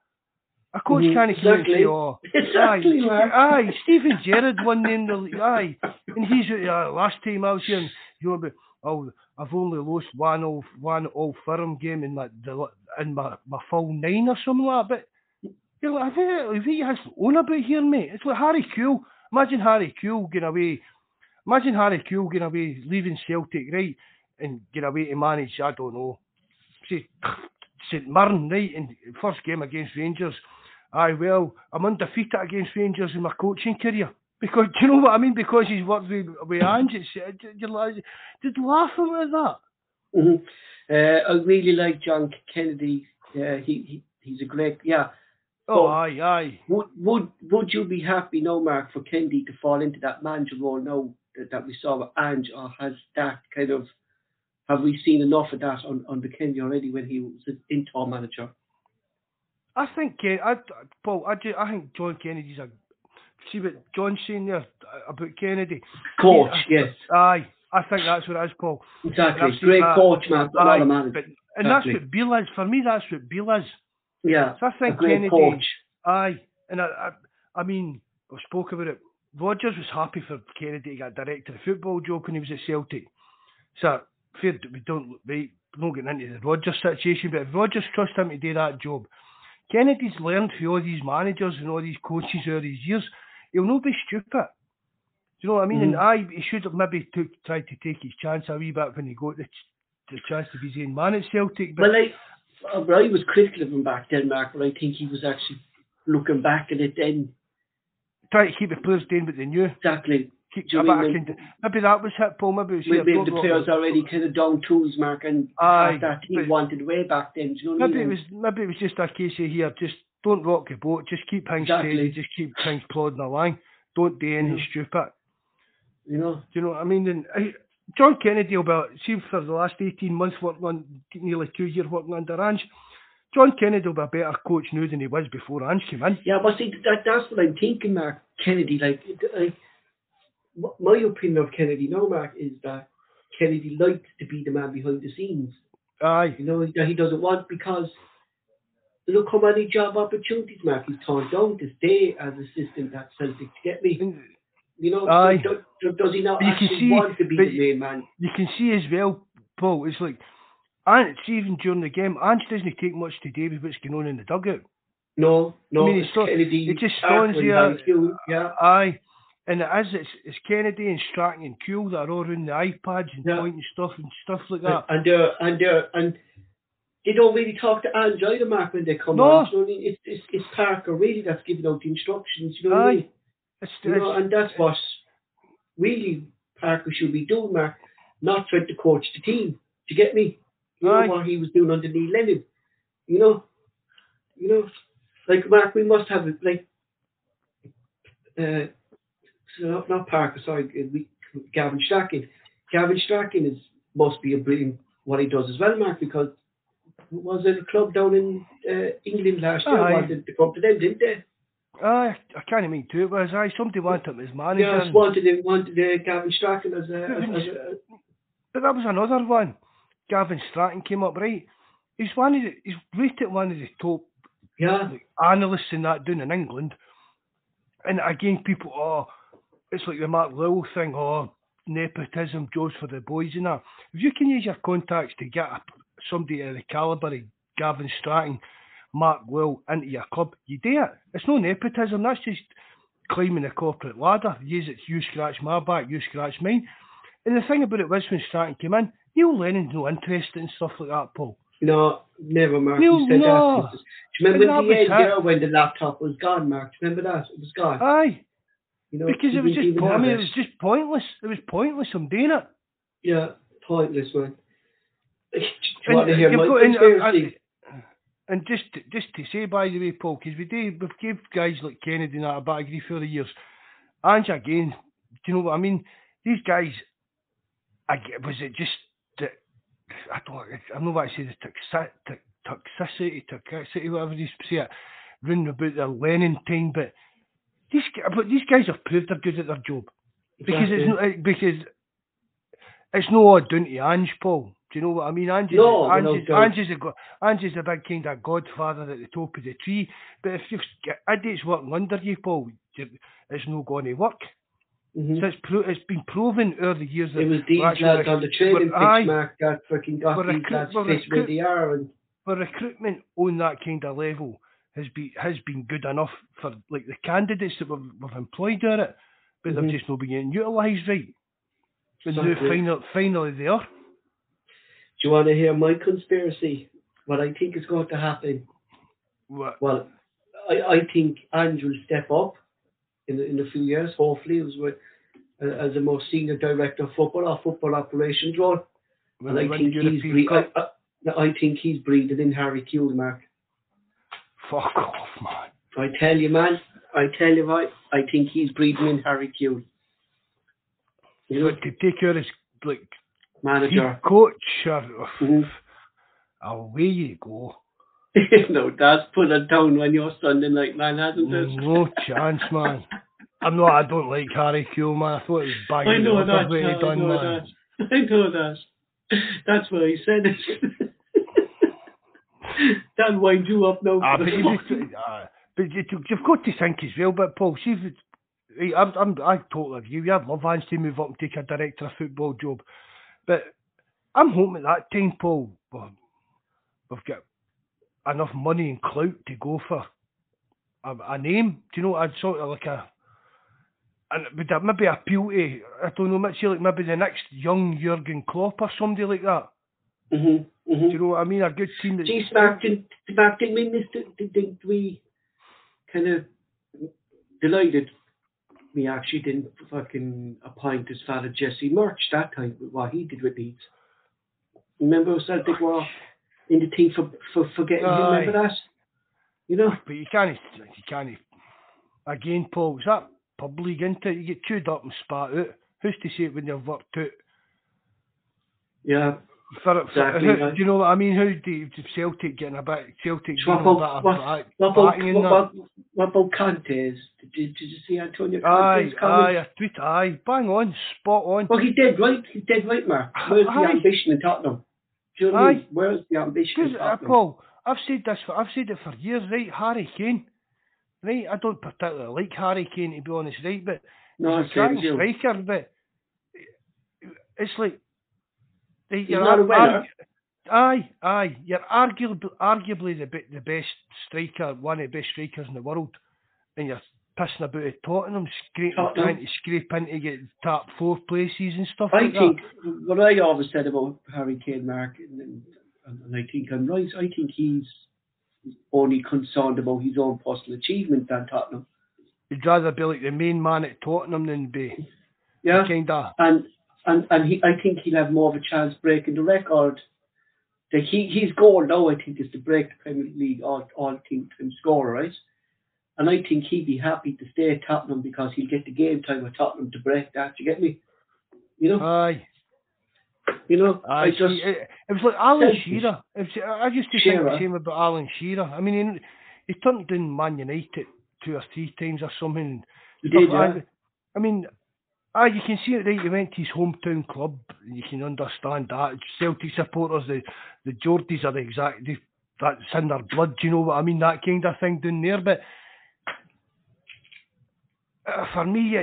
A coach Mhm, can't come out and exactly. say, "Oh, Exactly, aye, aye, Steven Gerrard won them the aye, and he's uh, last time I was here, and you know, oh, I've only lost one all one all firm game in like the in my, my full nine or something like that. But you're like, if he has own about here, mate, it's like Harry Kewell. Imagine Harry Kewell going away. Imagine Harry Kewell going away, leaving Celtic, right, and going away to manage. I don't know, St Mirren, right, in first game against Rangers. Aye, well, I'm undefeated against Rangers in my coaching career. Because, do you know what I mean? Because he's worked with, with Ange, uh, you're did laugh at that. Mhm. Uh, I really like John Kennedy. Uh, he, he he's a great. Yeah. Oh, Oh. aye, aye. Would would would you be happy, no, Mark, for Kennedy to fall into that manager role now that, that we saw with Ange, or has that kind of have we seen enough of that on on the Kennedy already when he was an interim manager? I think, Ken, I, Paul, I, ju- I think John Kennedy's a. See what John's saying there uh, about Kennedy? Coach, yes, Aye, I think that's what it is, Paul. exactly. Great that. coach, man. but Aye, but, and that's what Beale is. For me, that's what Beale is. Yeah, So I think great Kennedy. coach. Aye, and I, I, I mean, I spoke about it. Rodgers was happy for Kennedy to get director of football job when he was at Celtic. So, fair, we don't, we, not getting into the Rodgers situation, but if Rodgers trusts him to do that job, Kennedy's learned from all these managers and all these coaches over these years. He'll not be stupid. Do you know what I mean? And Mm. I, he should have maybe took, tried to take his chance a wee bit when he got the, the chance to be his own man at Celtic. But Well, uh, Uh, I was critical of him back then, Mark, but I think he was actually looking back at it then. try to keep the players doing what they knew. Exactly. Keep a mean maybe that was it, Paul. Maybe it was Maybe don't the players already kind of down tools, Mark, and Aye, that he wanted way back then. Do you know what Maybe I it was maybe it was just a case of here, just don't rock the boat, just keep things Exactly. steady, just keep things plodding along. Don't do anything Yeah. stupid. You know. Do you know what I mean? And I, John Kennedy will be see for the last eighteen months working on nearly two years working under Ange. John Kennedy will be a better coach now than he was before Ange came in. Yeah, but see, that, that's what I'm thinking, Mark. Kennedy, like, like, my opinion of Kennedy now, Mark, is that Kennedy likes to be the man behind the scenes. Aye. You know, that he doesn't want because look how many job opportunities, Mark, he's turned down to stay as assistant at Celtic to get me. And You know, Aye. do, do, does he not you can actually see- want to be the main man? you can see as well, Paul, it's like and it's even during the game, Ange doesn't take much to do with what's going on in the dugout. No, no, I mean, it's not- Kennedy. it just stands and there. Yeah, Aye. And it is, it's, it's Kennedy and Strachan and Kewell that are all around the iPads and Yeah. pointing stuff and stuff like that. and uh, and uh, and they don't really talk to Ange either, Mark, when they come No. on. You know I mean? It's, it's it's Parker really that's giving out the instructions. You know what I mean? It's, You know, and that's what really Parker should be doing, Mark. Not trying to coach the team. Do you get me? You Aye. know what he was doing under Neil Lennon. You know, you know, like Mark, we must have it like. Uh, so not, not Parker, sorry, uh, we, Gavin Strachan. Gavin Strachan is must be a brilliant what he does as well, Mark, because was it a club down in uh, England last year Aye. wanted to come to them, didn't they? Aye, I can't mean to it, was aye, somebody wanted him as manager. Yes, and- wanted him, wanted uh, Gavin Strachan as a, as, as a But that was another one. Gavin Strachan came up right. He's one of the, he's rated one of the top yeah, analysts in that down in England. And again, people, oh, it's like the Mark Lawwell thing, oh, nepotism, Joe's for the boys and that. If you can use your contacts to get a, somebody of the calibre of Gavin Strachan, Mark Will into your club, you do it. It's no nepotism, that's just climbing the corporate ladder. Use it, you scratch my back, you scratch mine. And the thing about it was when Strachan came in, Neil Lennon's no interested in stuff like that, Paul. no, never, Mark. No, you said no. that. Do you remember the end when the laptop was gone, Mark? Do you remember that? It was gone. Aye, you know, because it was just, po- I mean, it. it was just pointless. It was pointless. I'm doing it. Yeah, pointless, man. Do you want to hear my and- uh, conspiracy? Uh, and- just just to say, by the way, Paul, because we do, we've gave guys like Kennedy and that a of grief over the years. And again, do you know what I mean? These guys, I was it just that, I don't, I don't know what I say, the toxi- toxicity, toxicity, whatever you say it, running about their Lennon time, but these, but these guys have proved they're good at their job. Because it's Exactly. not, because it's no all down to Ange, Paul. Do you know what I mean? Ange is, No, Ange, no is, doubt. Ange, is a, is a big kind of godfather at the top of the tree. But if you've got idiots working under you, Paul, it's no going to work. Mhm. So it's, pro- it's been proven over the years that It was these lads rec- on the training pitch, Mark, that fucking got We're these recruit- lads fit where they are. And for recruitment on that kind of level has been has been good enough for like the candidates that we've, we've employed on it, but Mhm. they're just not being utilised right. And now finally, finally they are. Do you want to hear my conspiracy? What I think is going to happen? What? Well, I, I think Andrew will step up in in a few years. Hopefully, as uh, as a more senior director of football or football operations role. And I think he's bre- I, I, I think he's breathing in Harry Kewell, Mark. Fuck off, man. I tell you, man. I tell you what. I think he's breathing in Harry Kewell. You know, But to take care of his like manager. coach or Mhm. away you go. no, that's put it down when you're Sunday night, man, hasn't it? No chance, man. I'm not. I don't like Harry Kewell, man. I thought it was bang I know the that, way Charlie, done, I know man. that. I know that. That's why he said it. That'll wind you up now. Ah, but, the you fucking- just, uh, but you, you've got to think as well. But Paul, see if I'm, I'm, I totally agree. I'd love Ange to move up and take a director of football job, but I'm hoping that time, Paul, well, we've got enough money and clout to go for a, a name. Do you know? I'd sort of like a. And would that maybe appeal to, I don't know, maybe, like maybe the next young Jurgen Klopp or somebody like that? Mhm. Do Mhm. you know what I mean? A good team that. Gee, Mark, did, Mark, did we miss? Did, did, did we kind of delighted? We actually didn't fucking appoint his father Jesse Marsch that time with what he did with Leeds. Remember Celtic were in the team for for, for getting him. Aye. Remember that? You know. But you can't, you can't. Again, Paul, is that pub league into? You get chewed up and spat out. Who's to say it when you've worked out? Yeah. For, for, Exactly, who. Do you know what I mean? How do you- Celtic getting a bit Celtic getting a bit of what, back, what about backing in what, about Conte's? Did you, did you see Antonio Aye, Conte's aye, comments? a tweet, aye, bang on, spot on. Well, he did right. He did right, Mark. Where's the ambition in Tottenham? Do you know what I mean? Aye. Where's the ambition in Because, uh, Paul, I've said this, for, I've said it for years, right? Harry Kane, right? I don't particularly like Harry Kane to be honest, right? But no, he's a same cracking as you. striker, but it's like He's you're not a winner. argu- Aye, aye. You're arguably arguably the be- the best striker, one of the best strikers in the world, and you're pissing about at Tottenham, scraping, Tottenham. trying to scrape in to get top four places and stuff I like think what I always said about Harry Kane, Mark, and, and, and I think I'm right. I think he's only concerned about his own personal achievement than Tottenham. that. You'd rather be like the main man at Tottenham than be Yeah, kind of. and and and he, I think he'll have more of a chance breaking the record. Like he, his goal now, I think, is to break the Premier League all all team team score, right? And I think he'd be happy to stay at Tottenham because he'll get the game time with Tottenham to break that. You get me? You know, Aye, you know. aye. I just it, eh, it was like Alan Shearer. It was, I used to think Shearer. the same about Alan Shearer. I mean, he, he turned down Man United two or three times or something. he did, yeah. I, I mean, ah, you can see it right. He went to his hometown club. You can understand that. Celtic supporters, the the Geordies are the exact. They, that's in their blood. Do you know what I mean? That kind of thing down there. But uh, for me, uh,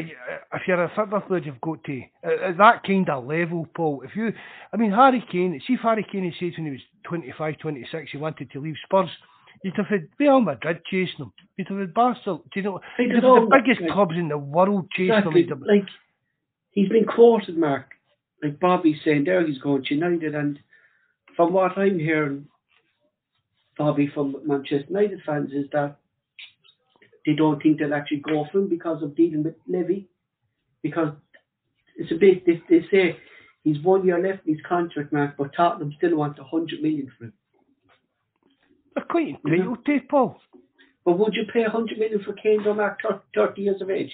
if you're a football player, you've got to uh, at that kind of level, Paul. If you, I mean, Harry Kane. See, if Harry Kane had said when he was 25, 26, he wanted to leave Spurs. You'd have had Real Madrid chasing him. You'd have had Barcelona. Do you know? You'd have had the biggest clubs in the world chasing Exactly. him. Like he's been quoted, Mark. Like Bobby's saying there, he's going to United, and from what I'm hearing, Bobby from Manchester United fans is that they don't think they'll actually go for him because of dealing with Levy, because it's a bit. They, they say he's one year left in his contract, Mark, but Tottenham still want a hundred million for him. They're quite entitled it, Paul. But would you pay a hundred million for Kane, though, Mark, thirty years of age?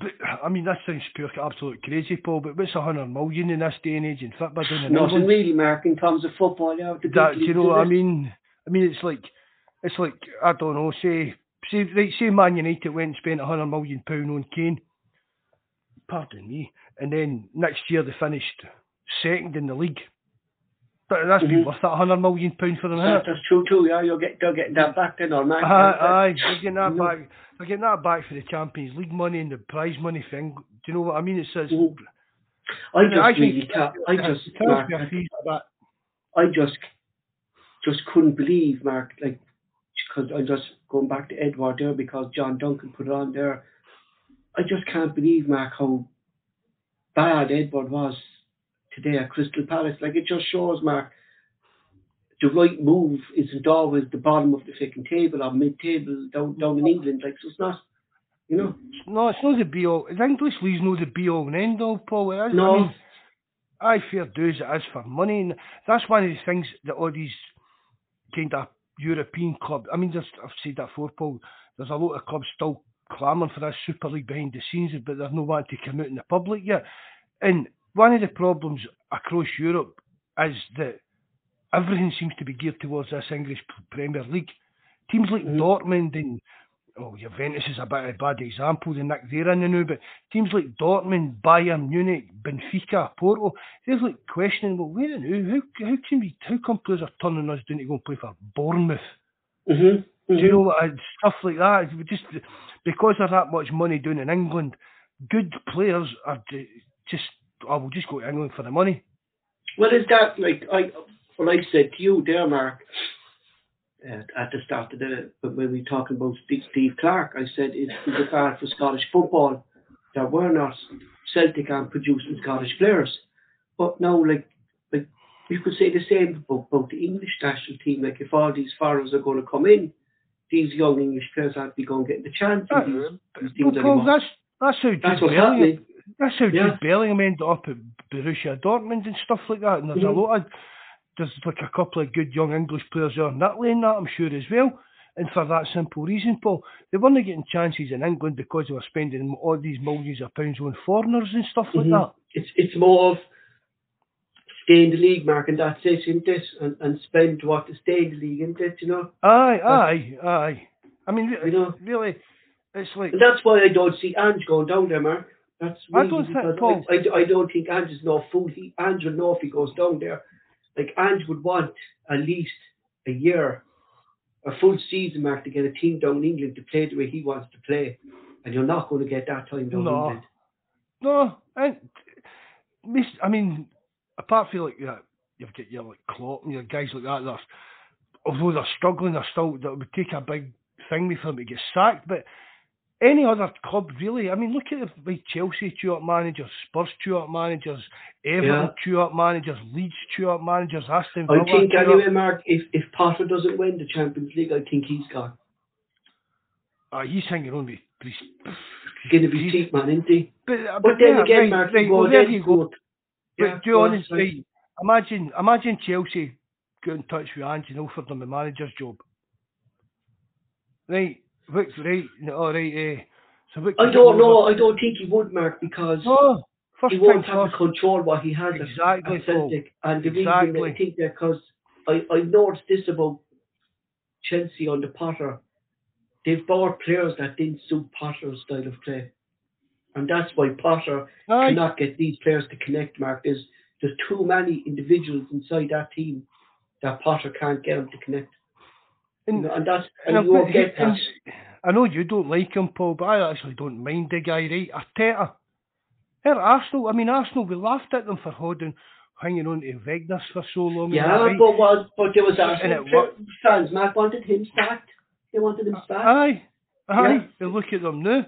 But, I mean, that sounds pure, absolute crazy, Paul. But what's a hundred million in this day and age in football down in Nothing really, Mark, in terms of football. Yeah, the That, do you know what I mean? I mean, it's like, it's like I don't know. Say, say, right, say Man United went and spent a hundred million pound on Kane. Pardon me. And then next year they finished second in the league. But that's been Mhm. worth that hundred million pound for them, That, that's true too. Yeah, you're get, they're getting that back then, or man. Aye, aye, they're getting that Mhm. back. They're getting that back for the Champions League money and the prize money thing. Do you know what I mean? It says. Mhm. I just I think- really can't. I just, tells Mark, me a few that I just, just couldn't believe, Mark, like, because I'm just going back to Edouard there because John Duncan put it on there. I just can't believe, Mark, how bad Edouard was today at Crystal Palace. Like, it just shows, Mark, the right move isn't always the bottom of the fucking table or mid-table down, down in England. Like, so it's not, you know. No, it's not the be all. The English league's not the be all and end all, Paul. It is. No. I mean, I fair dues it is for money, and that's one of the things that all these kind of European clubs. I mean, there's, I've said that before, Paul. There's a lot of clubs still clamouring for this Super League behind the scenes, but they're not wanting to come out in the public yet. And one of the problems across Europe is that everything seems to be geared towards this English Premier League. Teams like Mhm. Dortmund and oh, Juventus is a bit of a bad example. The nick they're in the now, but teams like Dortmund, Bayern Munich, Benfica, Porto, they're like questioning, well, where and who? How, how can we? How come players are turning us down to go and play for Bournemouth? Mm-hmm. Do you know and Stuff like that. Just because there's that much money down in England, good players are just. I will just go to England for the money. Well, is that like I what I said to you there, Mark? uh, at the start of the but when we were talking about Steve, Steve Clarke. I said it was a bad for Scottish football that we're not Celtic and producing Scottish players. But now, like, like you could say the same about, about the English national team. Like, if all these foreigners are going to come in, these young English players aren't be going to get the chance. In these, these Well, teams Paul, anymore. that's that's how That's what's happening. That's how Yeah. Jude Bellingham ended up at Borussia Dortmund and stuff like that. And there's a Mhm. lot of there's like a couple of good young English players there in that lane that I'm sure as well. And for that simple reason, Paul, they weren't getting chances in England because they were spending all these millions of pounds on foreigners and stuff like Mhm. that. It's it's more of stay in the league, Mark, and that's it, isn't it? And, and spend what to stay in the league, isn't it? You know, Aye, aye, aye. I mean, You know. really, it's like and that's why I don't see Ange going down there, Mark. That's I really think, because Paul- I, I, I don't think Ange is no fool. He Ange will know if he goes down there. Like Ange would want at least a year, a full season, Mark, to get a team down in England to play the way he wants to play, and you're not going to get that time down in No. England. No, and I mean, apart from like yeah, you've got your like Klopp and your guys like that. They're, although they're struggling, they're still that would take a big thing for them to get sacked. But any other club really, I mean, look at the Chelsea chew up managers, Spurs up managers, Everton Yeah. up managers, Leeds up managers, Aston I think anyway, Mark, if if Potter doesn't win the Champions League, I think he's gone. uh, he's hanging on with. He's, He's going to be cheap, man, isn't he? But, uh, But then yeah, again, right, Mark, right, well, there you go. But Yeah, do on, honestly, sorry. imagine imagine Chelsea got in touch with Ange and offered them a manager's job. Right, what, right, all right, eh. So I don't know. I don't think he would, Mark, because No, he won't have to control what he has Exactly, at Celtic. And the reason I think that because I I noticed this about Chelsea under Potter, they've bought players that didn't suit Potter's style of play, and that's why Potter Aye. cannot get these players to connect. Mark, there's there's too many individuals inside that team that Potter can't get them to connect, And, and that's and and you get that. I know you don't like him, Paul, but I actually don't mind the guy, right? Arteta. They're Arsenal. I mean, Arsenal, we laughed at them for holding, hanging on to Wengers for so long. Yeah, that, right? but was but there was Arsenal it fans. Mark wanted him sacked. They wanted him sacked. Aye, aye. Yeah. But look at them now.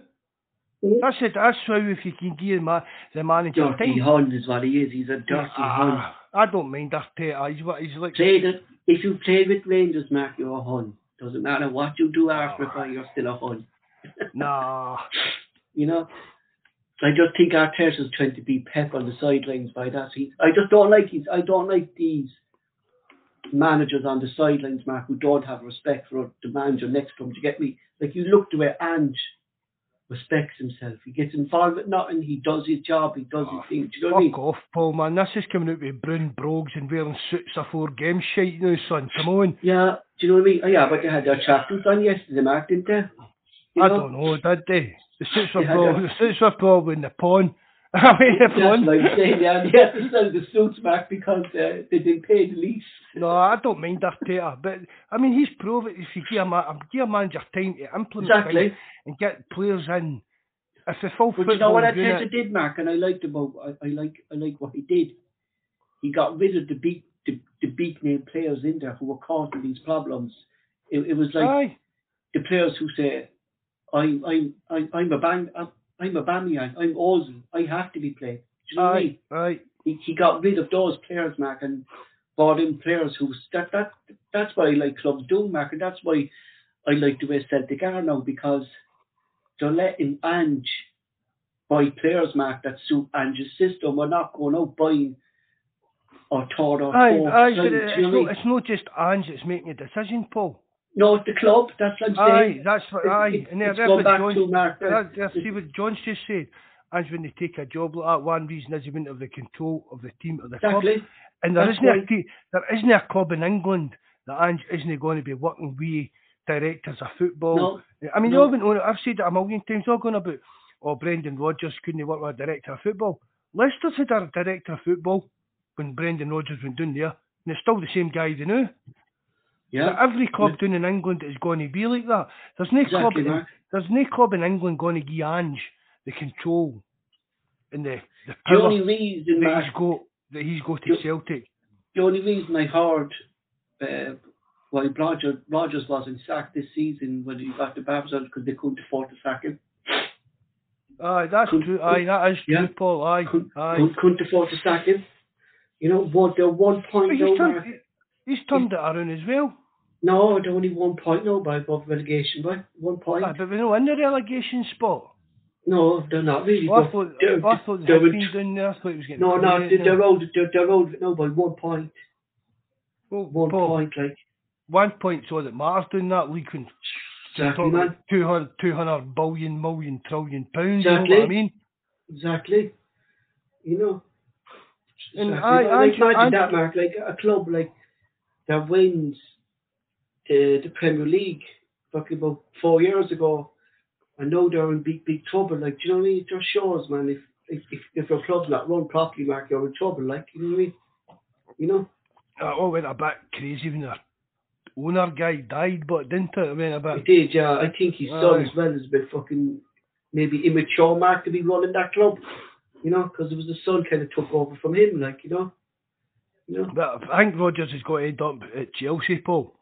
That's it. That's how if you can give ma- the manager Dirty time. Hun is what he is. He's a dirty Hun. Ah, I don't mind Arteta. He's what he's like. That. If you play with Rangers, Mark, you're a Hun. Doesn't matter what you do after it, you're still a Hun. Nah. You know. I just think Arteta's trying to be Pep on the sidelines by that. He, I just don't like these. I don't like these managers on the sidelines, Mark, who don't have respect for the manager next to him. Do you get me? Like you look the way Ange respects himself. He gets involved with nothing. He does his job. He does his ah, thing. Do you know what I mean? Fuck off, Paul, man. This is coming out with brown brogues and wearing suits afore game shite now, son. Come on. Yeah, do you know what I mean? Oh, yeah, but they had their chapters on yesterday, Mark, didn't they? You I know? don't know, did they? The suits were probably, the suits were probably in the pawn. I mean, the That's pawn. like saying, yeah, they had to sell the suits back because uh, they didn't pay the lease. No, I don't mind that, Arteta, but I mean, he's proven if you give a, ma- give a manager time to implement Exactly. and get players in. If the full But you know what Arteta unit, did, Mark, and I liked about I, I like I like what he did. He got rid of the big the, the big name players in there who were causing these problems. It, it was like aye, the players who say, "I'm I'm I'm I'm a bang I'm, I'm a Bamian, I'm Ozil, I have to be played." Do you know what I mean? aye, aye. he, he got rid of those players, Mark, and brought in players who that that that's why I like clubs doing, Mark, and that's why I like the way Celtic are now because they're letting Ange buy players, Mark, that suit Ange's system. We're not going out buying or third or Aye, aye, side, but uh, do it's not, it's not just Ange that's making a decision, Paul. No, the club. That's what I'm Aye, saying. that's what, It's- aye. it's- and it's that's what back John, to Mark. that, That- that, see what John's just said. Ange, when they take a job like that, one reason is he wouldn't have the control of the team or the club. And there That's isn't, a there isn't a club in England that Ange isn't going to be working with directors of football. No. I mean, no. all been I've said it a million times, they're going about, oh, Brendan Rodgers couldn't work with a director of football. Leicester's had a director of football when Brendan Rodgers went down there, and it's still the same guy they know. Yeah. But every club down in England is going to be like that. There's no club in, there's no club in England going to give Ange the control and the, the The power only reason, that he's got that he's got to You- Celtic. the only reason I heard uh, why Roger, Rodgers wasn't sacked this season when he got the Barbers because they couldn't afford to sack him. Aye, that's Couldn't- true. Aye, that is yeah. true, Paul. Aye, Couldn't, aye. couldn't, afford to sack him. You know, what they're one point he's now, turned, he's turned it around as well. No, they're only one point now by above relegation by one point. Aye, but we're not in the relegation spot. No, they're not really. Well, I thought, they're- I thought they they're had in- been down there. I thought it was getting no, no, created they're, now. they're out. They're, they're out now by one point. Well, One Paul, point, like one point's all that matters doing that league when exactly, man. 200, 200 billion, million, trillion pounds, you know what I mean? Exactly. You know. And Exactly. I- Like, I- imagine I- that, Mark. Like a club like that wins the the Premier League fucking about four years ago, I know they're in big big trouble. Like, do you know what I mean? It just shows, man. If if if, if your club's not run properly, Mark, you're in trouble. Like, you know what I mean? You know. It all went a bit crazy when the owner guy died, but didn't it? It went a It did, yeah. I think his son Aye. as well is a bit fucking maybe immature, Mark, to be running that club. You know, because it was the son kind of took over from him, like you know. You know. But I think Rodgers has got to end up at Chelsea, Paul.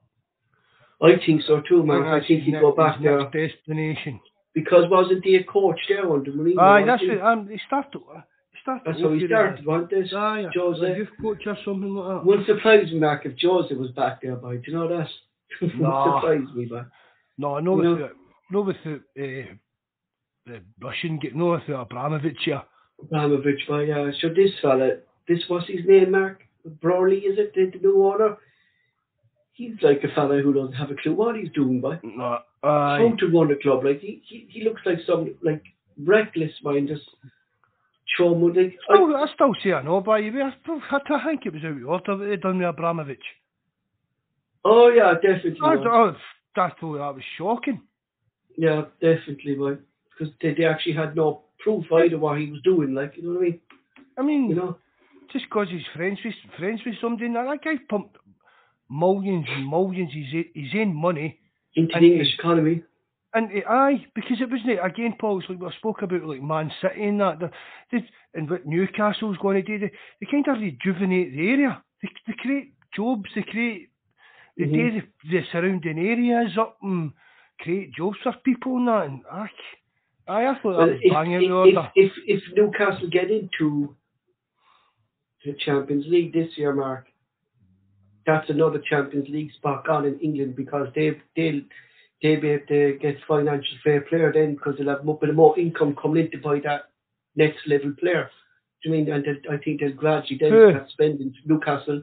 I think so too, man. I think he'd go back there destination. because wasn't he a coach there under Mourinho? Aye, that's what um, he started. He started. That's how he started, with, wasn't this? uh, Aye, Jose. a youth coach or something like that. Wouldn't surprise me, Mark, if Jose was back there, boy. Do you know that? Wouldn't Nah. surprise me, boy. No, I know You with the, no with the, uh, the Russian, get no with the Abramovich here. Abramovich, boy, yeah. So this fella, this what's his name, Mark? Brownlee, is it? The, the new owner? He's like a fella who doesn't have a clue what he's doing, boy. No, How aye. to run a club? Like he, he, he looks like some like reckless mind, just with like. I, Oh, I still say I know, but I, I think it was out of order they done with Abramovich. oh yeah, definitely. I. I, I thought that was shocking. Yeah, definitely, boy. Because they, they actually had no proof either what he was doing. Like you know what I mean? I mean, You know. just because he's friends with friends with somebody, and that, that guy pumped millions and millions his his own money, into the English economy. and it, aye, because it wasn't again, Paul. It's like we spoke about like Man City and that, the, the, and what Newcastle's going to do. They, they kind of rejuvenate the area. They, they create jobs. They create they do mm-hmm. the, the surrounding areas up and create jobs for people and that. And aye, aye, I thought that was if, bang out of if, order. if, if if Newcastle get into the Champions League this year, Mark, that's another Champions League spot gone in England because they they'll they'll be able to get financial fair player then because they'll have a bit more income coming in to buy that next level player. Do you mean? And I think they'll gradually then Who? start spending Newcastle.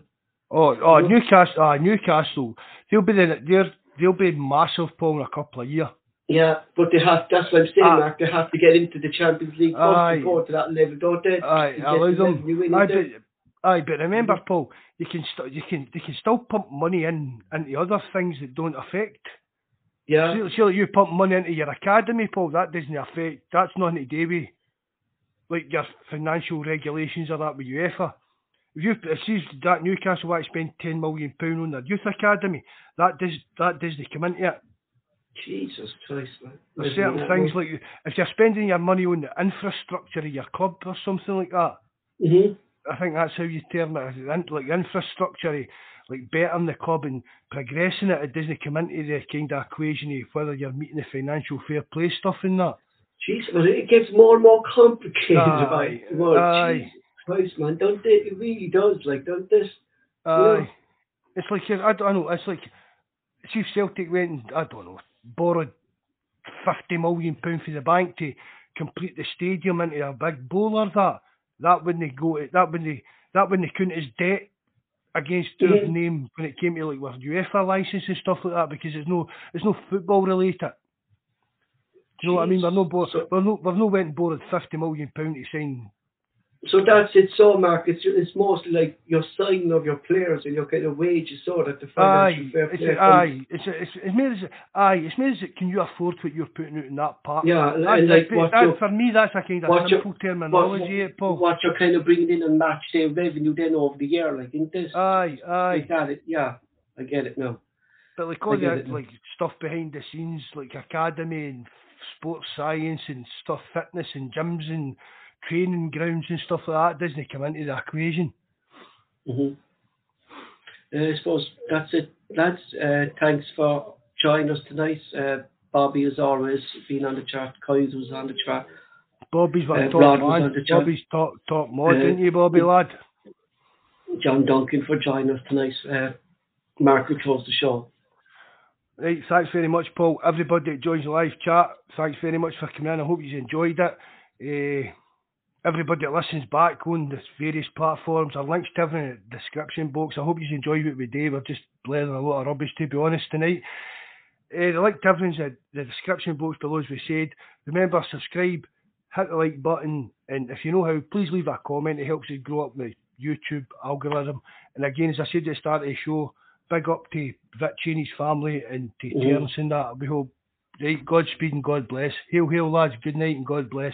Oh, oh, You know? Newcastle, ah, Newcastle. They'll be the, they're they'll be massive, Paul, in a couple of years. Yeah, but they have. That's what I'm saying, Ah. Mark. They have to get into the Champions League first Aye. to go to that level, don't they? Aye, get allow them. Aye, but, remember, Paul, you can still you can they can still pump money in into other things that don't affect. Yeah. See, you pump money into your academy, Paul. That doesn't affect. That's nothing to do with like your financial regulations or that with UEFA. If you if you that Newcastle want to spend ten million pound on their youth academy, that does that doesn't come into it. Jesus Christ, man. There's certain things like if you're spending your money on the infrastructure of your club or something like that. hmm I think that's how you term it. Like infrastructure, eh, like bettering the club and progressing it. It doesn't come into the kind of equation of whether you're meeting the financial fair play stuff and that. But it gets more and more complicated. Aye, about well, aye. Jesus Christ, man. Don't they? It really does. Like, don't this? Aye. It's like I don't know. It's like see if Celtic went and I don't know borrowed fifty million pound from the bank to complete the stadium into a big bowler. That that when they go. to, That when they, that wouldn't count as debt against their name when it came to like with UEFA license and stuff like that because it's no it's no football related. Do you know what I mean? We're no bo- So- we're no we've no went and borrowed fifty million pound to sign. So that's it. So, Mark, it's it's mostly like your signing of your players and your kind of wages, so that the financial Aye, fair play. aye, it's, it's, it's made as aye, it's made as can you afford what you're putting out in that part? Yeah, and like what that- your- for me that's a kind of what your- simple terminology, eh, Paul. what you're kind of bringing in and match their revenue then over the year, like in this. Aye, aye, Like that, it, yeah, I get it now. but like all the like stuff behind the scenes, like academy and sports science and stuff, fitness and gyms and training grounds and stuff like that doesn't come into the equation. hmm Uh, I suppose that's it. lads, uh, thanks for joining us tonight. Uh, Bobby, as always, been on the chat. Coyes was on the chat. Bobby's uh, top man. Bobby's top top mod, uh, didn't you, Bobby lad? John Duncan for joining us tonight. Uh, Mark will close the show. Right, thanks very much, Paul. Everybody that joins the live chat, thanks very much for coming in. I hope you enjoyed it. Uh, everybody that listens back on the various platforms, our links to everything in the description box. I hope you enjoyed what we did. We're just blaring a lot of rubbish, to be honest, tonight. Uh, the link to everything's in the description box below, as we said. Remember, subscribe, hit the like button, and if you know how, please leave a comment. It helps us grow up the YouTube algorithm. And again, as I said at the start of the show, big up to and his family and to mm. Terence and that. We hope, right, Godspeed and God bless. Hail, hail, lads. Good night and God bless.